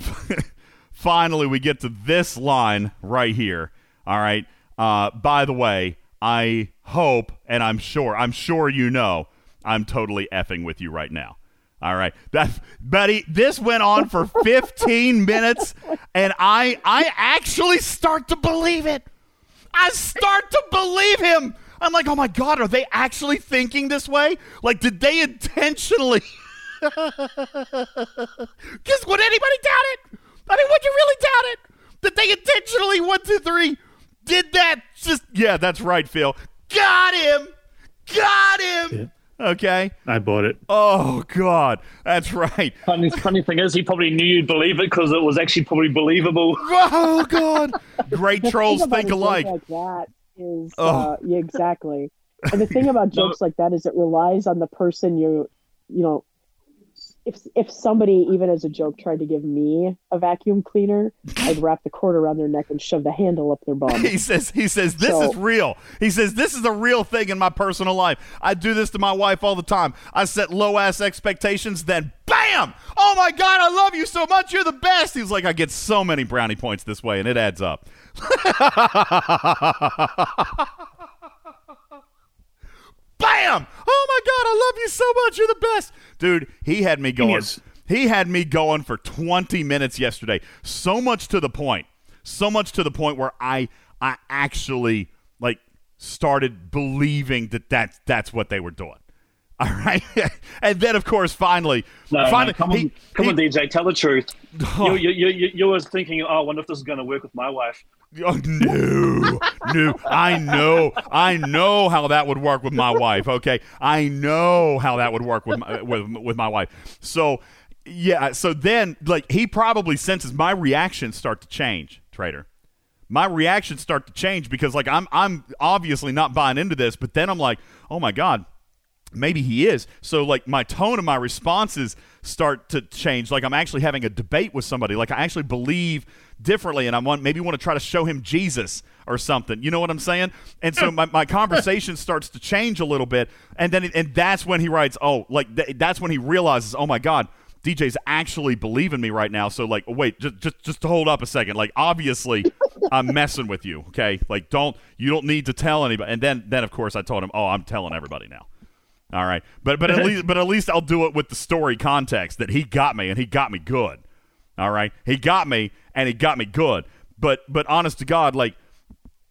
[laughs] finally we get to this line right here all right uh, by the way i hope and i'm sure i'm sure you know i'm totally effing with you right now all right that buddy this went on for 15 [laughs] minutes and i i actually start to believe it I start to believe him. I'm like, oh my God, are they actually thinking this way? Like, did they intentionally? [laughs] Because would anybody doubt it? I mean, would you really doubt it? That they intentionally, one, two, three, did that? Just, yeah, that's right, Phil. Got him. Got him. Okay. I bought it. Oh, God. That's right. Funny, funny thing is, he probably knew you'd believe it because it was actually probably believable. [laughs] Oh, God. Great The trolls think alike. Like that is, Oh. uh, yeah, exactly. And the thing [laughs] about jokes like that is it relies on the person you, you know, if if somebody even as a joke tried to give me a vacuum cleaner, I'd wrap the cord around their neck and shove the handle up their bum. [laughs] He says, he says, this So- is real. He says, this is a real thing in my personal life. I do this to my wife all the time. I set low ass expectations, then bam! Oh my God, I love you so much. You're the best. He's like, I get so many brownie points this way, and it adds up. [laughs] bam! Oh my God, I love you so much. You're the best. Dude, he had me going. Genius. He had me going for 20 minutes yesterday. So much to the point. So much to the point where I I actually like started believing that that's that's what they were doing. [laughs] All right. and then of course finally No, no, finally come on, he- come he- on, DJ, tell the truth. Oh. [laughs] You, you, you, you was thinking, oh, I wonder if this is going to work with my wife. Oh, no, no. I know. I know how that would work with my wife. Okay, I know how that would work with my, with with my wife. So, yeah. So then, like, he probably senses my reactions start to change, Trader. My reactions start to change because, like, I'm I'm obviously not buying into this, but then I'm like, oh my god, maybe he is. So like my tone and my responses start to change. Like I'm actually having a debate with somebody. Like I actually believe differently and I want maybe want to try to show him Jesus or something. You know what I'm saying? And so my, my conversation starts to change a little bit and then and that's when he writes, "Oh, like th- that's when he realizes, "Oh my god, DJ's actually believing me right now." So like, wait, just just just hold up a second. Like obviously I'm messing with you, okay? Like don't you don't need to tell anybody. And then then of course I told him, "Oh, I'm telling everybody now." All right, but but at [laughs] least but at least I'll do it with the story context that he got me and he got me good. All right, he got me and he got me good. But but honest to God, like,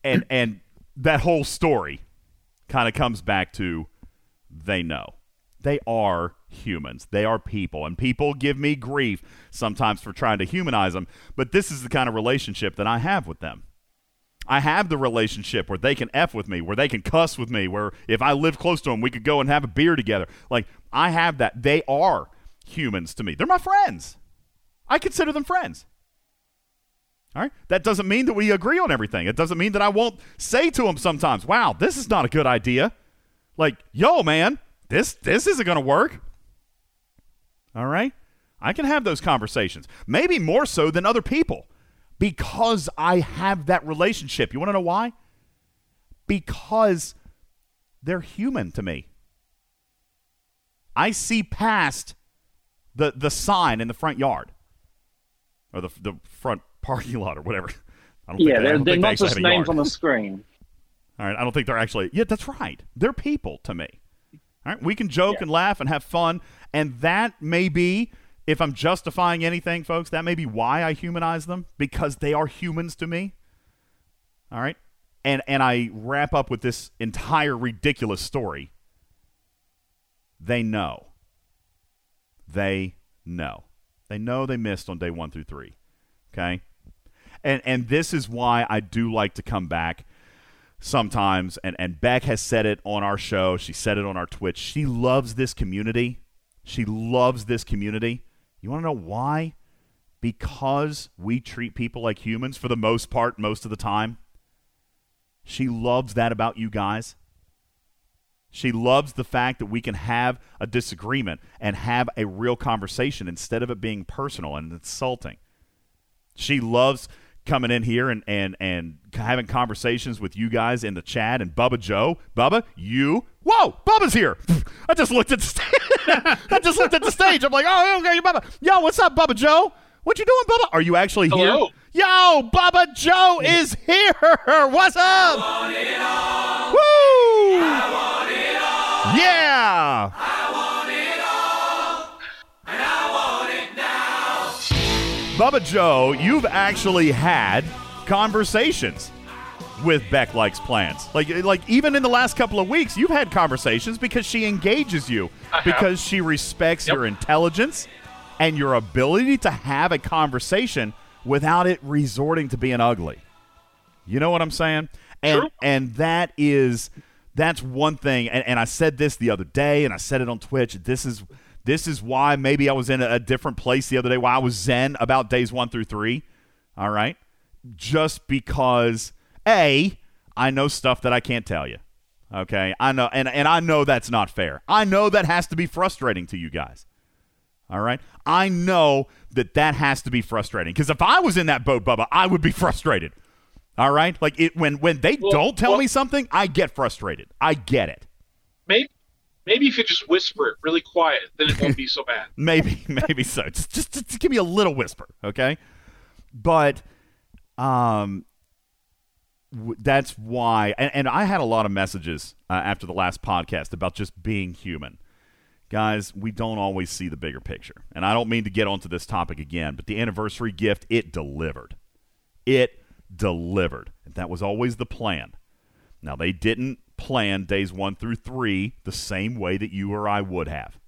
and and that whole story kind of comes back to they know they are humans, they are people, and people give me grief sometimes for trying to humanize them. But this is the kind of relationship that I have with them. I have the relationship where they can F with me, where they can cuss with me, where if I live close to them, we could go and have a beer together. Like, I have that. They are humans to me. They're my friends. I consider them friends. All right? That doesn't mean that we agree on everything. It doesn't mean that I won't say to them sometimes, wow, this is not a good idea. Like, yo, man, this this isn't going to work. All right? I can have those conversations. Maybe more so than other people because I have that relationship. You want to know why? Because they're human to me. I see past the the sign in the front yard or the the front parking lot or whatever. I don't Yeah, think they, they're, don't they're think not just names on the screen. [laughs] All right, I don't think they're actually. Yeah, that's right. They're people to me. All right, we can joke and laugh and have fun, and that may be, if I'm justifying anything, folks, that may be why I humanize them because they are humans to me. All right, and and I wrap up with this entire ridiculous story. They know. They know. They know they missed on day one through three. Okay, and and this is why I do like to come back sometimes and, and Beck has said it on our show. She said it on our Twitch. She loves this community. She loves this community. You want to know why? Because we treat people like humans for the most part, most of the time. She loves that about you guys. She loves the fact that we can have a disagreement and have a real conversation instead of it being personal and insulting. She loves coming in here and, and, and having conversations with you guys in the chat and Bubba Joe. Bubba, you. Whoa, Bubba's here. [laughs] I just looked at the stage. [laughs] I just looked at the stage. I'm like, oh, okay, Bubba. Yo, what's up, Bubba Joe? What you doing, Bubba? Are you actually Hello. here? Yo, Bubba Joe is here. [laughs] What's up? Woo! Yeah. Bubba Joe, you've actually had conversations with Beck Likes Plants. Like, like even in the last couple of weeks, you've had conversations because she engages you, I have. because she respects Yep. your intelligence and your ability to have a conversation without it resorting to being ugly. You know what I'm saying? And and that is that's one thing. And, and I said this the other day, and I said it on Twitch. This is this is why maybe I was in a, a different place the other day. Why I was zen about days one through three. All right, just because a I know stuff that I can't tell you. Okay, I know, and and I know that's not fair. I know that has to be frustrating to you guys. All right. I know that that has to be frustrating because if I was in that boat, Bubba, I would be [laughs] frustrated. All right. Like it when when they Well, don't tell well- me something, I get frustrated. I get it. Maybe maybe if you just whisper it really quiet, then it won't be so bad. [laughs] Maybe maybe so. Just, just just give me a little whisper, okay? But um w- that's why and, and I had a lot of messages uh, after the last podcast about just being human. Guys, we don't always see the bigger picture. And I don't mean to get onto this topic again, but the anniversary gift, it delivered. It delivered. That was always the plan. Now, they didn't plan days one through three the same way that you or I would have.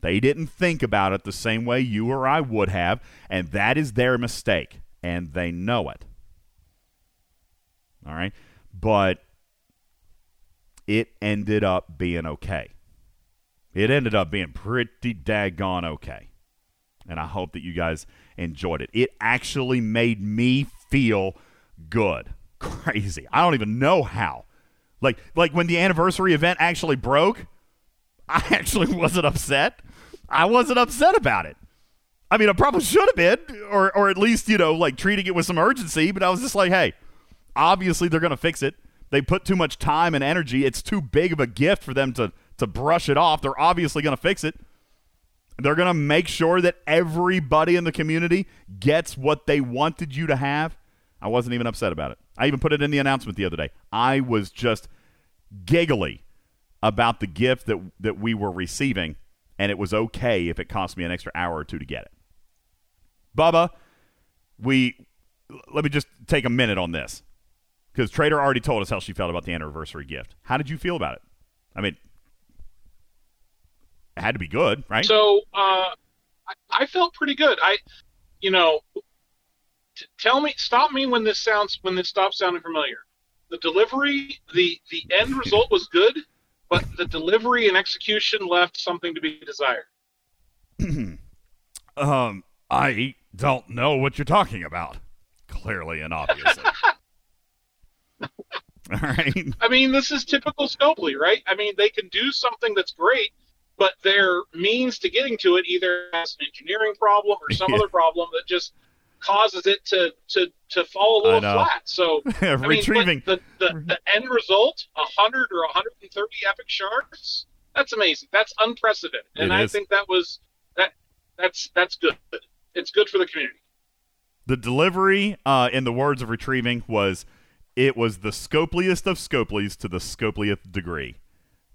They didn't think about it the same way you or I would have, and that is their mistake, and they know it. All right? But it ended up being okay. It ended up being pretty daggone okay. And I hope that you guys enjoyed it. It actually made me feel good. [laughs] Crazy. I don't even know how. Like like when the anniversary event actually broke, [laughs] I actually wasn't upset. I wasn't upset about it. I mean, I probably should have been, or or at least you know, like treating it with some urgency. But I was just like, hey, obviously they're to fix it. They put too much time and energy. It's too big of a gift for them to to brush it off. They're obviously to fix it. They're to make sure that everybody in the community gets what they wanted you to have. I wasn't even upset about it. I even put it in the announcement the other day. I was just giggly about the gift that that we were receiving, and it was okay if it cost me an extra hour or two to get it. Bubba, we let me just take a minute on this because Trader already told us how she felt about the anniversary gift. How did you feel about it? I mean, it had to be good, right? So uh, I, I felt pretty good. I, you know, t- tell me, stop me when this sounds when this stops sounding familiar. The delivery, the the end result was good, but the delivery and execution left something to be desired. [clears throat] um, I don't know what you're talking about. Clearly and obviously. [laughs] [laughs] All right. I mean, this is typical Scopely, right? I mean, they can do something that's great, but their means to getting to it either has an engineering problem or some Yeah. [laughs] other problem that just causes it to to to fall a little flat. So [laughs] I mean, Retrieving- the, the the end result, hundred or 130 epic shards, that's amazing. That's unprecedented, and It I is. think that was that that's that's good. It's good for the community. The delivery, uh, in the words of retrieving, was it was the scopeliest of scopelies to the scopeliest degree.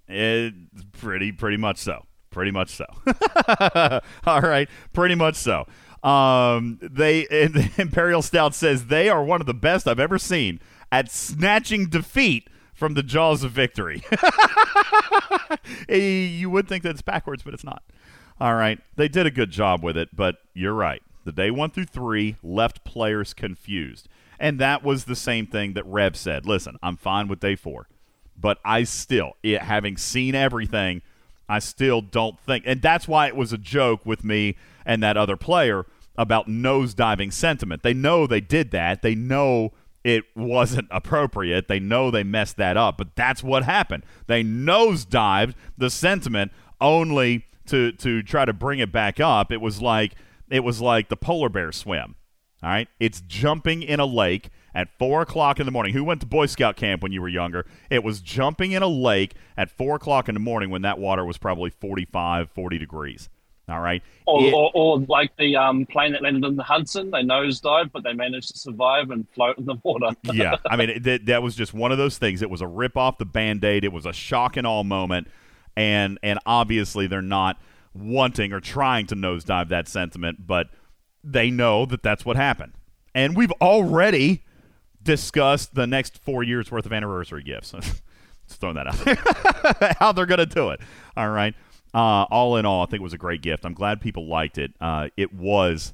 It, pretty, pretty much so. Pretty much so. [laughs] All right, pretty much so. Um, they [laughs] and Imperial Stout says they are one of the best I've ever seen at snatching defeat from the jaws of victory. [laughs] You would think that it's backwards, but it's not. All right. They did a good job with it, but you're right. The day one through three left players confused. And that was the same thing that Rev said. Listen, I'm fine with day four, but I still, it, having seen everything, I still don't think. And that's why it was a joke with me and that other player about nosediving sentiment. They know they did that. They know it wasn't appropriate. They know they messed that up, but that's what happened. They nosedived the sentiment only to to try to bring it back up. It was like it was like the polar bear swim. All right, it's jumping in a lake at four o'clock in the morning. Who went to Boy Scout camp when you were younger? It was jumping in a lake at four o'clock in the morning when that water was probably 45, 40 degrees. All right, Or, It- or, or like the um, plane that landed in the Hudson, they nosedived, but they managed to survive and float in the water. [laughs] yeah, I mean it, that, that was just one of those things. It was a rip off the band aid. It was a shock and all moment, and and obviously they're not wanting or trying to nosedive that sentiment, but they know that that's what happened, and we've already discussed the next four years worth of anniversary gifts. [laughs] Just throwing that out there. [laughs] How they're going to do it. All right. Uh, all in all, I think it was a great gift. I'm glad people liked it. Uh, it was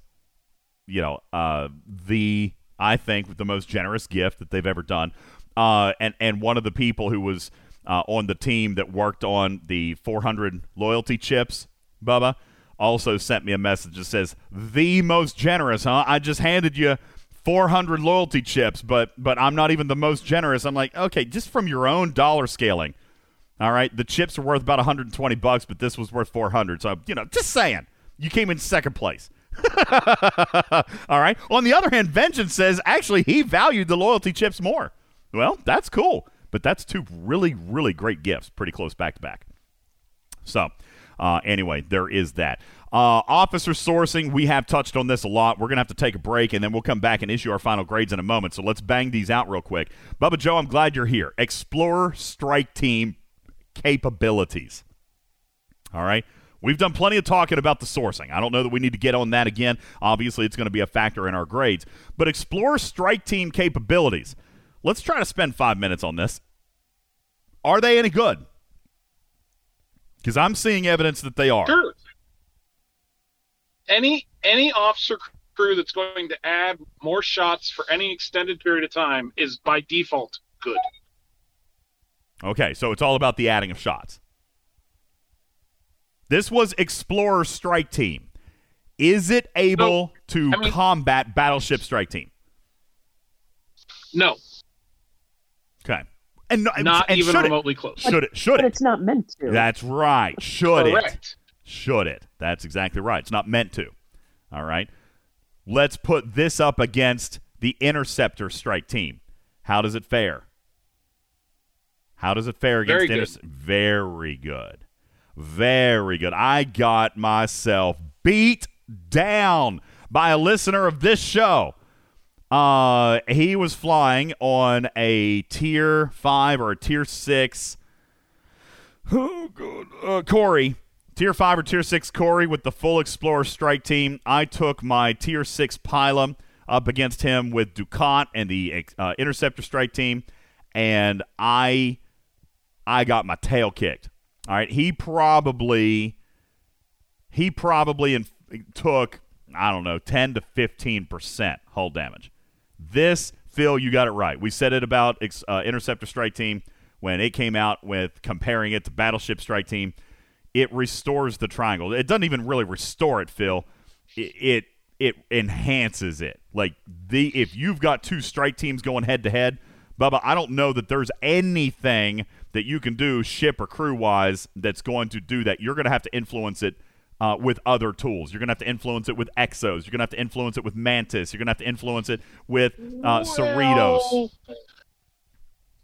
you know, uh, the I think the most generous gift that they've ever done. Uh, and and one of the people who was uh, on the team that worked on the 400 loyalty chips, Bubba, also sent me a message that says the most generous. Huh? I just handed you 400 loyalty chips, but but I'm not even the most generous. I'm like, okay, just from your own dollar scaling. All right, the chips are worth about 120 bucks, but this was worth 400. So you know, just saying, you came in second place. [laughs] All right. On the other hand, Vengeance says actually he valued the loyalty chips more. Well, that's cool, but that's two really, really great gifts, pretty close back to back. So, uh, anyway, there is that. Uh, officer sourcing, we have touched on this a lot. We're going to have to take a break, and then we'll come back and issue our final grades in a moment. So let's bang these out real quick. Bubba Joe, I'm glad you're here. Explorer Strike Team capabilities. All right. We've done plenty of talking about the sourcing. I don't know that we need to get on that again. Obviously, it's going to be a factor in our grades. But Explorer Strike Team capabilities. Let's try to spend five minutes on this. Are they any good? Because I'm seeing evidence that they are. Sure. Any any officer crew that's going to add more shots for any extended period of time is by default good. Okay, so it's all about the adding of shots. This was Explorer Strike Team. Is it able to I mean- combat Battleship Strike Team? No. Okay. and no, Not and even should it? remotely close. Should it? Should But it? it's not meant to. That's right. Should it? Should it? That's exactly right. It's not meant to. All right. Let's put this up against the interceptor strike team. How does it fare? How does it fare against Very good. Very good. Very good. I got myself beat down by a listener of this show. Uh, he was flying on a tier five or a tier six. Oh, God. Uh, Corey, tier five or tier six Corey with the full Explorer strike team. I took my tier six Pilum up against him with Dukat and the uh, Interceptor strike team, and I, I got my tail kicked. All right, he probably, he probably took I don't know ten to fifteen percent hull damage. This, Phil, you got it right. We said it about uh, Interceptor Strike Team when it came out with comparing it to Battleship Strike Team. It restores the triangle. It doesn't even really restore it, Phil. It it, it enhances it. Like the if you've got two strike teams going head to head, Bubba, I don't know that there's anything that you can do ship or crew wise that's going to do that. You're going to have to influence it uh, with other tools. You're going to have to influence it with Exos. You're going to have to influence it with Mantis. You're going to have to influence it with uh, Cerritos.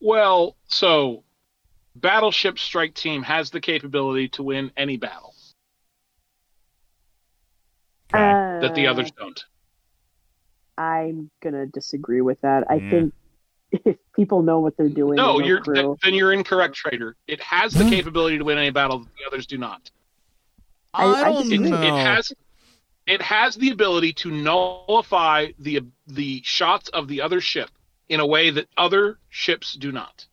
Well, so Battleship Strike Team has the capability to win any battle Uh, that the others don't. I'm gonna disagree with that. I Yeah. think if people know what they're doing, No, you're crew, th- then you're incorrect, Trader. It has the capability to win any battle that the others do not. I, I don't It, disagree. it has it has the ability to nullify the the shots of the other ship in a way that other ships do not.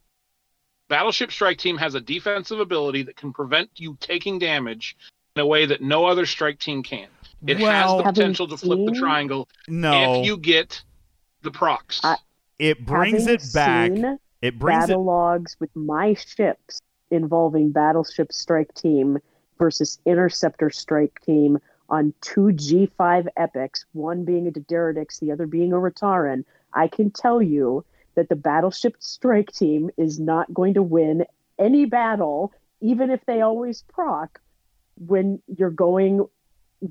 Battleship Strike Team has a defensive ability that can prevent you taking damage in a way that no other strike team can. It has the potential to flip the triangle No, if you get the procs. I- it brings Having it back. seen It brings it. battle logs with my ships involving Battleship Strike Team versus Interceptor Strike Team on two G5 epics, one being a Daenerys, the other being a Rataran. I can tell you that the Battleship Strike Team is not going to win any battle, even if they always proc, when you're going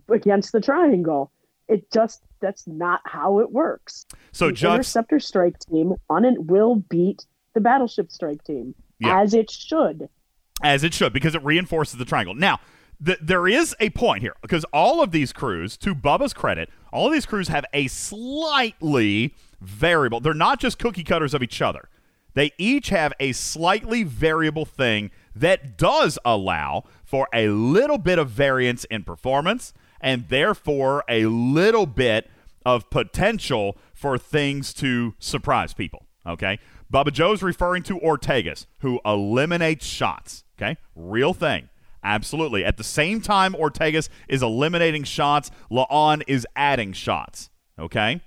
against the triangle. It just that's not how it works. So the Jux, Interceptor Strike Team on it will beat the Battleship Strike Team Yeah. as it should. as it should, because it reinforces the triangle. Now, th- there is a point here because all of these crews, to Bubba's credit, all of these crews have a slightly variable. They're not just cookie cutters of each other. They each have a slightly variable thing that does allow for a little bit of variance in performance and therefore a little bit of potential for things to surprise people. Okay? Bubba Joe's referring to Ortegas, who eliminates shots. Okay? Real thing. Absolutely. At the same time, Ortegas is eliminating shots, La'an is adding shots. Okay?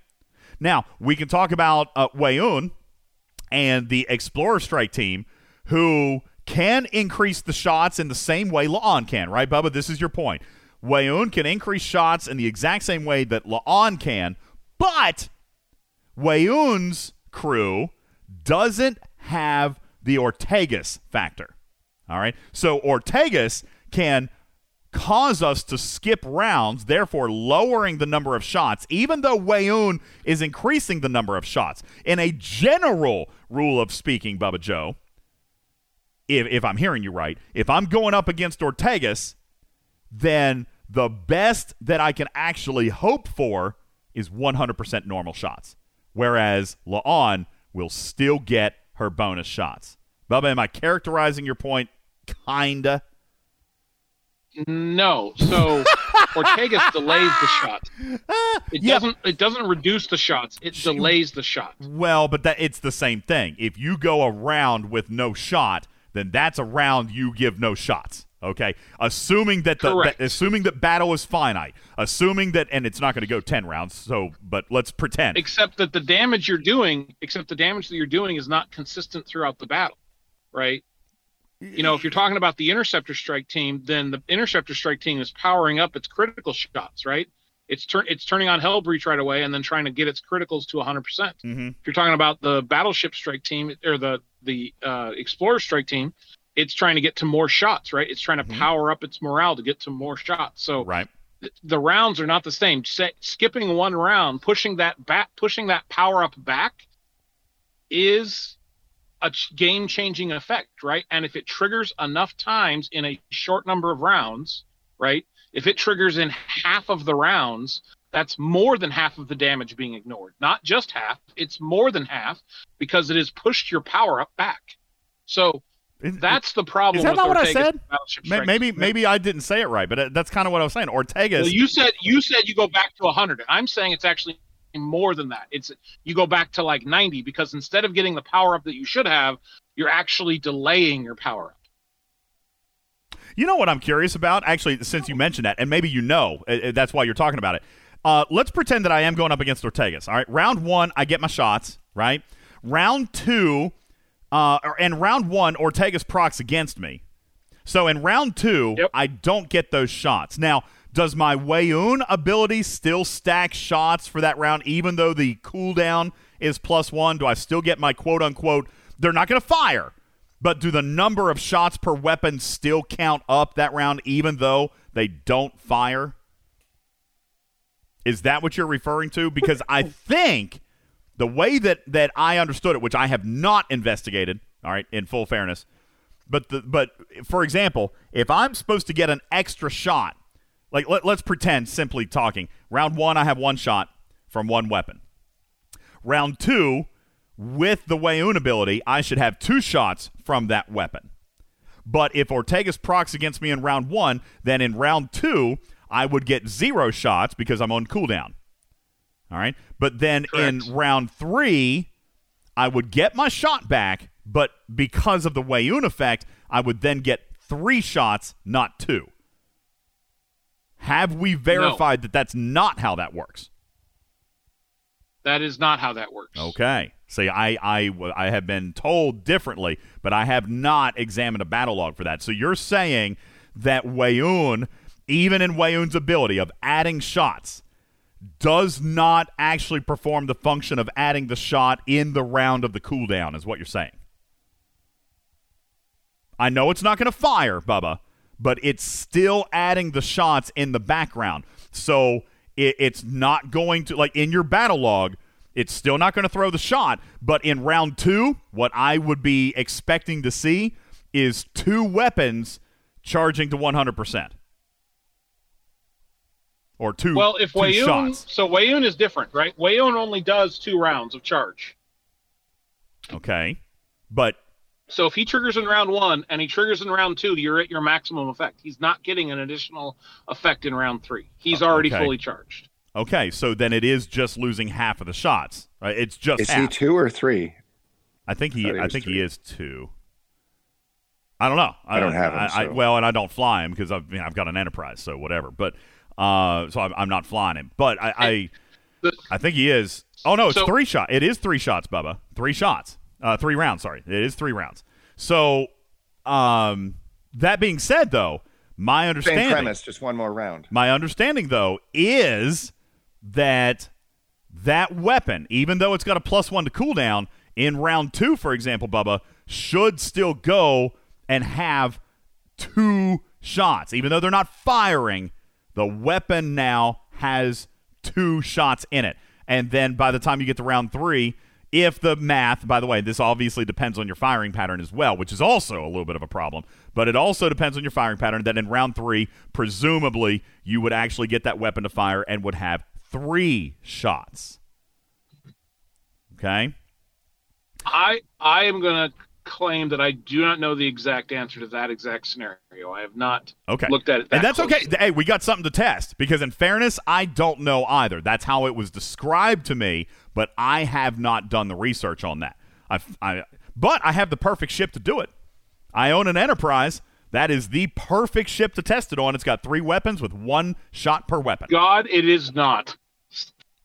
Now, we can talk about uh, Weyoun and the Explorer Strike team, who can increase the shots in the same way La'an can, right, Bubba? This is your point. Weyoun can increase shots in the exact same way that La'an can, but Weyoun's crew doesn't have the Ortegas factor. All right. So Ortegas can cause us to skip rounds, therefore lowering the number of shots, even though Weyoun is increasing the number of shots. In a general rule of speaking, Bubba Joe, if, if I'm hearing you right, if I'm going up against Ortegas, then the best that I can actually hope for is 100% normal shots. Whereas La'an will still get her bonus shots. Bubba, am I characterizing your point? Kinda. No. So Ortegas [laughs] delays the shot. It doesn't it doesn't reduce the shots. It delays the shot. Well, but that it's the same thing. If you go around with no shot, then that's a round you give no shots. Okay, assuming that the that- assuming that battle is finite, assuming that, and it's not going to go ten rounds. So, but let's pretend. Except that the damage you're doing, except the damage that you're doing is not consistent throughout the battle, right? You know, if you're talking about the interceptor strike team, then the interceptor strike team is powering up its critical shots, right? it's turn it's turning on hull breach right away and then trying to get its criticals to 100%. percent Mm-hmm. If you're talking about the battleship strike team or the the uh, explorer strike team, it's trying to get to more shots, right? It's trying to mm-hmm. power up its morale to get to more shots. So right. th- the rounds are not the same. Sa- skipping one round, pushing that back, pushing that power up back, is a game changing effect, right? And if it triggers enough times in a short number of rounds, right? If it triggers in half of the rounds, that's more than half of the damage being ignored. Not just half, it's more than half because it has pushed your power up back. So that's the problem. Is that with not what I said? Maybe maybe I didn't say it right, but uh, that's kind of what I was saying. Ortega's Well, you said you said you go back to 100. I'm saying it's actually more than that. It's you go back to like 90 because instead of getting the power up that you should have, you're actually delaying your power up. You know what I'm curious about? Actually, since you mentioned that, and maybe you know, uh, uh, that's why you're talking about it. Uh, let's pretend that I am going up against Ortegas. All right, round one, I get my shots. Right, round two, uh, and round one, Ortegas procs against me. So in round two, I don't get those shots. Now, does my Weyoun ability still stack shots for that round, even though the cooldown is plus one? Do I still get my quote unquote? They're not going to fire, but do the number of shots per weapon still count up that round, even though they don't fire? Is that what you're referring to? Because I [laughs] think the way that that I understood it, which I have not investigated, all right, in full fairness, but the but for example, if I'm supposed to get an extra shot, like let, let's pretend simply talking, round 1 I have one shot from one weapon. Round 2 with the Weyoun ability, I should have two shots from that weapon. But if Ortega's procs against me in round 1, then in round 2 I would get zero shots because I'm on cooldown. All right. But then in round three, I would get my shot back, but because of the Weyoun effect, I would then get three shots, not two. Have we verified that that's not how that works? That is not how that works. Okay. See, I, I, I have been told differently, but I have not examined a battle log for that. So you're saying that Weyoun, even in Weyoun's ability of adding shots, does not actually perform the function of adding the shot in the round of the cooldown, is what you're saying. I know it's not going to fire, Bubba, but it's still adding the shots in the background. So it, it's not going to, like in your battle log, it's still not going to throw the shot. But in round two, what I would be expecting to see is two weapons charging to 100%. Or two, Well, if two Weyoun, shots. so Weyoun is different, right? Weyoun only does two rounds of charge. Okay. But So if he triggers in round one and he triggers in round two, you're at your maximum effect. He's not getting an additional effect in round three. He's uh, already okay. fully charged. Okay, so then it is just losing half of the shots. Right? It's just Is half. he two or three? I think he. thought he I was think he is two. I don't know. I don't have him, I, I- so. well, and I don't fly him because I've you know, I've got an enterprise, so whatever. But uh, so I'm, I'm not flying him. But I I, I think he is. Oh no, it's So- three shot. It is three shots, Bubba. Three shots. Uh, three rounds. Sorry, it is three rounds. So, um, that being said, though, my Same understanding. premise, just one more round. My understanding, though, is that that weapon, even though it's got a plus one to cooldown, in round two, for example, Bubba, should still go and have two shots. Even though they're not firing, the weapon now has two shots in it. And then by the time you get to round three, if the math, by the way, this obviously depends on your firing pattern as well, which is also a little bit of a problem, but it also depends on your firing pattern that in round three, presumably, you would actually get that weapon to fire and would have three shots. Okay? I I am to claim that I do not know the exact answer to that exact scenario. I have not Okay. looked at it. That and that's closely. okay. Hey, we got something to test because, in fairness, I don't know either. That's how it was described to me, but I have not done the research on that. I, I, but I have the perfect ship to do it. I own an Enterprise. That is the perfect ship to test it on. It's got three weapons with one shot per weapon. God, it is not.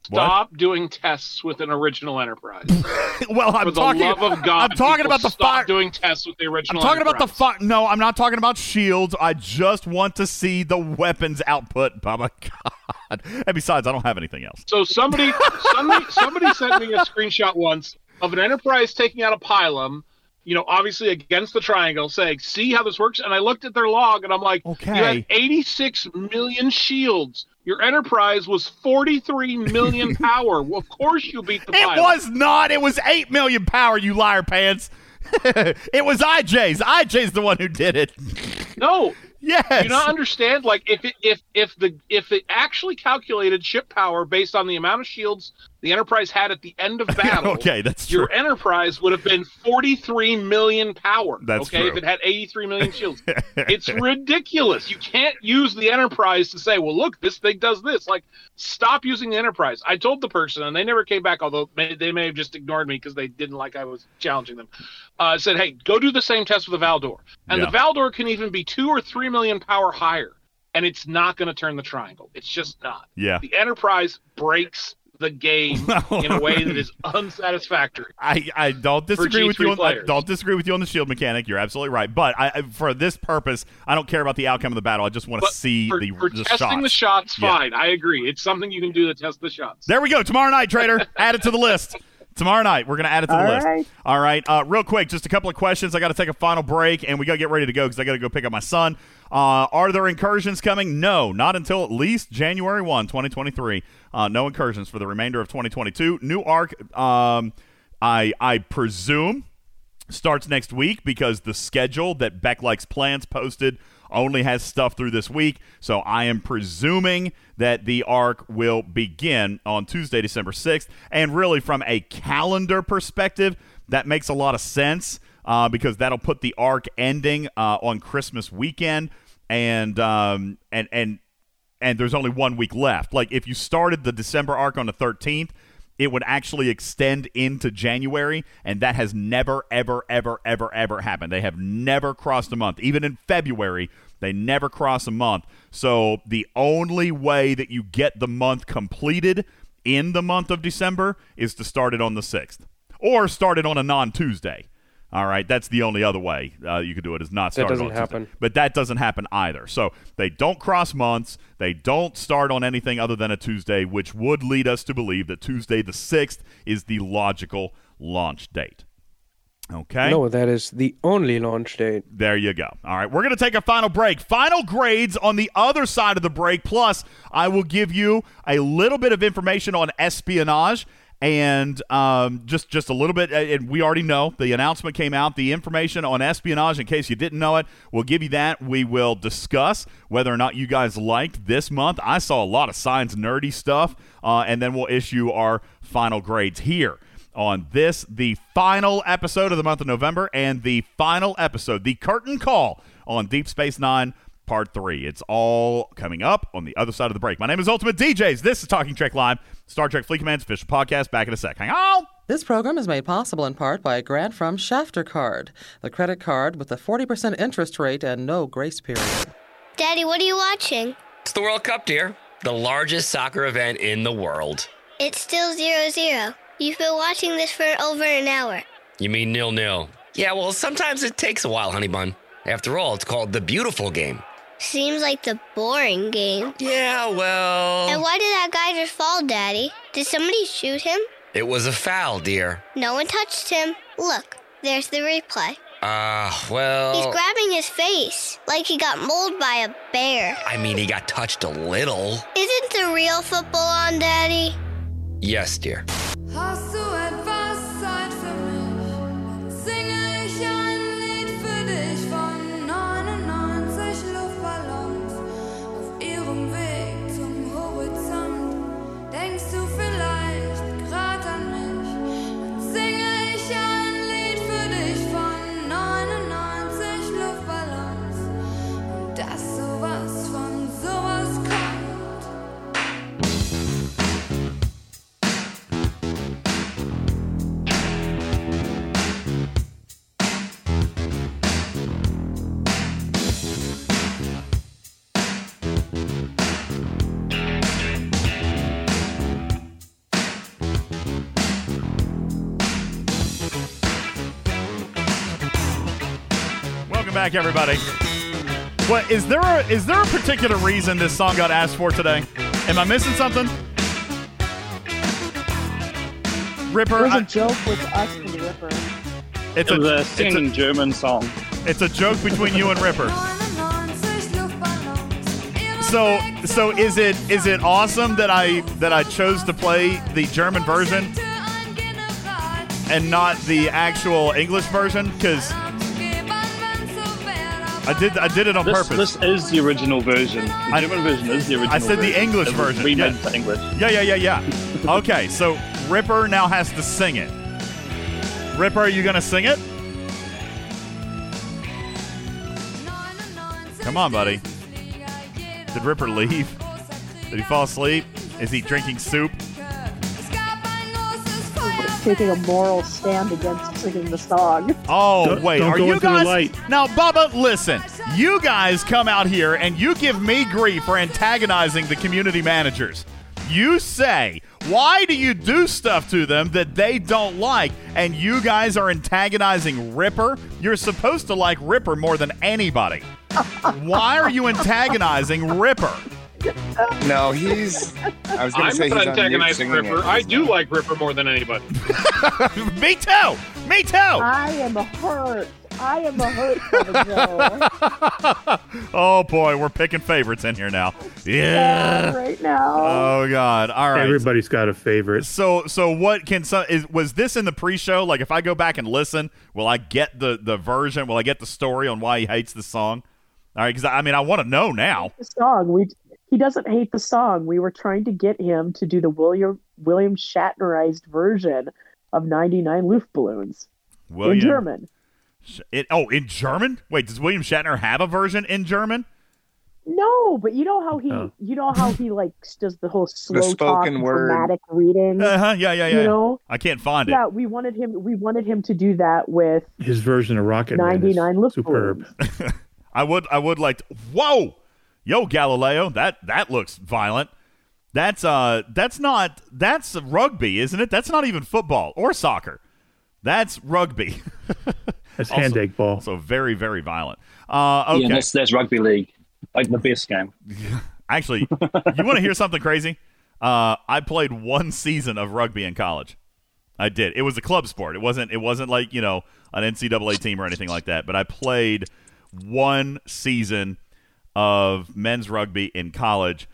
Stop doing tests with an original Enterprise. [laughs] well, I'm talking. God, I'm talking about the stop doing tests with the original. I'm talking about the Enterprise. fi- No, I'm not talking about shields. I just want to see the weapons output. Oh my god! And besides, I don't have anything else. So somebody, somebody, somebody sent me a screenshot once of an Enterprise taking out a Pilum. You know, obviously against the triangle, saying, "See how this works." And I looked at their log, and I'm like, Okay. "You had 86 million shields. Your Enterprise was 43 million [laughs] power. Well, of course you beat the It Pilum." was not. It was eight million power. You liar pants. [laughs] it was IJ's. IJ's the one who did it. No. [laughs] Yes. Do you not understand? Like if it, if if the if it actually calculated ship power based on the amount of shields the Enterprise had at the end of [laughs] battle, Okay, that's true. your Enterprise would have been 43 million power. That's okay, true. if it had 83 million shields, [laughs] it's ridiculous. You can't use the Enterprise to say, "Well, look, this thing does this." Like, stop using the Enterprise. I told the person, and they never came back. Although may, they may have just ignored me because they didn't like I was challenging them. Uh, said, "Hey, go do the same test with the Valdore." And Yeah. the Valdore can even be two or three million power higher, and it's not going to turn the triangle. It's just not. Yeah. The Enterprise breaks the game in a way that is [laughs] unsatisfactory. I, I don't disagree with you. On, I don't disagree with you on the shield mechanic. You're absolutely right. But I, I- for this purpose, I don't care about the outcome of the battle. I just want to see for, the, for the testing shots. the shots, Yeah. fine. I agree. It's something you can do to test the shots. There we go. Tomorrow night, Trader. [laughs] add it to the list. Tomorrow night, we're going to add it to the All list. right. All right. Uh, real quick, just a couple of questions. I got to take a final break, and we got to get ready to go because I got to go pick up my son. Uh, are there incursions coming? No, not until at least January 1, 2023. Uh, no incursions for the remainder of 2022. New arc, um, I, I presume, starts next week because the schedule that Beck Likes Plants posted only has stuff through this week. So I am presuming that the arc will begin on Tuesday, December 6th. And really, from a calendar perspective, that makes a lot of sense uh, because that'll put the arc ending uh, on Christmas weekend. And, um, and, and, and there's only one week left. Like if you started the December arc on the 13th, it would actually extend into January, and that has never, ever, ever, ever, ever happened. They have never crossed a month. Even in February, they never cross a month. So the only way that you get the month completed in the month of December is to start it on the 6th or start it on a non Tuesday. All right, that's the only other way uh, you could do it is not start it doesn't on Tuesday. happen. But that doesn't happen either. So they don't cross months. They don't start on anything other than a Tuesday, which would lead us to believe that Tuesday the 6th is the logical launch date. Okay? No, that is the only launch date. There you go. All right, we're going to take a final break. Final grades on the other side of the break. Plus, I will give you a little bit of information on espionage and um, just just a little bit. And we already know the announcement came out. The information on espionage, in case you didn't know it, we'll give you that. We will discuss whether or not you guys liked this month. I saw a lot of science nerdy stuff, uh, and then we'll issue our final grades here on this, the final episode of the month of November, and the final episode, the curtain call on Deep Space Nine. Part three. It's all coming up on the other side of the break. My name is Ultimate DJs. This is Talking Trek Live, Star Trek Fleet Command's official podcast. Back in a sec. Hang on. This program is made possible in part by a grant from Shafter Card, the credit card with a 40% interest rate and no grace period. Daddy, what are you watching? It's the World Cup, dear. The largest soccer event in the world. It's still zero zero. You've been watching this for over an hour. You mean nil nil? Yeah, well, sometimes it takes a while, honey bun. After all, it's called the beautiful game. Seems like the boring game. Yeah, well. And why did that guy just fall, Daddy? Did somebody shoot him? It was a foul, dear. No one touched him. Look, there's the replay. Ah, well. He's grabbing his face like he got mauled by a bear. I mean, he got touched a little. Isn't the real football on, Daddy? Yes, dear. Hast back, everybody. What is there? A, is there a particular reason this song got asked for today? Am I missing something? Ripper, There's I- a joke with us and Ripper. it's it was a it's singing German song. It's a joke between you and Ripper. So so is it is it awesome that I that I chose to play the German version and not the actual English version? Because I did I did it on This, purpose. this is the original version. The I- German version is the original I said the. English It version, Remade yeah. to English. Yeah, yeah, yeah, yeah. okay, so Ripper now has to sing it. Ripper, are you gonna sing it? Come on, buddy. Did Ripper leave? Did he fall asleep? Is he drinking soup? Taking a moral stand against singing the song. Oh, Don't- wait. don't are you guys. light. Now, Bubba, listen. You guys come out here and you give me grief for antagonizing the community managers. You say, why do you do stuff to them that they don't like? And you guys are antagonizing Ripper? You're supposed to like Ripper more than anybody. why are you antagonizing Ripper? No, he's. I was going I'm to say not he's antagonizing Ripper. it. I do like Ripper more than anybody. [laughs] me too. Me too. I am hurt. I am a hurt [laughs] oh boy, we're picking favorites in here now. Yeah. right now. Oh God. All right. Everybody's got a favorite. So so what can some is was this in the pre-show? Like if I go back and listen, will I get the the version? Will I get the story on why he hates the song? All right, because I mean I want to know now. the song. We he doesn't hate the song. We were trying to get him to do the William William Shatnerized version of 99 Luftballons William in German. It, oh, in German? Wait, does William Shatner have a version in German? No, but you know how he Oh. you know how he like does the whole slow talk, spoken word. dramatic reading. Uh huh. Yeah, yeah, yeah. You know? I can't find Yeah, it. we wanted him. We wanted him to do that with His version of Rocket 99 Luftballons. superb. [laughs] I would I would like. To, whoa, yo Galileo, that that looks violent. That's uh that's not that's rugby, isn't it? That's not even football or soccer. That's rugby. [laughs] That's Also- hand egg ball. So very very violent. Uh, okay. Yeah, that's, that's rugby league. Like the best game. [laughs] Actually, you want to hear something crazy? Uh, I played one season of rugby in college. I did. It was a club sport. It wasn't. It wasn't like you know an NCAA team or anything like that. But I played one season of men's rugby in college.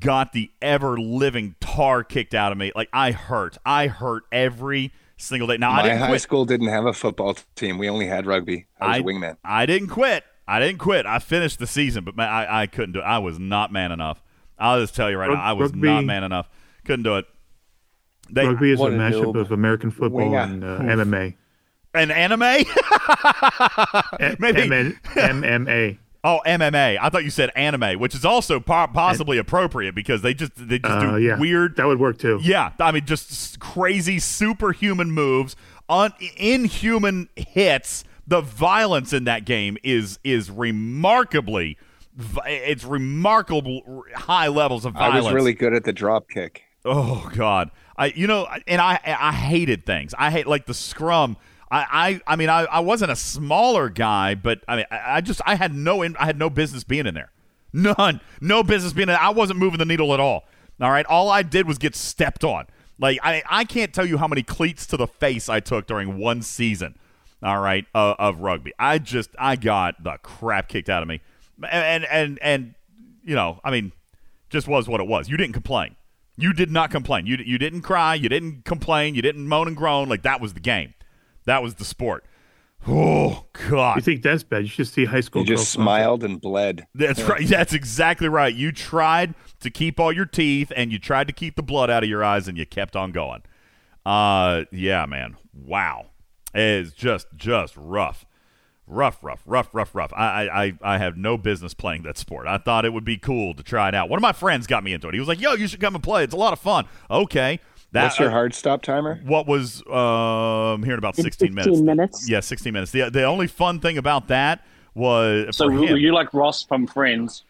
Got the ever living tar kicked out of me. Like I hurt. I hurt every single day. Now I My didn't high quit. school didn't have a football team. We only had rugby. I was a wingman. I didn't quit. I didn't quit. I finished the season, but man, I, I couldn't do it. I was not man enough. I'll just tell you right Rug- now, I was rugby- not man enough. Couldn't do it. They, Rugby is a a mashup noob. of American football Winger. and uh, MMA. An anime? Maybe. MN MMA. Oh, MMA. I thought you said anime, which is also po- possibly appropriate because they just they just Uh, do yeah, weird. That would work too. Yeah, I mean, just crazy superhuman moves, un- inhuman hits. The violence in that game is is remarkably, it's remarkable high levels of violence. I was really good at the drop kick. Oh God, I you know, and I I hated things. I hate like the scrum. I I, I mean I, I wasn't a smaller guy, but I mean I, I just I had no in, I had no business being in there. None, no business being in. I wasn't moving the needle at all. All right, all I did was get stepped on. Like I I can't tell you how many cleats to the face I took during one season. All right, uh, of rugby. I just I got the crap kicked out of me, and and and you know I mean just was what it was. You didn't complain. You did not complain. You you didn't cry. You didn't complain. You didn't moan and groan. Like that was the game. That was the sport. Oh God! You think that's bad? You should see high school. You just smiled and bled. that's right. That's exactly right. You tried to keep all your teeth, and you tried to keep the blood out of your eyes, and you kept on going. Uh, yeah, man. Wow, it's just just rough. Rough, rough, rough, rough, rough. I, I, I- I have no business playing that sport. I thought it would be cool to try it out. One of my friends got me into it. He was like, "Yo, you should come and play. It's a lot of fun." Okay, that, What's your hard stop timer? what was um here in about In 16 minutes 15 minutes. yeah 16 minutes the, the only fun thing about that was So for were him, you like Ross from Friends?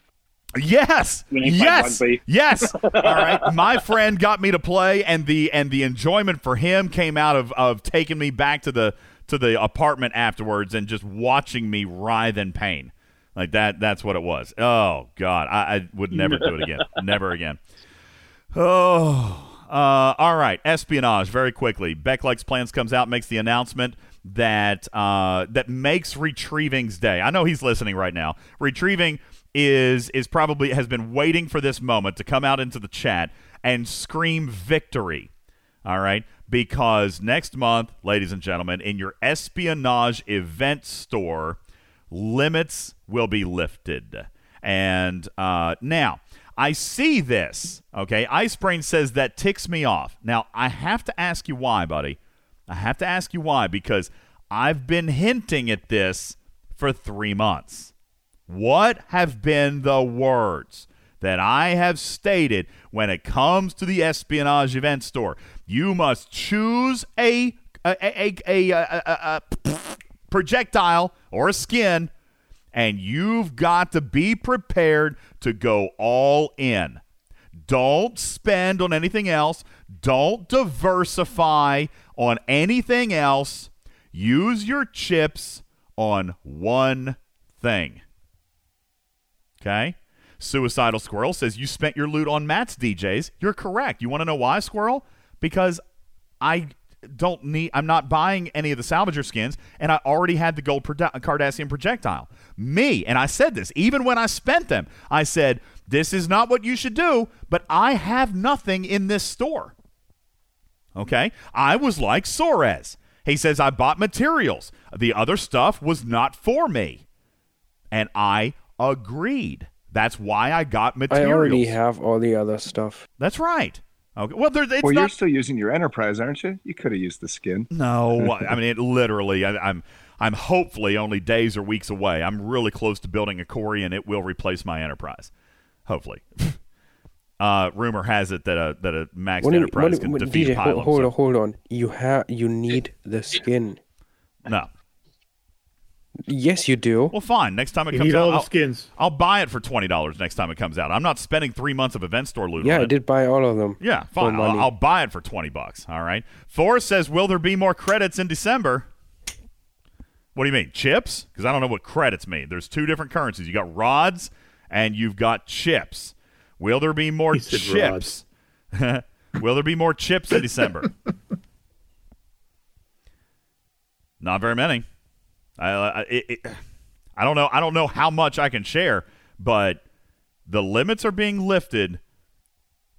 yes when he played yes yes [laughs] all right my friend got me to play and the and the enjoyment for him came out of of taking me back to the to the apartment afterwards and just watching me writhe in pain. Like that. That's what it was. Oh God, I, I would never do it again. [laughs] never again. Oh. Uh, all right, espionage. Very quickly, Beck Likes Plants comes out, makes the announcement that uh, that makes retrieving's day. I know he's listening right now. Retrieving is is probably has been waiting for this moment to come out into the chat and scream victory. All right, because next month, ladies and gentlemen, in your espionage event store, limits will be lifted. And uh, now, I see this. Okay, Icebrain says that ticks me off. Now, I have to ask you why, buddy. I have to ask you why because I've been hinting at this for three months. What have been the words that I have stated when it comes to the espionage event store? You must choose a a a, a, a, a, a projectile or a skin, and you've got to be prepared to go all in. Don't spend on anything else. Don't diversify on anything else. Use your chips on one thing. Okay? Suicidal Squirrel says you spent your loot on Matt's DJs. You're correct. You want to know why, Squirrel? Because I don't need I'm not buying any of the salvager skins and I already had the gold Proda- Cardassian projectile. Me, and I said this even when I spent them. I said this is not what you should do, but I have nothing in this store. Okay? I was like Soares. He says I bought materials. The other stuff was not for me. And I agreed. That's why I got materials. I already have all the other stuff. That's right. Okay. Well, there, it's well, not you're still using your enterprise, aren't you? You could have used the skin. No, I mean it literally. I, I'm I'm hopefully only days or weeks away. I'm really close to building a Corey, and it will replace my Enterprise. Hopefully. [laughs] uh, rumor has it that a that a Max What do you- Enterprise what- can what- defeat DJ, a hold, hold on, hold on. You have you need the skin. No. Yes, you do. Well, fine. Next time it You comes need out, all the I'll, skins. I'll buy it for twenty dollars next time it comes out. I'm not spending three months of event store loot. Yeah, on I did buy all of them. Yeah, fine. I'll. I'll buy it for 20 bucks. All right. Forrest says, Will there be more credits in December? What do you mean? Chips? Because I don't know what credits mean. There's two different currencies. You got rods and you've got chips. Will there be more chips? [laughs] Will there be more chips in December? [laughs] Not very many. I, it, it, I don't know. I don't know how much I can share, but the limits are being lifted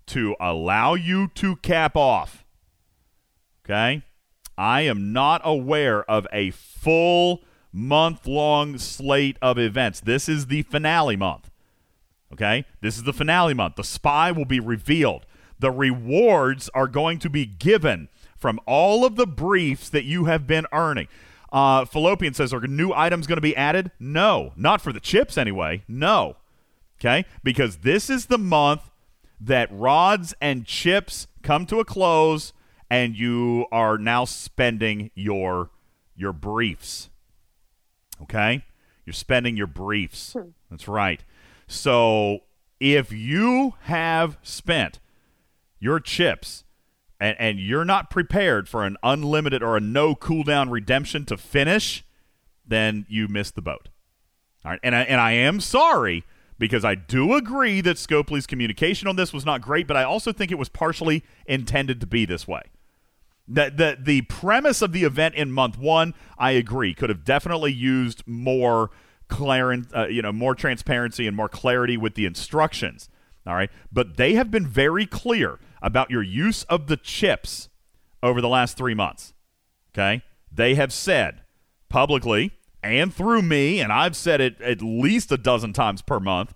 to allow you to cap off. Okay? I am not aware of a full month long slate of events. This is the finale month. Okay? This is the finale month. The spy will be revealed. The rewards are going to be given from all of the briefs that you have been earning. Uh, Fallopian says, Are new items going to be added? No. Not for the chips, anyway. No. Okay? Because this is the month that rods and chips come to a close and you are now spending your your briefs. Okay? You're spending your briefs. That's right. So if you have spent your chips and, and you're not prepared for an unlimited or a no cooldown redemption to finish, then you missed the boat. All right, and I, and I am sorry because I do agree that Scopely's communication on this was not great, but I also think it was partially intended to be this way. The, the, the premise of the event in month one, I agree, could have definitely used more clarent, uh, you know, more transparency and more clarity with the instructions. All right, but they have been very clear about your use of the chips over the last three months. Okay, they have said publicly and through me, and I've said it at least a dozen times per month.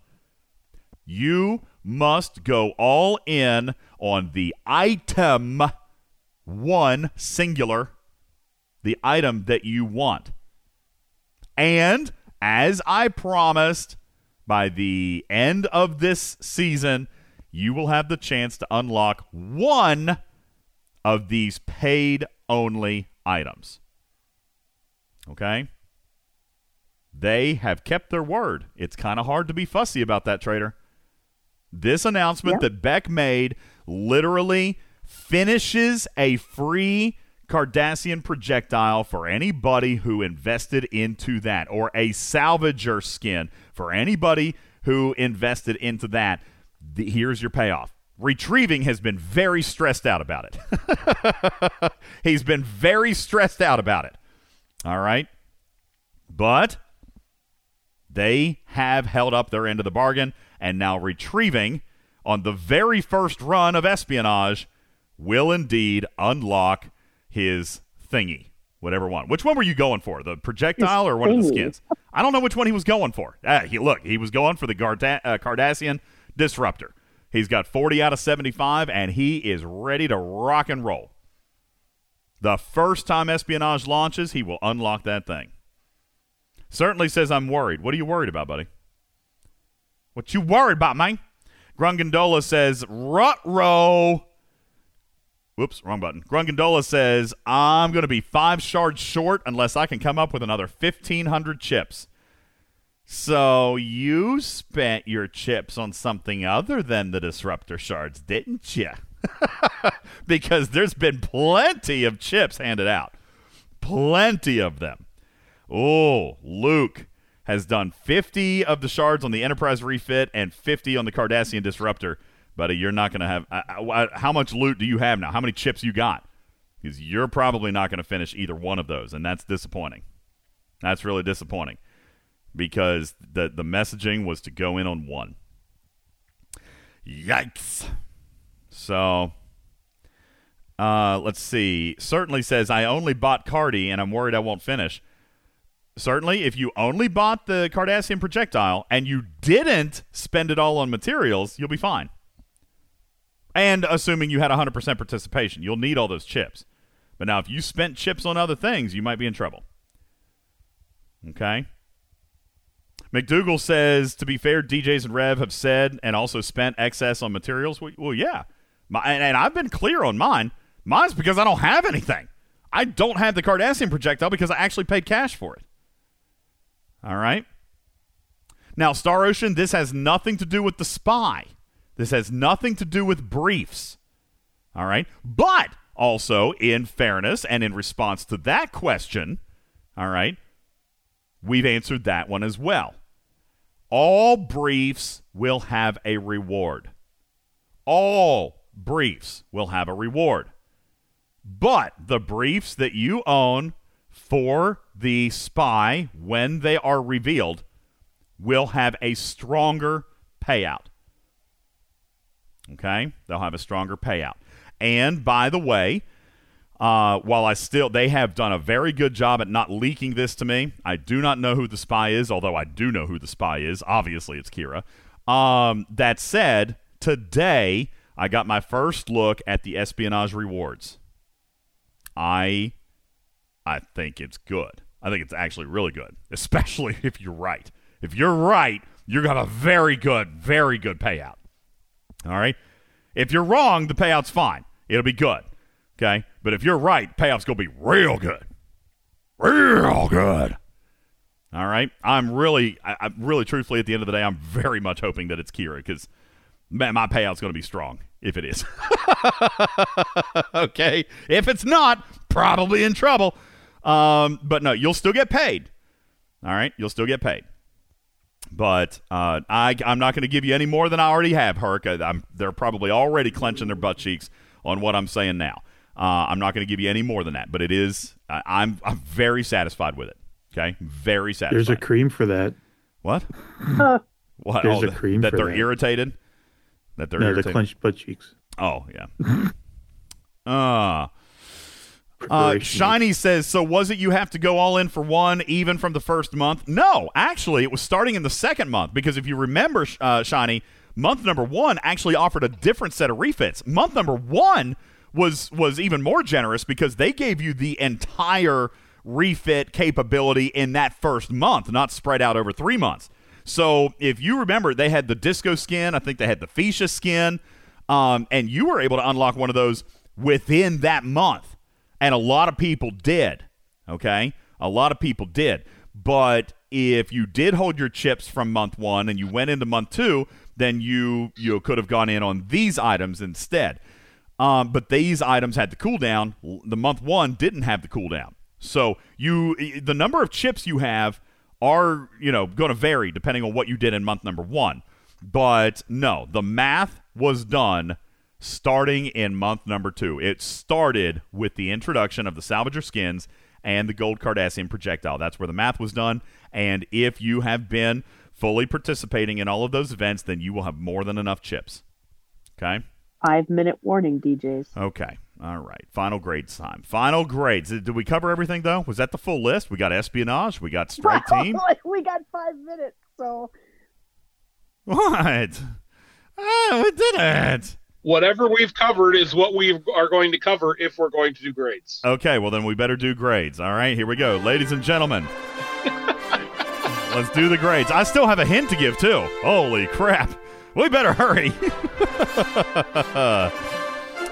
You must go all in on the item one singular, the item that you want. And as I promised, by the end of this season, you will have the chance to unlock one of these paid only items. Okay? They have kept their word. It's kind of hard to be fussy about that, trader. This announcement Yeah. that Beck made literally finishes a free Cardassian projectile for anybody who invested into that, or a salvager skin for anybody who invested into that. The, here's your payoff. Retrieving has been very stressed out about it. [laughs] He's been very stressed out about it. All right. But they have held up their end of the bargain, and now retrieving on the very first run of espionage will indeed unlock his thingy, whatever one. Which one were you going for? The projectile or one of the skins? I don't know which one he was going for. Ah, he look, he was going for the Garda- uh, Cardassian disruptor. He's got 40 out of 75, and he is ready to rock and roll. The first time espionage launches, he will unlock that thing. Certainly says I'm worried. What are you worried about, buddy? What you worried about, man? Grungandola says, Rut-row. Whoops, wrong button. Grungandola says, I'm going to be five shards short unless I can come up with another 1,500 chips. So you spent your chips on something other than the disruptor shards, didn't you? [laughs] because there's been plenty of chips handed out. Plenty of them. Oh, Luke has done 50 of the shards on the Enterprise refit and 50 on the Cardassian disruptor. Buddy, you're not going to have. Uh, how much loot do you have now? How many chips you got? Because you're probably not going to finish either one of those, and that's disappointing. That's really disappointing because the the messaging was to go in on one. Yikes! So, uh, let's see. Certainly says I only bought Cardi, and I'm worried I won't finish. Certainly, if you only bought the Cardassian projectile and you didn't spend it all on materials, you'll be fine. And assuming you had 100% participation, you'll need all those chips. But now, if you spent chips on other things, you might be in trouble. Okay? McDougal says, to be fair, DJs and Rev have said and also spent excess on materials. Well, well yeah. My, and, and I've been clear on mine. Mine's because I don't have anything. I don't have the Cardassian projectile because I actually paid cash for it. All right? Now, Star Ocean, this has nothing to do with the spy. This has nothing to do with briefs. All right? But also, in fairness and in response to that question, all right, we've answered that one as well. All briefs will have a reward. All briefs will have a reward. But the briefs that you own for the spy when they are revealed will have a stronger payout. Okay? They'll have a stronger payout. And by the way, uh, while I still, they have done a very good job at not leaking this to me. I do not know who the spy is, although I do know who the spy is. Obviously, it's Kira. Um, that said, today I got my first look at the espionage rewards. I, I think it's good. I think it's actually really good, [laughs] especially if you're right. If you're right, you're gonna have a very good, very good payout. All right. If you're wrong, the payout's fine. It'll be good. Okay. But if you're right, payoff's gonna be real good. Real good. All right. I'm really, I, I'm really, truthfully, at the end of the day, I'm very much hoping that it's Kira because man, my payout's gonna be strong if it is. [laughs] okay. If it's not, probably in trouble. Um, but no, you'll still get paid. All right. You'll still get paid. But uh, I, I'm not going to give you any more than I already have, Herc. I, I'm, they're probably already clenching their butt cheeks on what I'm saying now. Uh, I'm not going to give you any more than that, but it is. I I'm I'm very satisfied with it. Okay, very satisfied. There's a cream for that. what? [laughs] What? There's oh, a cream that for they're that. irritated. That they're no, the clenched butt cheeks. Oh yeah. [laughs] uh, uh, Shiny says, so was it you have to go all in for one even from the first month? No, actually, it was starting in the second month because if you remember, uh, Shiny, month number one actually offered a different set of refits. Month number one was was even more generous because they gave you the entire refit capability in that first month, not spread out over three months. So if you remember, they had the disco skin. I think they had the fuchsia skin, um, and you were able to unlock one of those within that month. And a lot of people did. Okay, a lot of people did. But if you did hold your chips from month one and you went into month two, then you you could have gone in on these items instead. Um, but these items had the cooldown. The month one didn't have the cooldown. So you the number of chips you have are, you know, going to vary depending on what you did in month number 1. But no, the math was done starting in month number 2. It started with the introduction of the salvager skins and the gold Cardassian projectile. That's where the math was done. And if you have been fully participating in all of those events, then you will have more than enough chips. Okay? Five minute warning, DJs. Okay. All right. Final grades time. Final grades. Did did we cover everything though? Was that the full list? We got espionage. We got strike [laughs] team. [laughs] we got five minutes, so What? Oh, we did it. Whatever we've covered is what we are going to cover if we're going to do grades. Okay. Well, then we better do grades. All right. Here we go, ladies and gentlemen. [laughs] Let's do the grades. I still have a hint to give too. Holy crap. We better hurry. [laughs]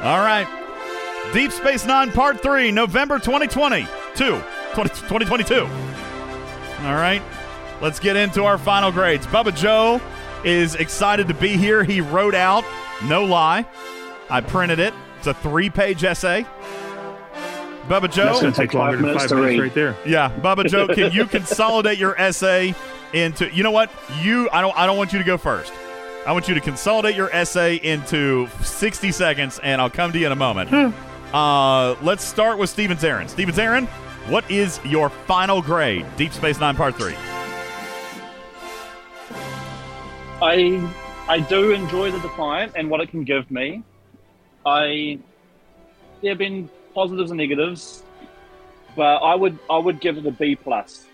All right. Deep Space Nine Part 3, November 2020. 20, 2022. All right. Let's get into our final grades. Bubba Joe is excited to be here. He wrote out, no lie, I printed it. It's a three page essay. Bubba Joe. That's going to take longer than five minutes right there. Yeah, Bubba Joe, can you [laughs] consolidate your essay into? You know what? You, I don't, I don't want you to go first. I want you to consolidate your essay into 60 seconds, and I'll come to you in a moment. Uh, let's start with Steven Zarin. Steven Zarin, what is your final grade? Deep Space Nine Part Three. I I do enjoy the Defiant and what it can give me. I there have been positives and negatives, but I would I would give it a B plus.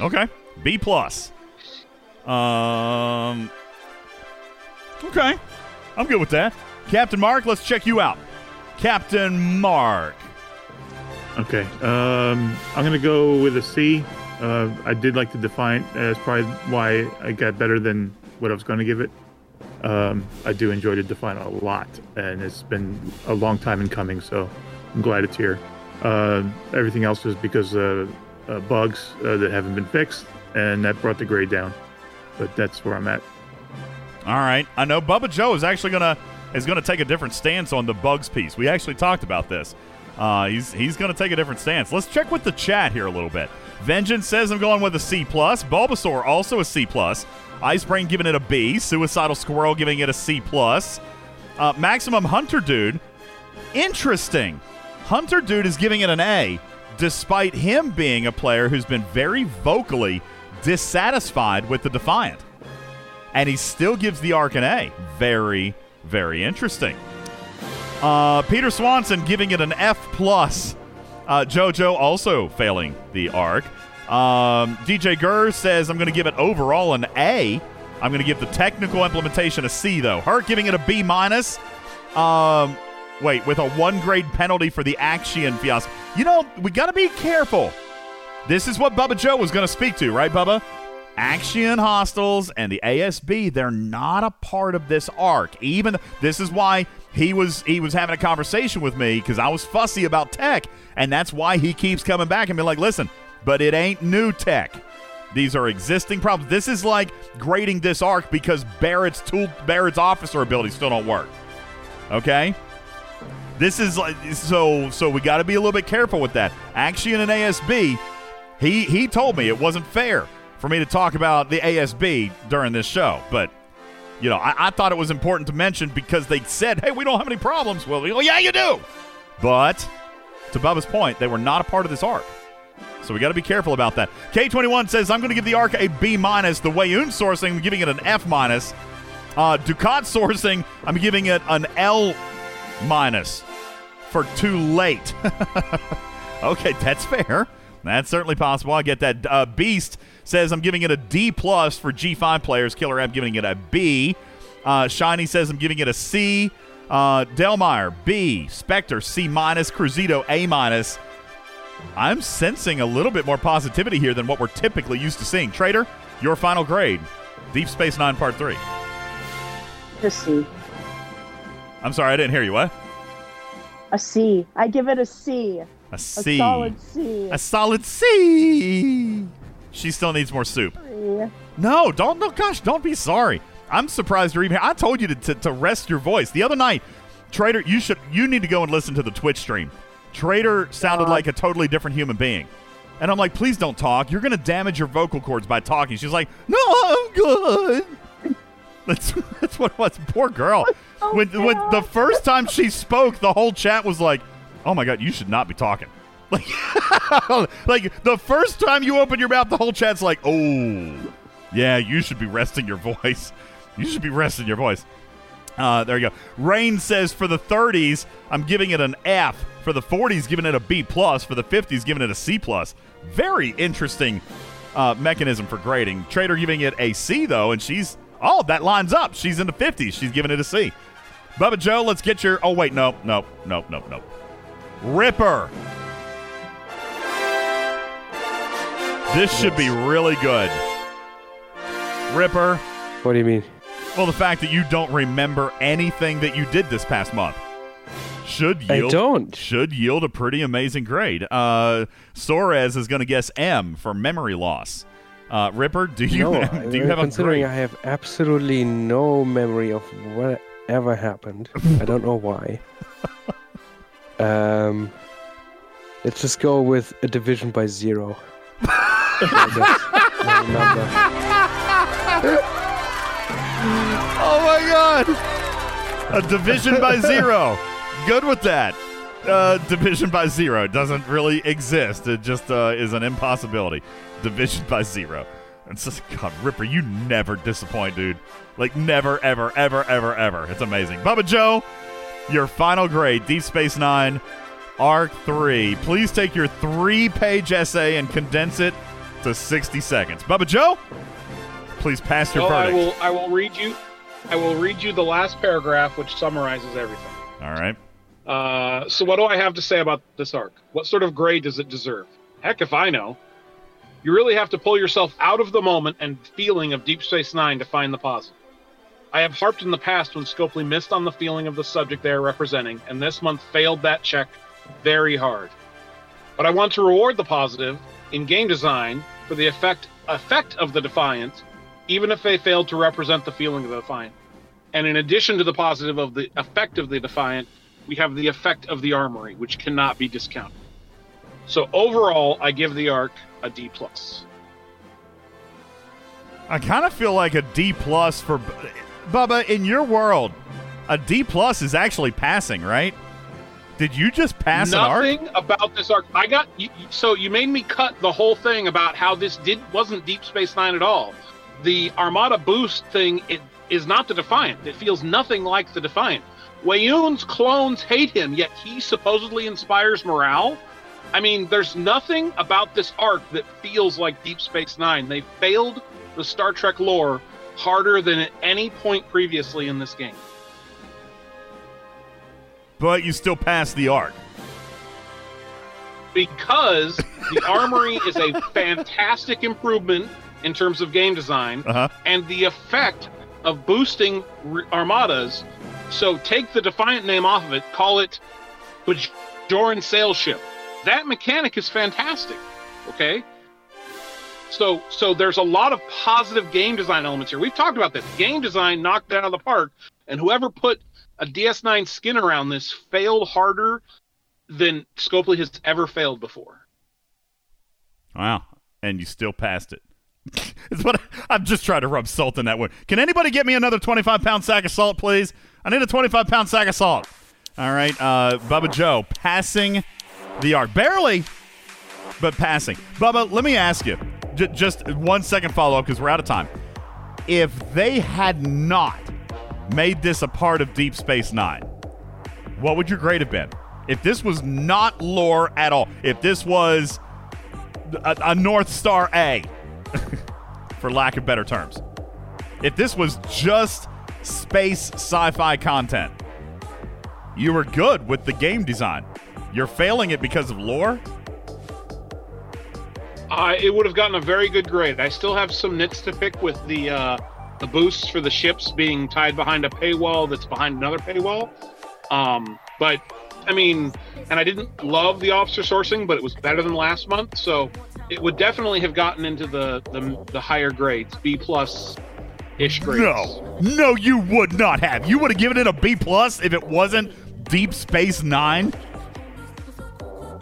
Okay, B plus. Um. Okay, I'm good with that. Captain Mark, let's check you out. Captain Mark. Okay. Um, I'm going to go with a C. Uh, I did like the Defiant. That's probably why I got better than what I was going to give it. Um, I do enjoy the Defiant a lot, and it's been a long time in coming, so I'm glad it's here. Uh, everything else is because uh, bugs uh, that haven't been fixed, and that brought the grade down. But that's where I'm at. All right. I know Bubba Joe is actually gonna is gonna take a different stance on the bugs piece. We actually talked about this. Uh, he's he's gonna take a different stance. Let's check with the chat here a little bit. Vengeance says I'm going with a C plus. Bulbasaur also a C plus. Ice Brain giving it a B. Suicidal Squirrel giving it a C plus. Uh, Maximum Hunter Dude, interesting. Hunter Dude is giving it an A, despite him being a player who's been very vocally dissatisfied with the Defiant and he still gives the arc an A. Very, very interesting. Uh, Peter Swanson giving it an F plus. Uh, JoJo also failing the arc. Um, DJ Gurr says I'm going to give it overall an A. I'm going to give the technical implementation a C though. Hurt giving it a B minus. Um, wait, with a one grade penalty for the Axion fiasco. You know, we got to be careful. This is what Bubba Joe was going to speak to, right, Bubba? Axion Hostiles and the ASB, they're not a part of this arc. Even this is why he was he was having a conversation with me because I was fussy about tech, and that's why he keeps coming back and be like, listen, but it ain't new tech. These are existing problems. This is like grading this arc because Barrett's tool Barrett's officer abilities still don't work. Okay? This is like so so we got to be a little bit careful with that. Axion and ASB, he he told me it wasn't fair for me to talk about the ASB during this show, but you know, I, I thought it was important to mention because they said, "Hey, we don't have any problems." Well, well, yeah, you do. But to Bubba's point, they were not a part of this arc. So we got to be careful about that. K21 says, I'm going to give the arc a B minus. The Weyoun sourcing, I'm giving it an F minus. Uh, Dukat sourcing, I'm giving it an L minus for too late. [laughs] okay, that's fair. That's certainly possible. I get that. Uh, Beast says I'm giving it a D plus for G5 players. Killer App giving it a B. Uh, Shiny says I'm giving it a C. Uh, Delmeyer B. Spectre C minus. Cruzito A minus. I'm sensing a little bit more positivity here than what we're typically used to seeing. Trader, your final grade, Deep Space Nine Part Three. a C. I'm sorry, I didn't hear you. What? A C. I give it a C. A C. A solid C. A solid C. She still needs more soup. No, don't. No, gosh, don't be sorry. I'm surprised you're even here. I told you to, to, to rest your voice the other night. Trader, you should you need to go and listen to the Twitch stream. Trader sounded uh-huh. like a totally different human being. And I'm like, please don't talk. You're gonna damage your vocal cords by talking. She's like, No, I'm good. [laughs] That's that's what it was. Poor girl. [laughs] Oh, when when the first time she spoke, the whole chat was like, Oh my god, you should not be talking. [laughs] Like, like the first time you open your mouth, the whole chat's like, "Oh, yeah, you should be resting your voice. You should be resting your voice." Uh, there you go. Rain says for the 30s, I'm giving it an F. For the 40s, giving it a B plus. For the 50s, giving it a C plus. Very interesting uh, mechanism for grading. Trader giving it a C though, and she's oh that lines up. She's in the 50s. She's giving it a C. Bubba Joe, let's get your. Oh wait, no, no, no, no, no. Ripper. This should be really good. Ripper. What do you mean? Well, the fact that you don't remember anything that you did this past month should I yield. don't. Should yield a pretty amazing grade. Uh, is going to guess M for memory loss. Uh, Ripper, do you no, [laughs] do you have a considering grade? I have absolutely no memory of whatever happened. I don't know why. [laughs] Um, let's just go with a division by zero. My. [laughs] Oh my god! A division by zero. Good with that. Uh, division by zero doesn't really exist. It just uh, is an impossibility. Division by zero. It's just God, Ripper, you never disappoint, dude. Like never, ever, ever, ever, ever. It's amazing. Bubba Joe, your final grade, Deep Space Nine, Arc Three. Please take your three-page essay and condense it to sixty seconds. Bubba Joe, please pass your So I will I will read you I will read you the last paragraph which summarizes everything. All right. Uh, so what do I have to say about this arc? What sort of grade does it deserve? Heck if I know. You really have to pull yourself out of the moment and feeling of Deep Space Nine to find the positive. I have harped in the past when Scopely missed on the feeling of the subject they are representing, and this month failed that check very hard. But I want to reward the positive in game design for the effect effect of the Defiant, even if they failed to represent the feeling of the Defiant. And in addition to the positive of the effect of the Defiant, we have the effect of the armory, which cannot be discounted. So overall, I give the arc a D plus. I kind of feel like a D plus for Bubba. In your world, a D plus is actually passing, right? Did you just pass Nothing an arc? about this arc. I got you, so you made me cut the whole thing about how this did wasn't Deep Space Nine at all. The Armada boost thing it is not the Defiant. It feels nothing like the Defiant. Weyoun's clones hate him, yet he supposedly inspires morale. I mean, there's nothing about this arc that feels like Deep Space Nine. They failed the Star Trek lore harder than at any point previously in this game. But you still pass the arc. because the [laughs] armory is a fantastic improvement in terms of game design Uh huh. and the effect of boosting r- armadas so take the defiant name off of it call it Bajoran sail ship that mechanic is fantastic okay so so there's a lot of positive game design elements here we've talked about this game design knocked out of the park and whoever put a ds9 skin around this failed harder than Scopely has ever failed before. Wow. And you still passed it. [laughs] it's what I'm just trying to rub salt in that wound. Can anybody get me another 25 pound sack of salt, please? I need a 25 pound sack of salt. All right, uh, Bubba Joe passing the arc barely, but passing. Bubba, let me ask you, j- just one second follow up because we're out of time. If they had not made this a part of Deep Space Nine, what would your grade have been? If this was not lore at all, if this was a, a North Star A, [laughs] for lack of better terms. If this was just space sci fi content, you were good with the game design. You're failing it because of lore? Uh, it would have gotten a very good grade. I still have some nits to pick with the uh, the boosts for the ships being tied behind a paywall that's behind another paywall. Um, but I mean, and I didn't love the officer sourcing, but it was better than last month, so it would definitely have gotten into the the, the higher grades, B plus ish grades. No, no, you would not have. You would have given it a B plus if it wasn't Deep Space Nine.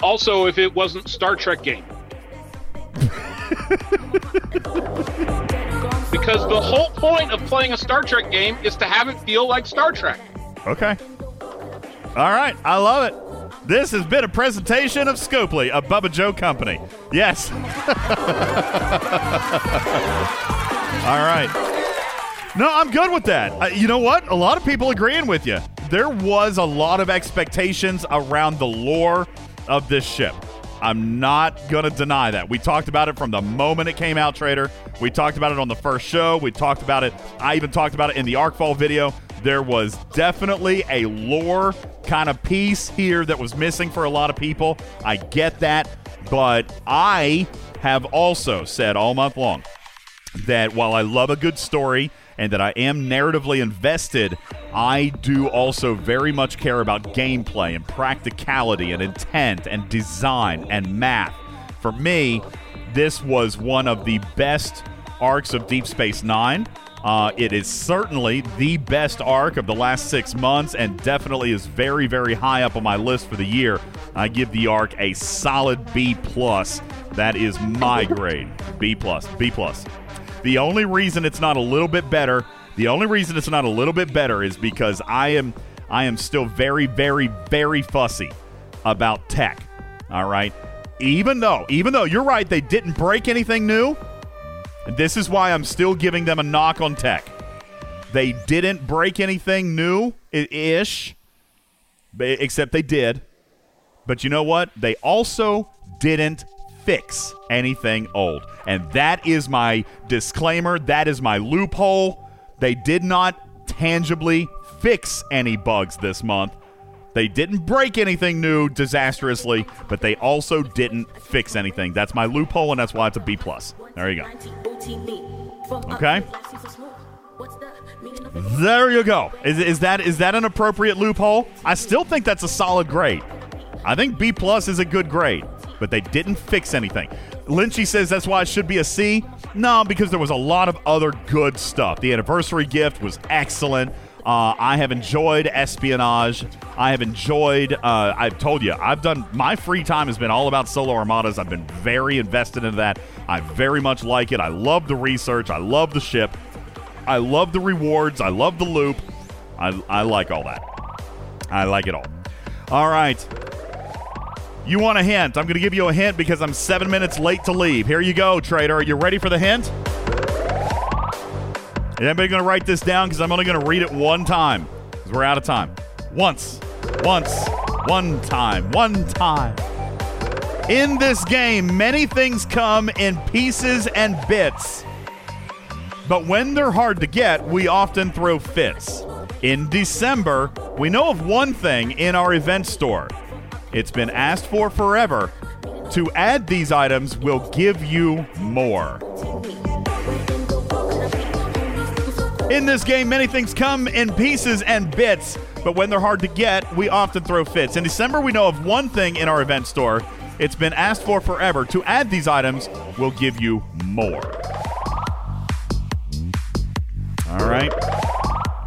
Also, if it wasn't Star Trek game. [laughs] because the whole point of playing a Star Trek game is to have it feel like Star Trek. Okay. All right, I love it. This has been a presentation of Scopely, a Bubba Joe company. Yes. [laughs] All right. No, I'm good with that. Uh, you know what? A lot of people agreeing with you. There was a lot of expectations around the lore of this ship. I'm not going to deny that. We talked about it from the moment it came out, Trader. We talked about it on the first show. We talked about it. I even talked about it in the Arcfall video. There was definitely a lore kind of piece here that was missing for a lot of people. I get that. But I have also said all month long that while I love a good story and that I am narratively invested, I do also very much care about gameplay and practicality and intent and design and math. For me, this was one of the best arcs of Deep Space Nine. Uh, it is certainly the best arc of the last six months and definitely is very, very high up on my list for the year. I give the arc a solid B plus. That is my [laughs] grade. B plus. B plus. The only reason it's not a little bit better, the only reason it's not a little bit better is because I am I am still very very very fussy about tech. All right? Even though even though you're right they didn't break anything new, this is why I'm still giving them a knock on tech. They didn't break anything new ish, except they did. But you know what? They also didn't fix anything old. And that is my disclaimer. That is my loophole. They did not tangibly fix any bugs this month. They didn't break anything new disastrously, but they also didn't fix anything. That's my loophole, and that's why it's a B plus. There you go. Okay. There you go. Is, is that is that an appropriate loophole? I still think that's a solid grade. I think B plus is a good grade, but they didn't fix anything. Lynchy says that's why it should be a C. No, because there was a lot of other good stuff. The anniversary gift was excellent. Uh, I have enjoyed espionage. I have enjoyed. Uh, I've told you, I've done my free time has been all about solo armadas. I've been very invested in that. I very much like it. I love the research. I love the ship. I love the rewards. I love the loop. I, I like all that. I like it all. All right. You want a hint? I'm going to give you a hint because I'm seven minutes late to leave. Here you go, Trader. Are you ready for the hint? Is anybody going to write this down? Because I'm only going to read it one time. Because we're out of time. Once. Once. One time. One time. In this game, many things come in pieces and bits. But when they're hard to get, we often throw fits. In December, we know of one thing in our event store. It's been asked for forever. To add these items will give you more. In this game, many things come in pieces and bits, but when they're hard to get, we often throw fits. In December, we know of one thing in our event store. It's been asked for forever. To add these items will give you more. All right.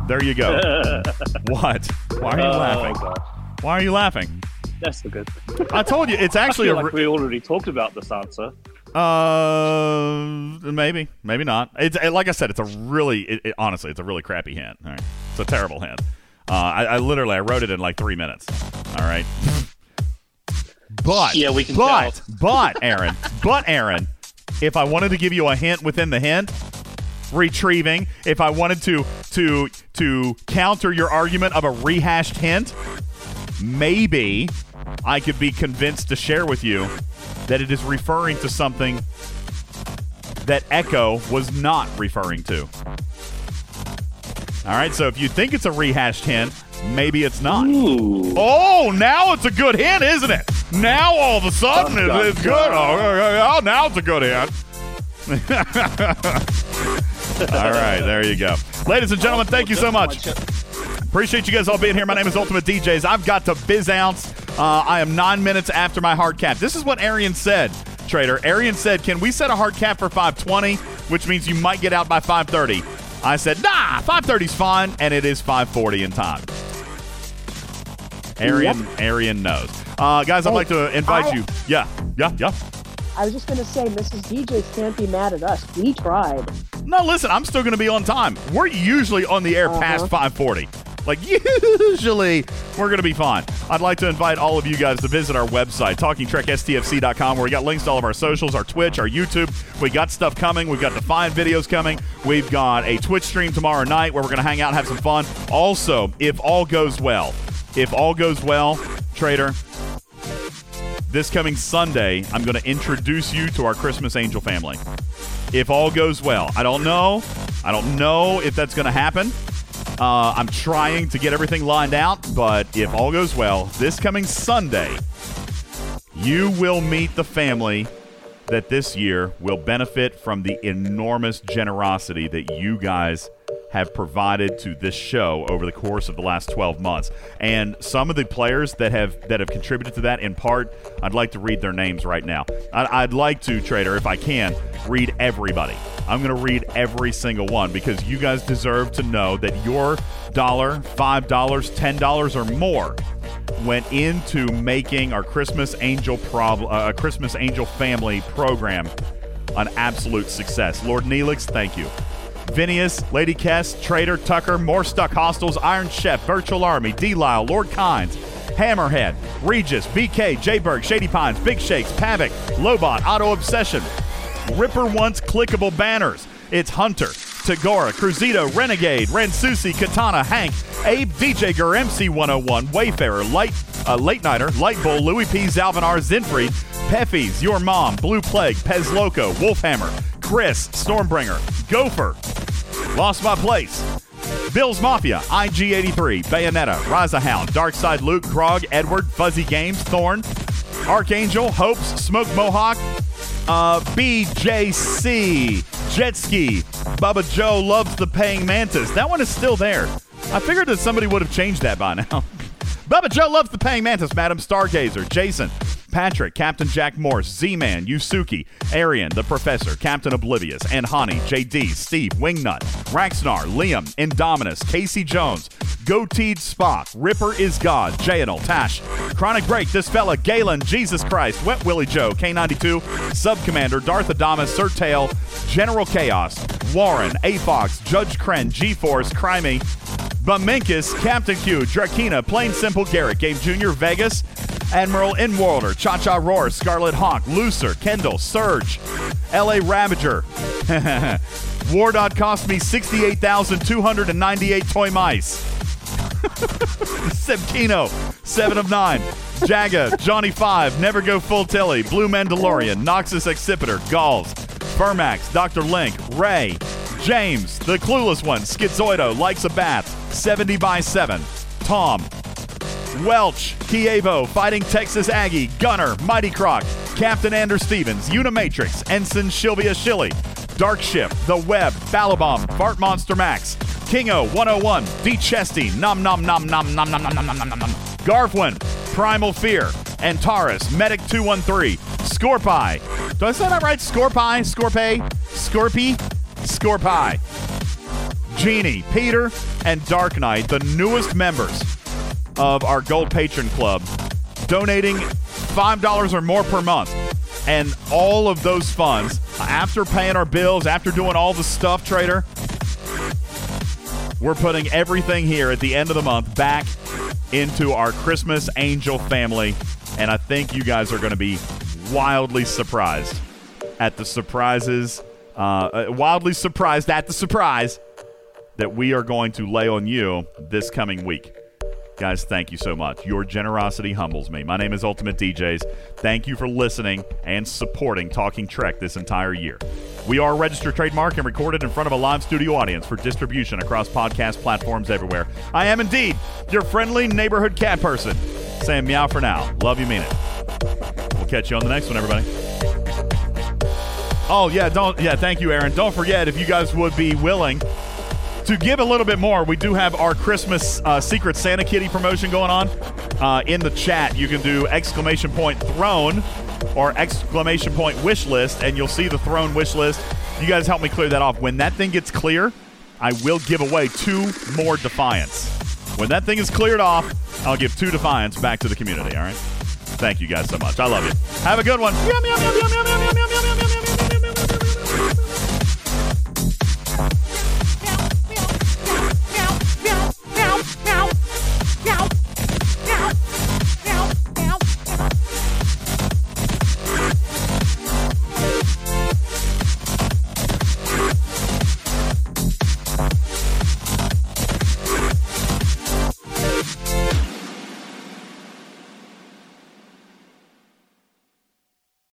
There you go. [laughs] what? Why are you Oh, laughing? gosh. Why are you laughing? That's the good. I told you, it's actually I feel a like we already talked about this answer. Uh, maybe, maybe not. It's it- like I said, it's a really, it, it- honestly, it's a really crappy hint. All right, it's a terrible hint. Uh, I, I literally, I wrote it in like three minutes. All right, but Yeah, we can but tell. [laughs] but Aaron, but Aaron, if I wanted to give you a hint within the hint, retrieving. If I wanted to to to counter your argument of a rehashed hint, maybe I could be convinced to share with you that it is referring to something that Echo was not referring to. All right, so if you think it's a rehashed hint, maybe it's not. Oh, now it's a good hint, isn't it? Now all of a sudden Dun, dun, it's good. dun. Oh oh, oh, oh, now it's a good hint. [laughs] all right, there you go. Ladies and gentlemen, thank you so much. Appreciate you guys all being here. My name is Ultimate DJs. I've got to biz ounce. Uh, I am nine minutes after my hard cap. This is what Arian said, Trader. Arian said, "Can we set a hard cap for 520, which means you might get out by 530?" I said, nah, 5.30 is fine, and it is 5.40 in time. Arian, Arian knows. Uh, guys, I'd Hey, like to invite I- you. Yeah, yeah, yeah. I was just going to say, Mrs. DJ can't be mad at us. We tried. No, listen, I'm still going to be on time. We're usually on the air past 540. Like, [laughs] usually, we're going to be fine. I'd like to invite all of you guys to visit our website, talkingtrekstfc.com, where we got links to all of our socials, our Twitch, our YouTube. We got stuff coming. We've got Defiant videos coming. We've got a Twitch stream tomorrow night where we're going to hang out and have some fun. Also, if all goes well, if all goes well, Trader, this coming Sunday, I'm going to introduce you to our Christmas Angel family. If all goes well, I don't know. I don't know if that's going to happen. Uh, I'm trying to get everything lined out, but if all goes well, this coming Sunday, you will meet the family that this year will benefit from the enormous generosity that you guys have provided to this show over the course of the last 12 months. And some of the players that have that have contributed to that in part, I'd like to read their names right now. I'd, I'd like to, Trader, if I can, read everybody. I'm going to read every single one because you guys deserve to know that your dollar, $5, $10 or more went into making our Christmas Angel prob- uh, Christmas Angel family program an absolute success. Lord Neelix, thank you. Vinius, Lady Kess, Trader, Tucker, More Stuck Hostels, Iron Chef, Virtual Army, D Lyle, Lord Kynes, Hammerhead, Regis, BK, Jayberg, Shady Pines, Big Shakes, Pavic, Lobot, Auto Obsession, Ripper Wants Clickable Banners. It's Hunter, Tagora, Cruzito, Renegade, Ransusi, Katana, Hank, Abe, VJ Gur, MC101, Wayfarer, Light, uh, Late Nighter, Light Bull, Louis P. Zalvinar, Zinfried, Peffies, Your Mom, Blue Plague, Pez Loco, Wolfhammer, Chris, Stormbringer, Gopher, Lost My Place, Bill's Mafia, IG83, Bayonetta, Raza Hound, Darkside Luke, Krog, Edward, Fuzzy Games, Thorn, Archangel, Hopes, Smoke Mohawk, uh, BJC, Jet Ski, Bubba Joe loves the paying mantis. That one is still there. I figured that somebody would have changed that by now. [laughs] Bubba Joe loves the paying mantis. Madam Stargazer, Jason, Patrick, Captain Jack Morse, Z-Man, Yusuki, Arian, the Professor, Captain Oblivious, and Hani, JD, Steve, Wingnut, Raxnar, Liam, Indominus, Casey Jones, Goateed Spock, Ripper is God, Jayanal, Tash, Chronic Break, This Fella, Galen, Jesus Christ, Wet Willie Joe, K92, Sub Commander, Darth Adamas, Sir Tail, General Chaos, Warren, A-Fox, Judge Kren, G-Force, Crimey, Buminkus, Captain Q, Drakina, Plain Simple Garrett, Game Jr., Vegas, Admiral Inworlder, Cha Cha Roar, Scarlet Hawk, Looser, Kendall, Surge, LA Ravager. [laughs] Wardot cost me 68,298 toy mice. [laughs] Sebkino, 7 of 9. Jaga, Johnny 5, Never Go Full Tilly, Blue Mandalorian, Noxus Excipitor, Galls, Fermax, Dr. Link, Ray, James, The Clueless One, Schizoido, Likes a Bath, 70 by 7, Tom, Welch, Kievo, Fighting Texas Aggie, Gunner, Mighty Croc, Captain Anders Stevens, Unimatrix, Ensign Shilvia Shilly, Dark Ship, The Web, Balabomb, Fart Monster Max, Kingo 101, D Chesty, Nom Nom Nom Nom Nom Nom Nom Nom Nom Nom Nom, Garfwin, Primal Fear, Antares, Medic 213, Scorpie. Do I say that right? Scorpie, Scorpay, Scorpy, Scorpie. Genie, Peter, and Dark Knight, the newest members of our Gold Patron Club, donating $5 or more per month. And all of those funds, after paying our bills, after doing all the stuff, Trader, we're putting everything here at the end of the month back into our Christmas Angel family. And I think you guys are going to be wildly surprised at the surprises, uh, uh, wildly surprised at the surprise that we are going to lay on you this coming week. Guys, thank you so much. Your generosity humbles me. My name is Ultimate DJs. Thank you for listening and supporting Talking Trek this entire year. We are registered trademark and recorded in front of a live studio audience for distribution across podcast platforms everywhere. I am indeed your friendly neighborhood cat person. Saying meow for now. Love you, mean it. We'll catch you on the next one, everybody. Oh yeah, don't yeah, thank you, Aaron. Don't forget if you guys would be willing to give a little bit more, we do have our Christmas uh, Secret Santa Kitty promotion going on. Uh, in the chat, you can do exclamation point throne or exclamation point wish list, and you'll see the throne wish list. You guys help me clear that off. When that thing gets clear, I will give away two more Defiants. When that thing is cleared off, I'll give two Defiants back to the community, all right? Thank you guys so much. I love you. Have a good one. Yum, yum, yum,